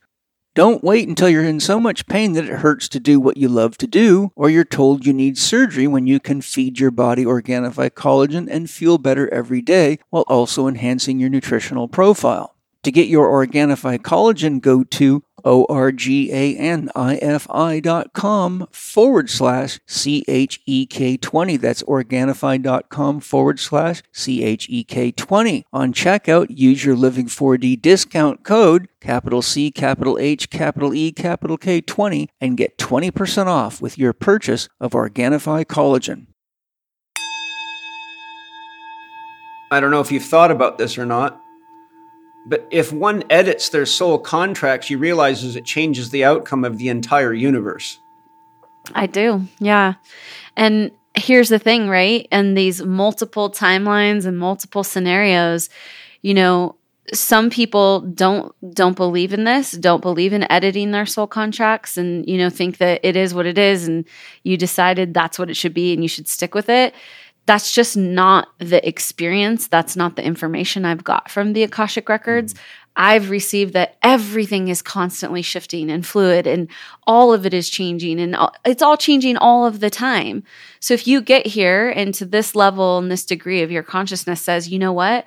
Don't wait until you're in so much pain that it hurts to do what you love to do, or you're told you need surgery when you can feed your body Organifi collagen and feel better every day while also enhancing your nutritional profile. To get your Organifi collagen, go to O-R-G-A-N-I-F-I dot com forward slash C-H-E-K-20. That's Organifi dot com forward slash C-H-E-K-20. On checkout, use your Living 4D discount code, capital C, capital H, capital E, capital K 20, and get 20% off with your purchase of Organifi collagen. I don't know if you've thought about this or not, but if one edits their soul contracts, you realize it changes the outcome of the entire universe. I do. Yeah. And here's the thing, right? And these multiple timelines and multiple scenarios, you know, some people don't don't believe in this don't believe in editing their soul contracts and you know think that it is what it is and you decided that's what it should be and you should stick with it that's just not the experience. That's not the information I've got from the Akashic records. Mm-hmm. I've received that everything is constantly shifting and fluid and all of it is changing and it's all changing all of the time. So if you get here and to this level and this degree of your consciousness says, you know what?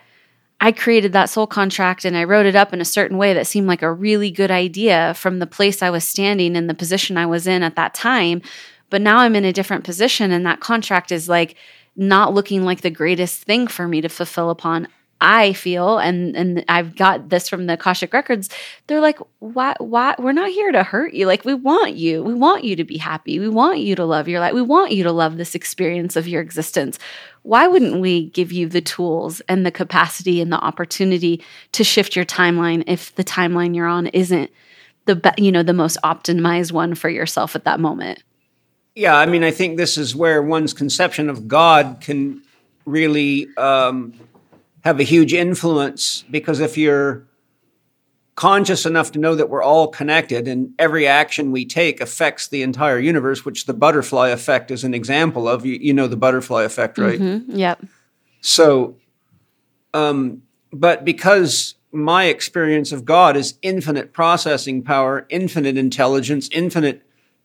I created that soul contract and I wrote it up in a certain way that seemed like a really good idea from the place I was standing and the position I was in at that time. But now I'm in a different position and that contract is like, not looking like the greatest thing for me to fulfill upon. I feel, and and I've got this from the Akashic records. They're like, why, why? We're not here to hurt you. Like, we want you. We want you to be happy. We want you to love your life. We want you to love this experience of your existence. Why wouldn't we give you the tools and the capacity and the opportunity to shift your timeline if the timeline you're on isn't the you know the most optimized one for yourself at that moment? Yeah, I mean, I think this is where one's conception of God can really um, have a huge influence because if you're conscious enough to know that we're all connected and every action we take affects the entire universe, which the butterfly effect is an example of. You, you know the butterfly effect, right? Mm-hmm. Yep. So, um, but because my experience of God is infinite processing power, infinite intelligence, infinite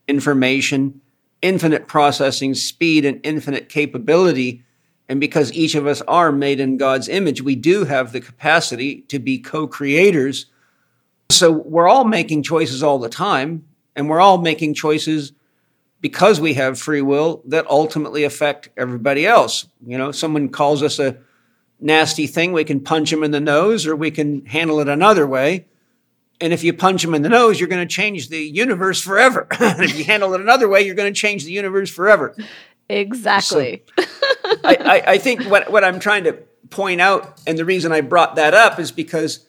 information, infinite processing speed, and infinite capability, and because each of us are made in God's image, we do have the capacity to be co creators. So we're all making choices all the time, and we're all making choices because we have free will that ultimately affect everybody else. You know, someone calls us a nasty thing, we can punch them in the nose or we can handle it another way. And if you punch them in the nose, you're going to change the universe forever. and if you handle it another way, you're going to change the universe forever. Exactly. So, I, I, I think what, what I'm trying to point out, and the reason I brought that up is because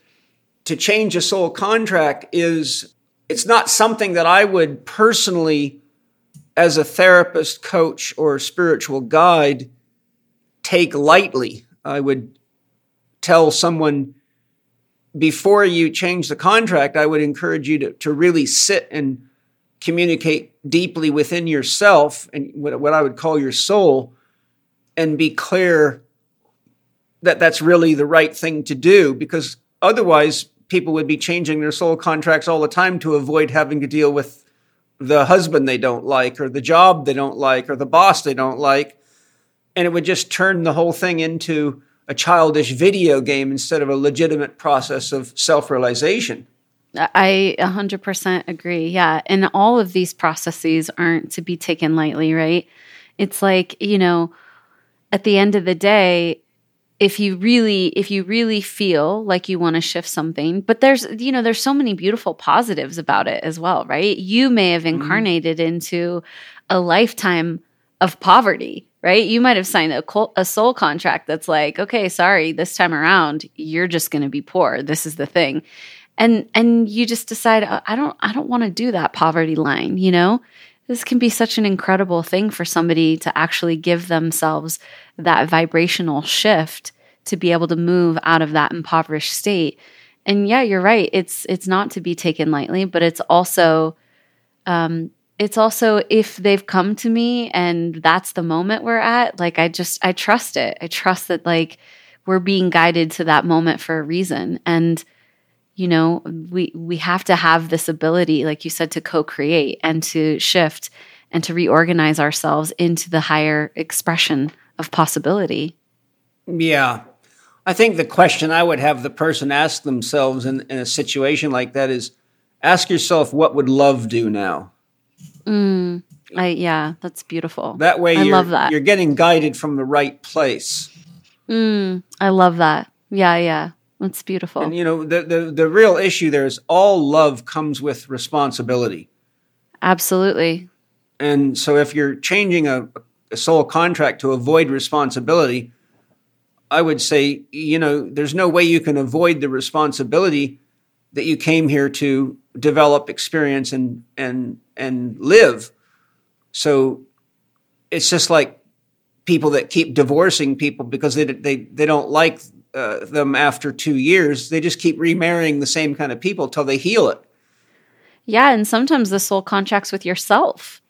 to change a soul contract is it's not something that I would personally, as a therapist, coach, or spiritual guide, take lightly. I would tell someone before you change the contract, I would encourage you to, to really sit and communicate deeply within yourself and what, what I would call your soul and be clear that that's really the right thing to do because otherwise people would be changing their soul contracts all the time to avoid having to deal with the husband they don't like or the job they don't like or the boss they don't like. And it would just turn the whole thing into a childish video game instead of a legitimate process of self-realization I 100% agree. Yeah. And all of these processes aren't to be taken lightly, right? It's like, you know, at the end of the day, if you really if you really feel like you want to shift something but there's you know there's so many beautiful positives about it as well right you may have mm-hmm. incarnated mm-hmm. into a lifetime of poverty right? You might have signed a, a soul contract that's like okay sorry this time around you're just going to be poor. This is the thing. And and you just decide uh, i don't i don't want to do that poverty line you know? This can be such an incredible thing for somebody to actually give themselves that vibrational shift to be able to move out of that impoverished state. And yeah you're right. It's it's not to be taken lightly but it's also um it's also if they've come to me and that's the moment we're at like i just i trust it. I trust that like we're being guided to that moment for a reason. And you know we we have to have this ability like you said to co-create and to shift and to reorganize ourselves into the higher expression of possibility. Yeah. I think the question i would have the person ask themselves in, in a situation like that is ask yourself what would love do now mm, I, yeah that's beautiful that way I you're, love that. you're getting guided from the right place mm, i love that yeah yeah that's beautiful. And you know, the, the the real issue there is all love comes with responsibility. Absolutely. And so if you're changing a, a soul contract to avoid responsibility, I would say, you know, there's no way you can avoid the responsibility that you came here to develop, experience, and and and live. So it's just like people that keep divorcing people because they they they don't like uh, them after two years. They just keep remarrying the same kind of people till they heal it. Yeah, and sometimes the soul contracts with yourself,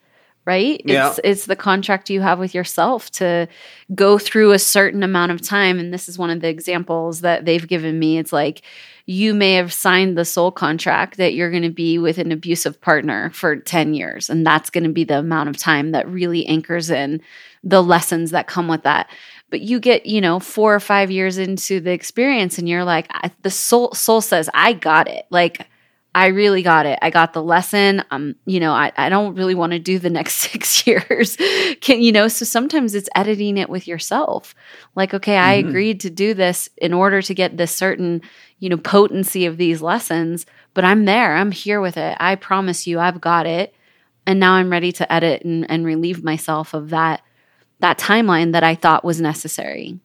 right? Yeah. It's it's the contract you have with yourself to go through a certain amount of time. And this is one of the examples that they've given me. It's like you may have signed the soul contract that you're going to be with an abusive partner for 10 years. And that's going to be the amount of time that really anchors in the lessons that come with that but you get you know four or five years into the experience and you're like the soul soul says i got it like i really got it i got the lesson um you know i, I don't really want to do the next six years can you know so sometimes it's editing it with yourself like okay i mm-hmm. agreed to do this in order to get this certain you know potency of these lessons but i'm there i'm here with it i promise you i've got it and now i'm ready to edit and, and relieve myself of that that timeline that I thought was necessary.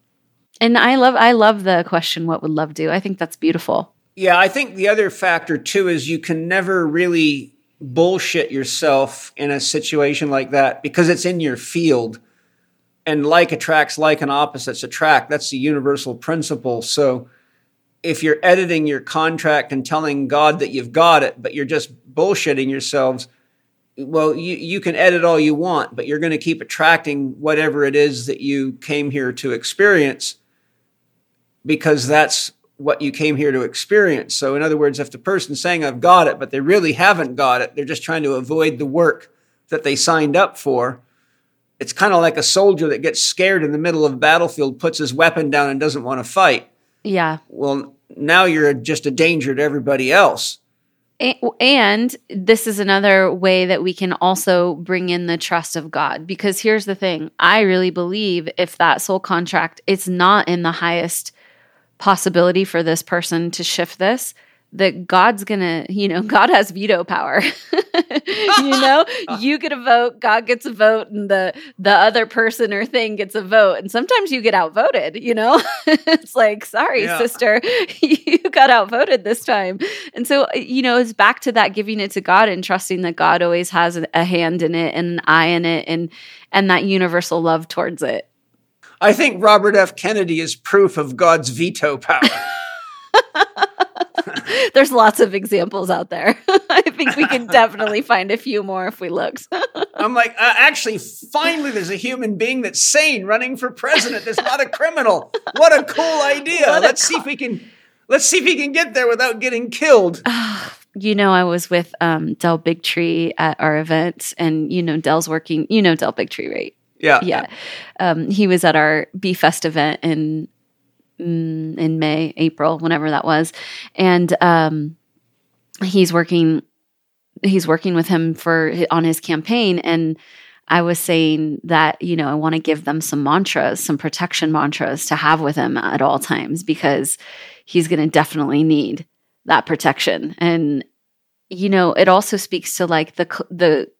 And I love I love the question what would love do? I think that's beautiful. Yeah, I think the other factor too is you can never really bullshit yourself in a situation like that because it's in your field. And like attracts like and opposites attract. That's the universal principle. So if you're editing your contract and telling God that you've got it, but you're just bullshitting yourselves, well, you, you can edit all you want, but you're going to keep attracting whatever it is that you came here to experience because that's what you came here to experience. So, in other words, if the person's saying, I've got it, but they really haven't got it, they're just trying to avoid the work that they signed up for. It's kind of like a soldier that gets scared in the middle of a battlefield, puts his weapon down, and doesn't want to fight. Yeah. Well, now you're just a danger to everybody else. And this is another way that we can also bring in the trust of God. Because here's the thing I really believe if that soul contract, it's not in the highest possibility for this person to shift this, that God's gonna, you know, God has veto power. you know, you get a vote, God gets a vote, and the the other person or thing gets a vote. And sometimes you get outvoted, you know? it's like, sorry, yeah. sister, you got outvoted this time. And so, you know, it's back to that giving it to God and trusting that God always has a hand in it and an eye in it and and that universal love towards it. I think Robert F. Kennedy is proof of God's veto power. There's lots of examples out there. I think we can definitely find a few more if we looked. I'm like, uh, actually, finally, there's a human being that's sane running for president. That's not a criminal. What a cool idea. What let's co- see if we can. Let's see if he can get there without getting killed. you know, I was with um, Del Bigtree at our event, and you know, Del's working. You know, Del Bigtree, right? Yeah, yeah. Um, he was at our B Fest event in Mm, in May, April, whenever that was, and um, he's working. He's working with him for on his campaign, and I was saying that you know I want to give them some mantras, some protection mantras to have with him at all times because he's going to definitely need that protection, and you know it also speaks to like the the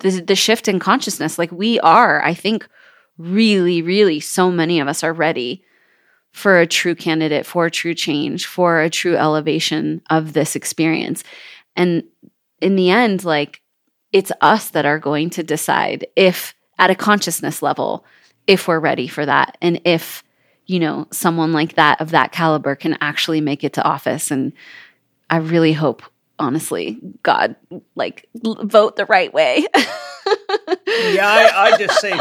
the, the shift in consciousness. Like we are, I think, really, really, so many of us are ready for a true candidate, for a true change, for a true elevation of this experience. And in the end, like it's us that are going to decide if, at a consciousness level, if we're ready for that and if, you know, someone like that of that caliber can actually make it to office. And I really hope, honestly, God, like vote the right way. yeah, I, I just say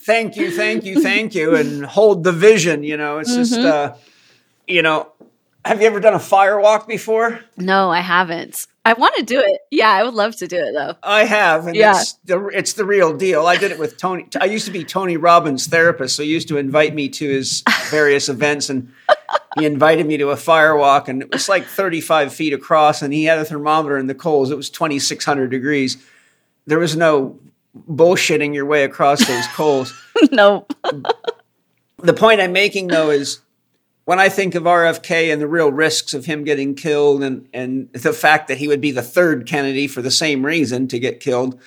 thank you, thank you, thank you, and hold the vision. You know, it's mm-hmm. just, uh, you know, have you ever done a fire walk before? No, I haven't. I want to do it. Yeah, I would love to do it though. I have, and yeah. it's the it's the real deal. I did it with Tony. I used to be Tony Robbins' therapist, so he used to invite me to his various events, and he invited me to a fire walk, and it was like 35 feet across, and he had a thermometer in the coals. It was 2,600 degrees. There was no bullshitting your way across those coals. no. the point I'm making though is when I think of RFK and the real risks of him getting killed and, and the fact that he would be the third Kennedy for the same reason to get killed,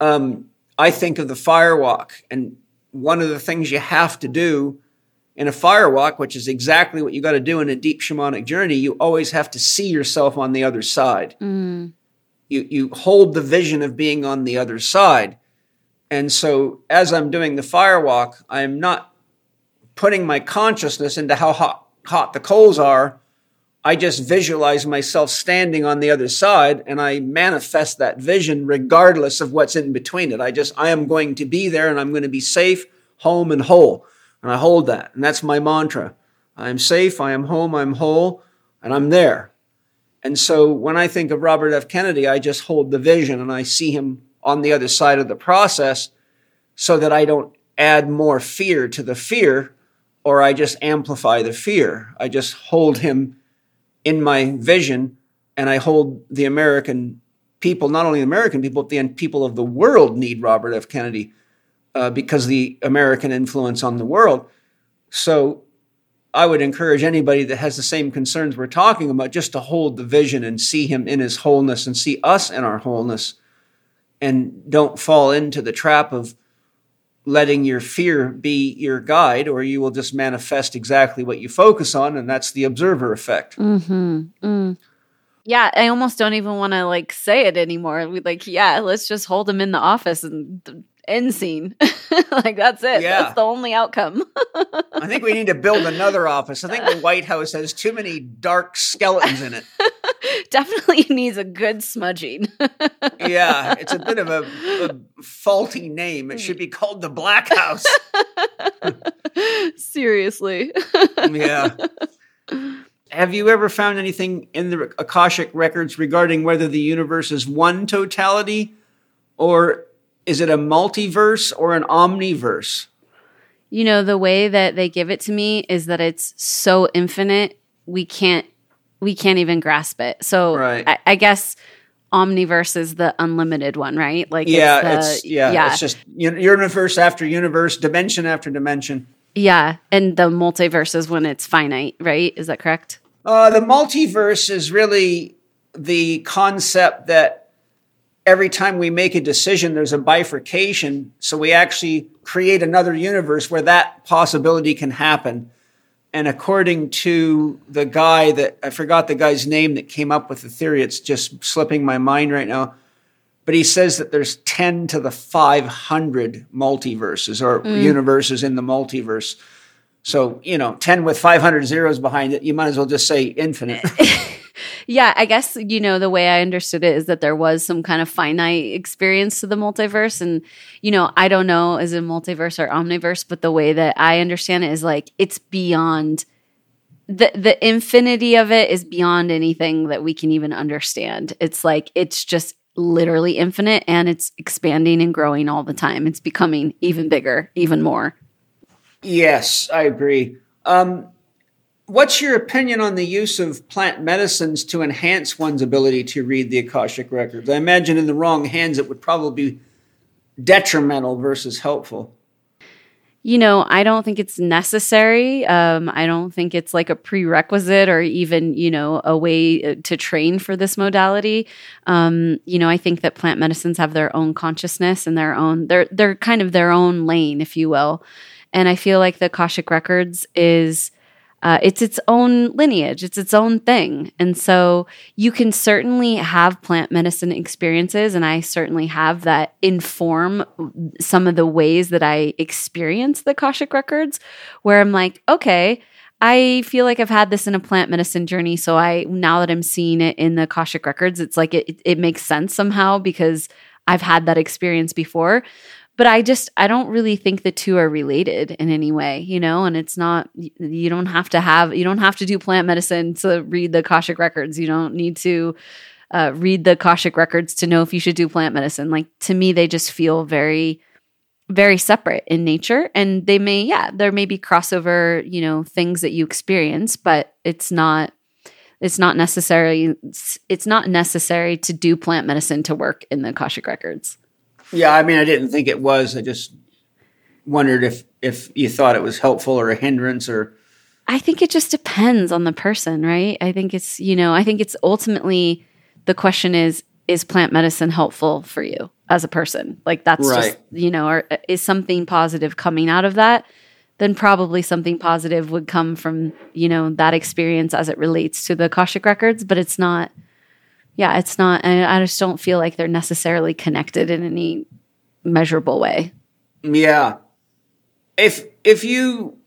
um, I think of the firewalk. And one of the things you have to do in a firewalk, which is exactly what you got to do in a deep shamanic journey, you always have to see yourself on the other side. Mm you you hold the vision of being on the other side. And so as I'm doing the firewalk, I'm not putting my consciousness into how hot, hot the coals are. I just visualize myself standing on the other side and I manifest that vision regardless of what's in between it. I just, I am going to be there and I'm going to be safe, home, and whole. And I hold that. And that's my mantra. I am safe, I am home, I'm whole, and I'm there. And so when I think of Robert F. Kennedy, I just hold the vision and I see him on the other side of the process so that I don't add more fear to the fear or I just amplify the fear. I just hold him in my vision and I hold the American people, not only the American people, but the people of the world need Robert F. Kennedy uh, because the American influence on the world. So I would encourage anybody that has the same concerns we're talking about just to hold the vision and see him in his wholeness and see us in our wholeness and don't fall into the trap of letting your fear be your guide or you will just manifest exactly what you focus on and that's the observer effect mm-hmm. mm. yeah i almost don't even want to like say it anymore we like yeah let's just hold him in the office and end scene. like that's it. Yeah. That's the only outcome. I think we need to build another office. I think the White House has too many dark skeletons in it. Definitely needs a good smudging. Yeah, it's a bit of a, a faulty name. It should be called the Black House. Seriously. Yeah. Have you ever found anything in the Akashic records regarding whether the universe is one totality or is it a multiverse or an omniverse? You know, the way that they give it to me is that it's so infinite, we can't we can't even grasp it. So Right. I, I guess omniverse is the unlimited one, right? Like yeah, the- it's yeah, yeah. it's just universe after universe, dimension after dimension. Yeah, and the multiverse is when it's finite, right? Is that correct? Uh, the multiverse is really the concept that every time we make a decision, there's a bifurcation. So we actually create another universe where that possibility can happen. And according to the guy that I forgot the guy's name that came up with the theory, it's just slipping my mind right now. But he says that there's 10 to the 500 multiverses or mm. universes in the multiverse. So, you know, 10 with 500 zeros behind it, you might as well just say infinite. Yeah, I guess you know the way I understood it is that there was some kind of finite experience to the multiverse, and you know I don't know is it multiverse or omniverse, but the way that I understand it is like it's beyond the the infinity of it is beyond anything that we can even understand. It's like it's just literally infinite, and it's expanding and growing all the time. It's becoming even bigger, even more. yes, I agree. Um, what's your opinion on the use of plant medicines to enhance one's ability to read the Akashic records? I imagine in the wrong hands, it would probably be detrimental versus helpful. you know, I don't think it's necessary. Um, I don't think it's like a prerequisite or even, you know, a way uh, to train for this modality. Um, you know, I think that plant medicines have their own consciousness and their own, they're, they're kind of their own lane, if you will. And I feel like the Akashic Records is, uh, it's its own lineage, it's its own thing. And so you can certainly have plant medicine experiences, and I certainly have that inform some of the ways that I experience the Akashic records, where I'm like, okay, I feel like I've had this in a plant medicine journey. So I now that I'm seeing it in the Akashic records, it's like it, it makes sense somehow because I've had that experience before but I just I don't really think the two are related in any way, you know. And it's not you don't have to have you don't have to do plant medicine to read the Akashic records. You don't need to uh, read the Akashic records to know if you should do plant medicine. Like to me, they just feel very very separate in nature and they may yeah there may be crossover you know things that you experience but it's not it's not necessarily it's not necessary to do plant medicine to work in the akashic records Yeah, I mean, I didn't think it was. I just wondered if if you thought it was helpful or a hindrance or I think it just depends on the person, right? I think it's, you know, I think it's ultimately the question is is plant medicine helpful for you as a person? Like that's just, you know, or uh, is something positive coming out of that? Then probably something positive would come from, you know, that experience as it relates to the Akashic records, but it's not yeah, it's not and I just don't feel like they're necessarily connected in any measurable way. Yeah. If if you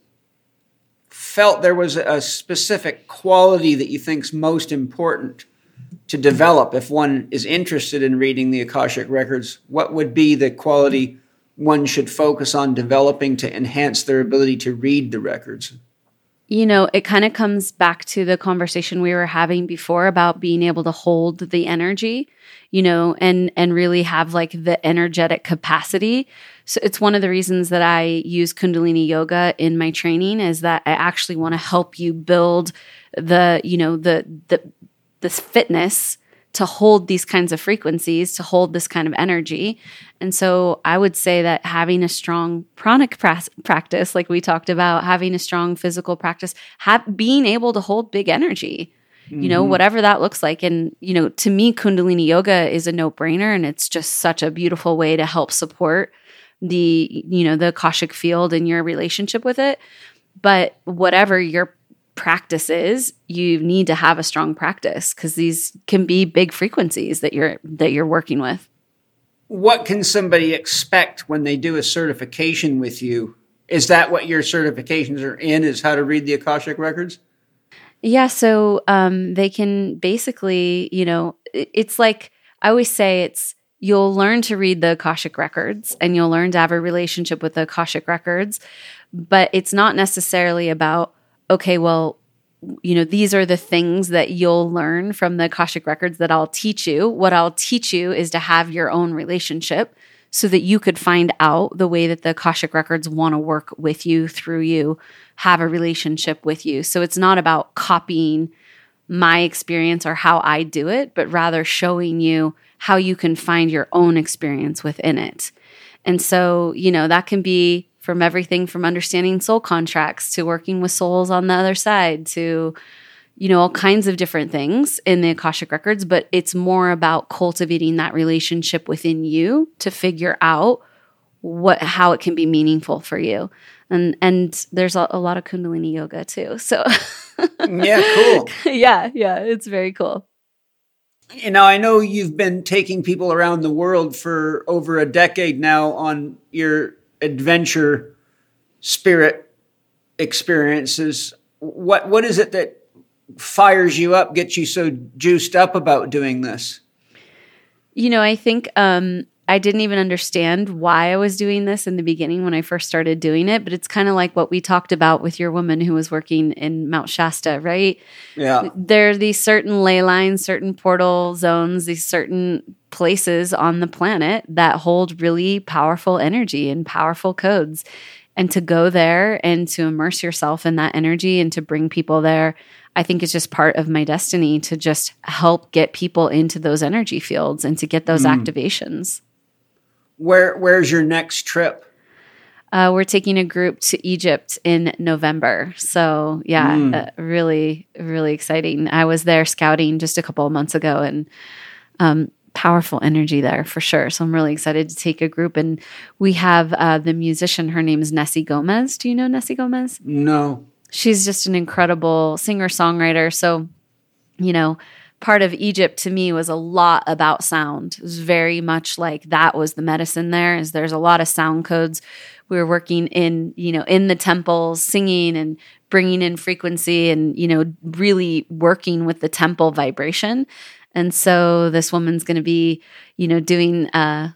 felt there was a specific quality that you think's most important to develop if one is interested in reading the Akashic records, what would be the quality one should focus on developing to enhance their ability to read the records? You know, it kind of comes back to the conversation we were having before about being able to hold the energy, you know, and and really have like the energetic capacity. So it's one of the reasons that I use Kundalini yoga in my training is that I actually want to help you build the, you know, the the this fitness to hold these kinds of frequencies, to hold this kind of energy. And so I would say that having a strong pranic pras- practice, like we talked about, having a strong physical practice, have, being able to hold big energy, you know, mm-hmm. whatever that looks like. And, you know, to me, Kundalini yoga is a no brainer and it's just such a beautiful way to help support the, you know, the Akashic field and your relationship with it. But whatever your practice is, you need to have a strong practice because these can be big frequencies that you're that you're working with. what can somebody expect when they do a certification with you? Is that what your certifications are in? Is how to read the Akashic records? Yeah, so um, they can basically, you know, it's like I always say it's you'll learn to read the Akashic records and you'll learn to have a relationship with the Akashic records, but it's not necessarily about, okay, well, you know, these are the things that you'll learn from the Akashic records that I'll teach you. What I'll teach you is to have your own relationship so that you could find out the way that the Akashic records want to work with you, through you, have a relationship with you. So it's not about copying my experience or how I do it, but rather showing you how you can find your own experience within it. And so, you know, that can be from everything from understanding soul contracts to working with souls on the other side to you know, all kinds of different things in the Akashic Records, but it's more about cultivating that relationship within you to figure out what how it can be meaningful for you. And and there's a, a lot of Kundalini yoga too. So Yeah, cool. yeah, yeah, it's very cool. You know, I know you've been taking people around the world for over a decade now on your adventure spirit experiences. What what is it that fires you up, gets you so juiced up about doing this? You know, I think um, I didn't even understand why I was doing this in the beginning when I first started doing it, but it's kind of like what we talked about with your woman who was working in Mount Shasta, right? Yeah. There are these certain ley lines, certain portal zones, these certain places on the planet that hold really powerful energy and powerful codes. And to go there and to immerse yourself in that energy and to bring people there I think it's just part of my destiny to just help get people into those energy fields and to get those mm. activations. Where Where's your next trip? Uh, we're taking a group to Egypt in November. So, yeah, mm. uh, really, really exciting. I was there scouting just a couple of months ago and um, powerful energy there for sure. So, I'm really excited to take a group. And we have uh, the musician, her name is Nessi Gomez. Do you know Nessi Gomez? No she's just an incredible singer songwriter. So, you know, part of Egypt to me was a lot about sound. It was very much like that was the medicine there is there's a lot of sound codes. We were working in, you know, in the temples, singing and bringing in frequency and, you know, really working with the temple vibration. And so this woman's going to be, you know, doing uh,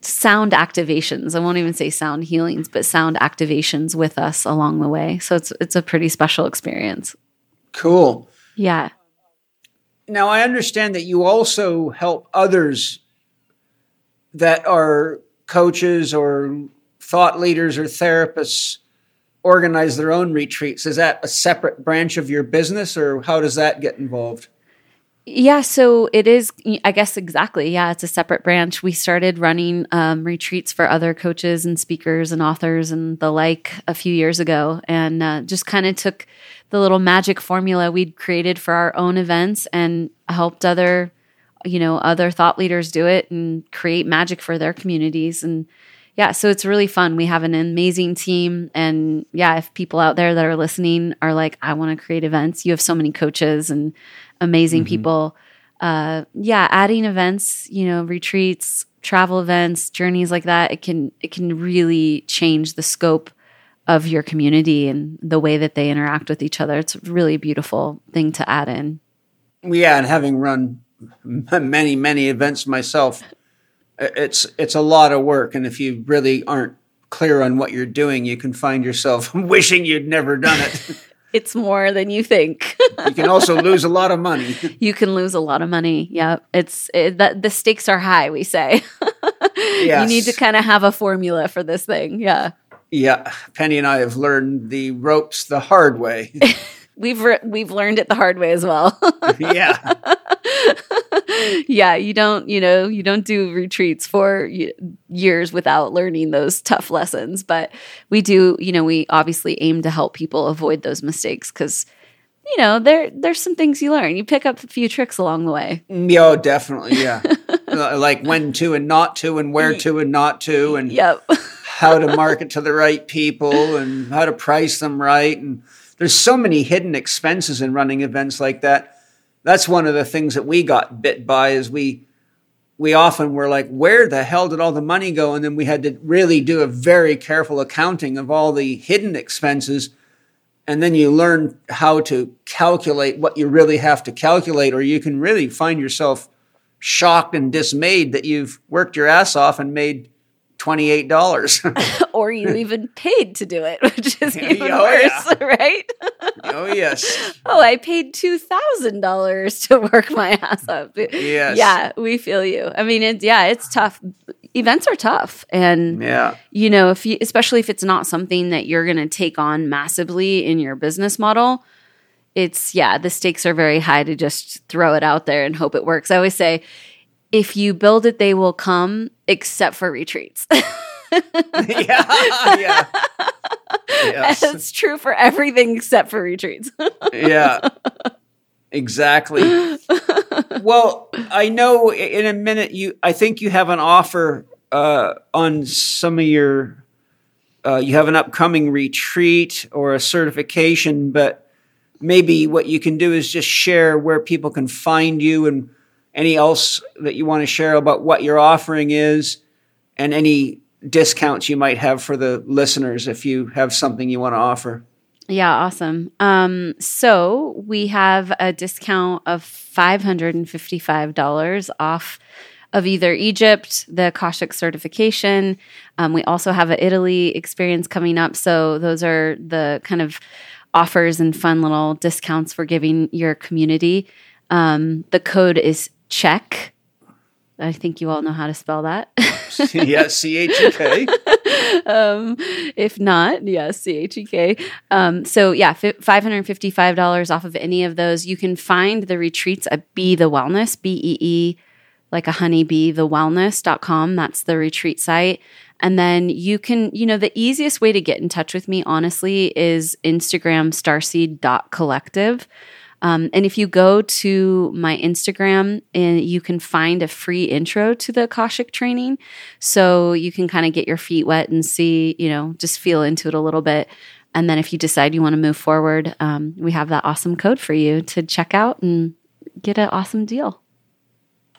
sound activations. I won't even say sound healings, but sound activations with us along the way. So it's it's a pretty special experience. Cool. Yeah. Now I understand that you also help others that are coaches or thought leaders or therapists organize their own retreats. Is that a separate branch of your business or how does that get involved? Yeah, so it is, I guess, exactly. Yeah, it's a separate branch. We started running um, retreats for other coaches and speakers and authors and the like a few years ago, and uh, just kind of took the little magic formula we'd created for our own events and helped other, you know, other thought leaders do it and create magic for their communities. And yeah, so it's really fun. We have an amazing team. And yeah, if people out there that are listening are like, I want to create events, you have so many coaches and amazing mm-hmm. people. Uh, yeah, adding events, you know, retreats, travel events, journeys like that, it can it can really change the scope of your community and the way that they interact with each other. It's a really beautiful thing to add in. Yeah, and having run many many events myself, it's it's a lot of work, and if you really aren't clear on what you're doing, you can find yourself wishing you'd never done it. it's more than you think. you can also lose a lot of money. You can lose a lot of money. Yeah, it's it, that the stakes are high. We say. yes. You need to kind of have a formula for this thing. Yeah. Yeah, Penny and I have learned the ropes the hard way. we've re- we've learned it the hard way as well. yeah. yeah, you don't, you know, you don't do retreats for years without learning those tough lessons, but we do, you know, we obviously aim to help people avoid those mistakes cuz you know, there there's some things you learn. You pick up a few tricks along the way. Mm, yeah, definitely, yeah. like when to and not to and where to and not to and Yep. how to market to the right people and how to price them right and there's so many hidden expenses in running events like that that's one of the things that we got bit by is we we often were like, where the hell did all the money go? And then we had to really do a very careful accounting of all the hidden expenses. And then you learn how to calculate what you really have to calculate, or you can really find yourself shocked and dismayed that you've worked your ass off and made $28. or you even paid to do it, which is even Oh, worse, yeah. right? oh, yes. oh, I paid $2,000 to work my ass up. Yes. Yeah, we feel you. I mean, it's, yeah, it's tough. Events are tough. And, Yeah. you know, if you, especially if it's not something that you're going to take on massively in your business model, it's, yeah, the stakes are very high to just throw it out there and hope it works. I always say, if you build it, they will come, except for retreats. yeah. Yeah. Yes. it's true for everything except for retreats. yeah exactly well i know in a minute you i think you have an offer uh, on some of your uh, you have an upcoming retreat or a certification but maybe what you can do is just share where people can find you and any else that you want to share about what your offering is and any discounts you might have for the listeners if you have something you want to offer Yeah, awesome. Um, so we have a discount of $555 off of either Egypt, the Akashic certification. Um, we also have an Italy experience coming up. So those are the kind of offers and fun little discounts we're giving your community. Um, the code is Chek. I think you all know how to spell that. yeah c-h-e-k um, if not, yeah, C H E K. Um, so yeah, five hundred fifty-five dollars off of any of those. You can find the retreats at Bee the Wellness, B E E, like a honeybee, the wellness.com. That's the retreat site. And then you can, you know, the easiest way to get in touch with me, honestly, is Instagram starseed.collective. Um, and if you go to my Instagram, and you can find a free intro to the Akashic training. So you can kind of get your feet wet and see, you know, just feel into it a little bit. And then if you decide you want to move forward, um, we have that awesome code for you to check out and get an awesome deal.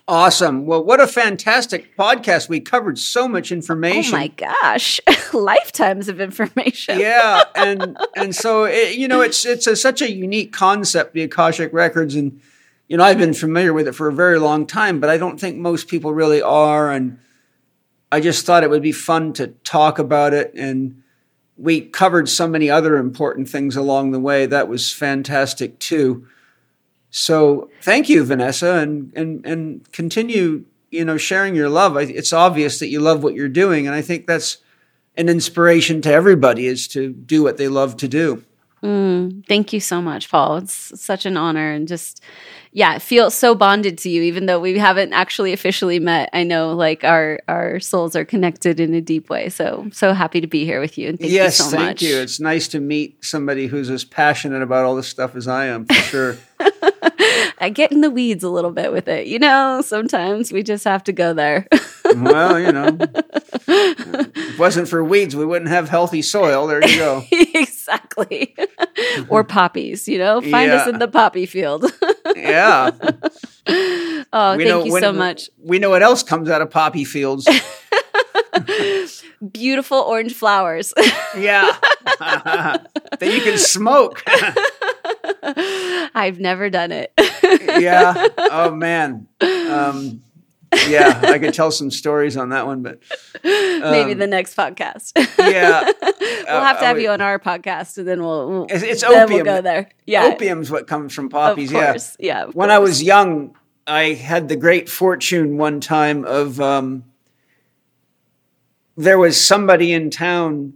Awesome. Well, what a fantastic podcast. We covered so much information. Oh my gosh, lifetimes of information. yeah, and and so it, you know it's it's a, such a unique concept, the Akashic records, and you know I've been familiar with it for a very long time, but I don't think most people really are, and I just thought it would be fun to talk about it, and we covered so many other important things along the way. That was fantastic too. So thank you, Vanessa, and and and continue, you know, sharing your love. It's obvious that you love what you're doing, and I think that's an inspiration to everybody is to do what they love to do. Mm, thank you so much, Paul. It's such an honor and just, yeah, it feels so bonded to you, even though we haven't actually officially met. I know like our our souls are connected in a deep way. So so happy to be here with you and thank yes, you so thank much. you. It's nice to meet somebody who's as passionate about all this stuff as I am, for sure. I get in the weeds a little bit with it. You know, sometimes we just have to go there. well, you know, if it wasn't for weeds, we wouldn't have healthy soil. There you go. exactly. or poppies, you know, find us in the poppy field. Yeah. oh, We thank know you when- so much. We know what else comes out of poppy fields. Beautiful orange flowers. yeah. that you can smoke. I've never done it. yeah. Oh man. Um, yeah, I could tell some stories on that one, but Maybe um, the next podcast. yeah, we'll have to uh, have we- you on our podcast, and then we'll, we'll It's, it's then opium. we'll go there. Yeah, Opium's what comes from poppies. Of yeah. course. Yeah. when I was young, I had the great fortune one time of um, there was somebody in town.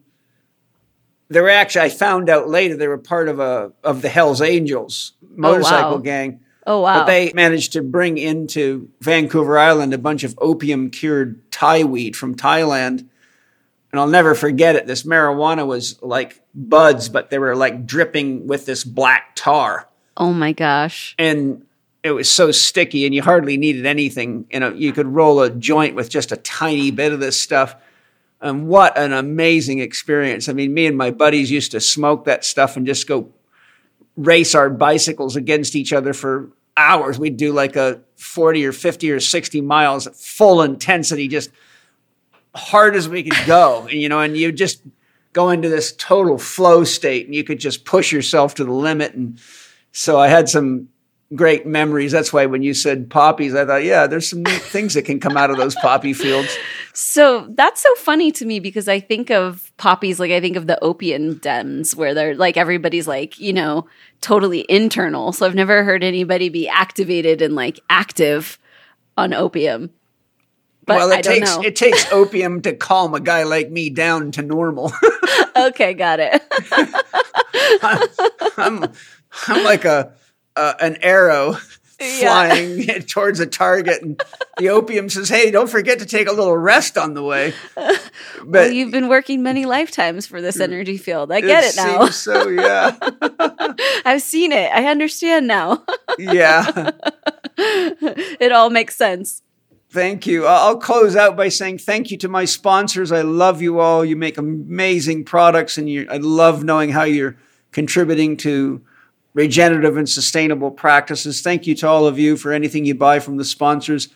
They were actually I found out later they were part of a of the Hell's Angels motorcycle wow. gang. Oh wow, But they managed to bring into Vancouver Island a bunch of opium cured Thai weed from Thailand. And I'll never forget it. This marijuana was like buds, but they were like dripping with this black tar. Oh my gosh, and it was so sticky and you hardly needed anything. You know you could roll a joint with just a tiny bit of this stuff. And what an amazing experience. I mean me and my buddies used to smoke that stuff and just go race our bicycles against each other for hours. We'd do like a 40 or 50 or 60 miles at full intensity, just hard as we could go. And, you know, and you just go into this total flow state and you could just push yourself to the limit. And so I had some great memories. That's why when you said poppies, I thought, yeah, there's some neat things that can come out of those poppy fields. So that's so funny to me because I think of poppies like I think of the opium dens where they're like everybody's like, you know, totally internal. So I've never heard anybody be activated and like active on opium. But well, it I don't takes know. it takes opium to calm a guy like me down to normal. okay, got it. I'm, I'm I'm like a uh, an arrow Yeah. flying towards a target, and the opium says, "Hey, don't forget to take a little rest on the way." But well, you've been working many lifetimes for this energy field. I get it, now. seems So yeah, I've seen it. I understand now. yeah. it all makes sense. Thank you. I'll close out by saying thank you to my sponsors. I love you all. You make amazing products, and you, I love knowing how you're contributing to regenerative and sustainable practices. Thank you to all of you for anything you buy from the sponsors.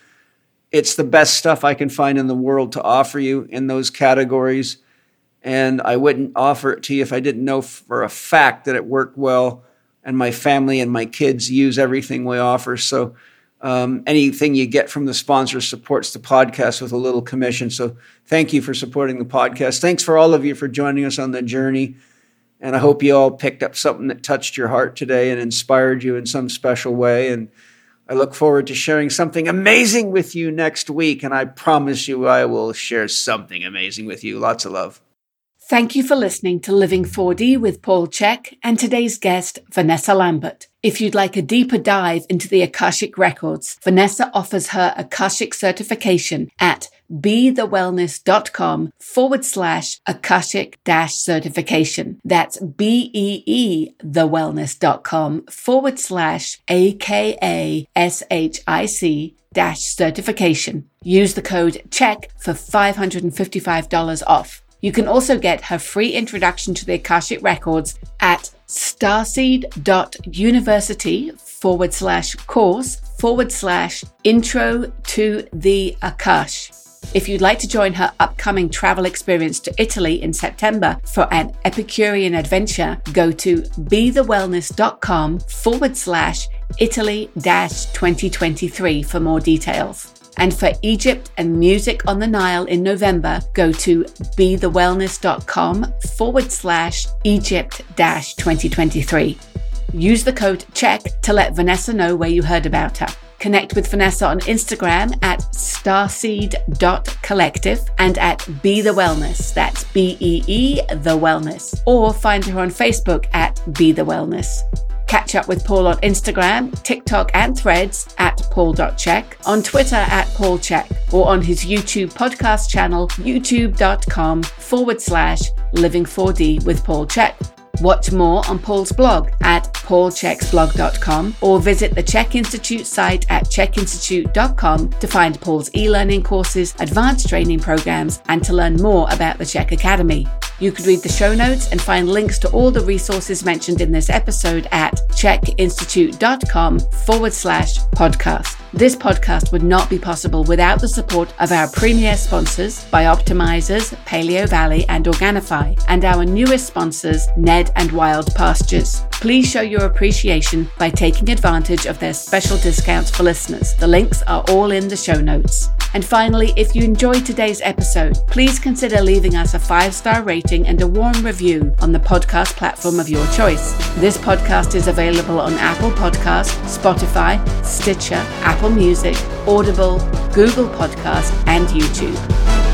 It's the best stuff I can find in the world to offer you in those categories. And I wouldn't offer it to you if I didn't know for a fact that it worked well and my family and my kids use everything we offer. So um, anything you get from the sponsor supports the podcast with a little commission. So thank you for supporting the podcast. Thanks for all of you for joining us on the journey. And I hope you all picked up something that touched your heart today and inspired you in some special way. And I look forward to sharing something amazing with you next week. And I promise you, I will share something amazing with you. Lots of love. Thank you for listening to Living 4D with Paul Chek and today's guest, Vanessa Lambert. If you'd like a deeper dive into the Akashic Records, Vanessa offers her Akashic certification at beethewellness.com forward slash Akashic dash certification. That's B-E-E thewellness.com forward slash A-K-A-S-H-I-C dash certification. Use the code CHEK for $555 off. You can also get her free introduction to the Akashic Records at starseed.university forward slash course forward slash intro to the Akash. If you'd like to join her upcoming travel experience to Italy in September for an Epicurean adventure, go to beethewellness.com forward slash Italy 2023 for more details. And for Egypt and Music on the Nile in November, go to beethewellness.com forward slash Egypt 2023. Use the code CHEK to let Vanessa know where you heard about her. Connect with Vanessa on Instagram at starseed.collective and at Bee the Wellness. That's B E E The Wellness. Or find her on Facebook at Bee the Wellness. Catch up with Paul on Instagram, TikTok, and threads at paul.chek, on Twitter at paulchek, or on his YouTube podcast channel, youtube.com forward slash living4D with Paul Chek. Watch more on Paul's blog at paulcheksblog.com or visit the Chek Institute site at chekinstitute.com to find Paul's e learning courses, advanced training programs, and to learn more about the Chek Academy. You can read the show notes and find links to all the resources mentioned in this episode at chekinstitute.com forward slash podcast. This podcast would not be possible without the support of our premier sponsors, Bioptimizers, Paleo Valley, and Organifi, and our newest sponsors, Ned and Wild Pastures. Please show your appreciation by taking advantage of their special discounts for listeners. The links are all in the show notes. And finally, if you enjoyed today's episode, please consider leaving us a five star rating and a warm review on the podcast platform of your choice. This podcast is available on Apple Podcast, Spotify, Stitcher, Apple Music, Audible, Google Podcast, and YouTube.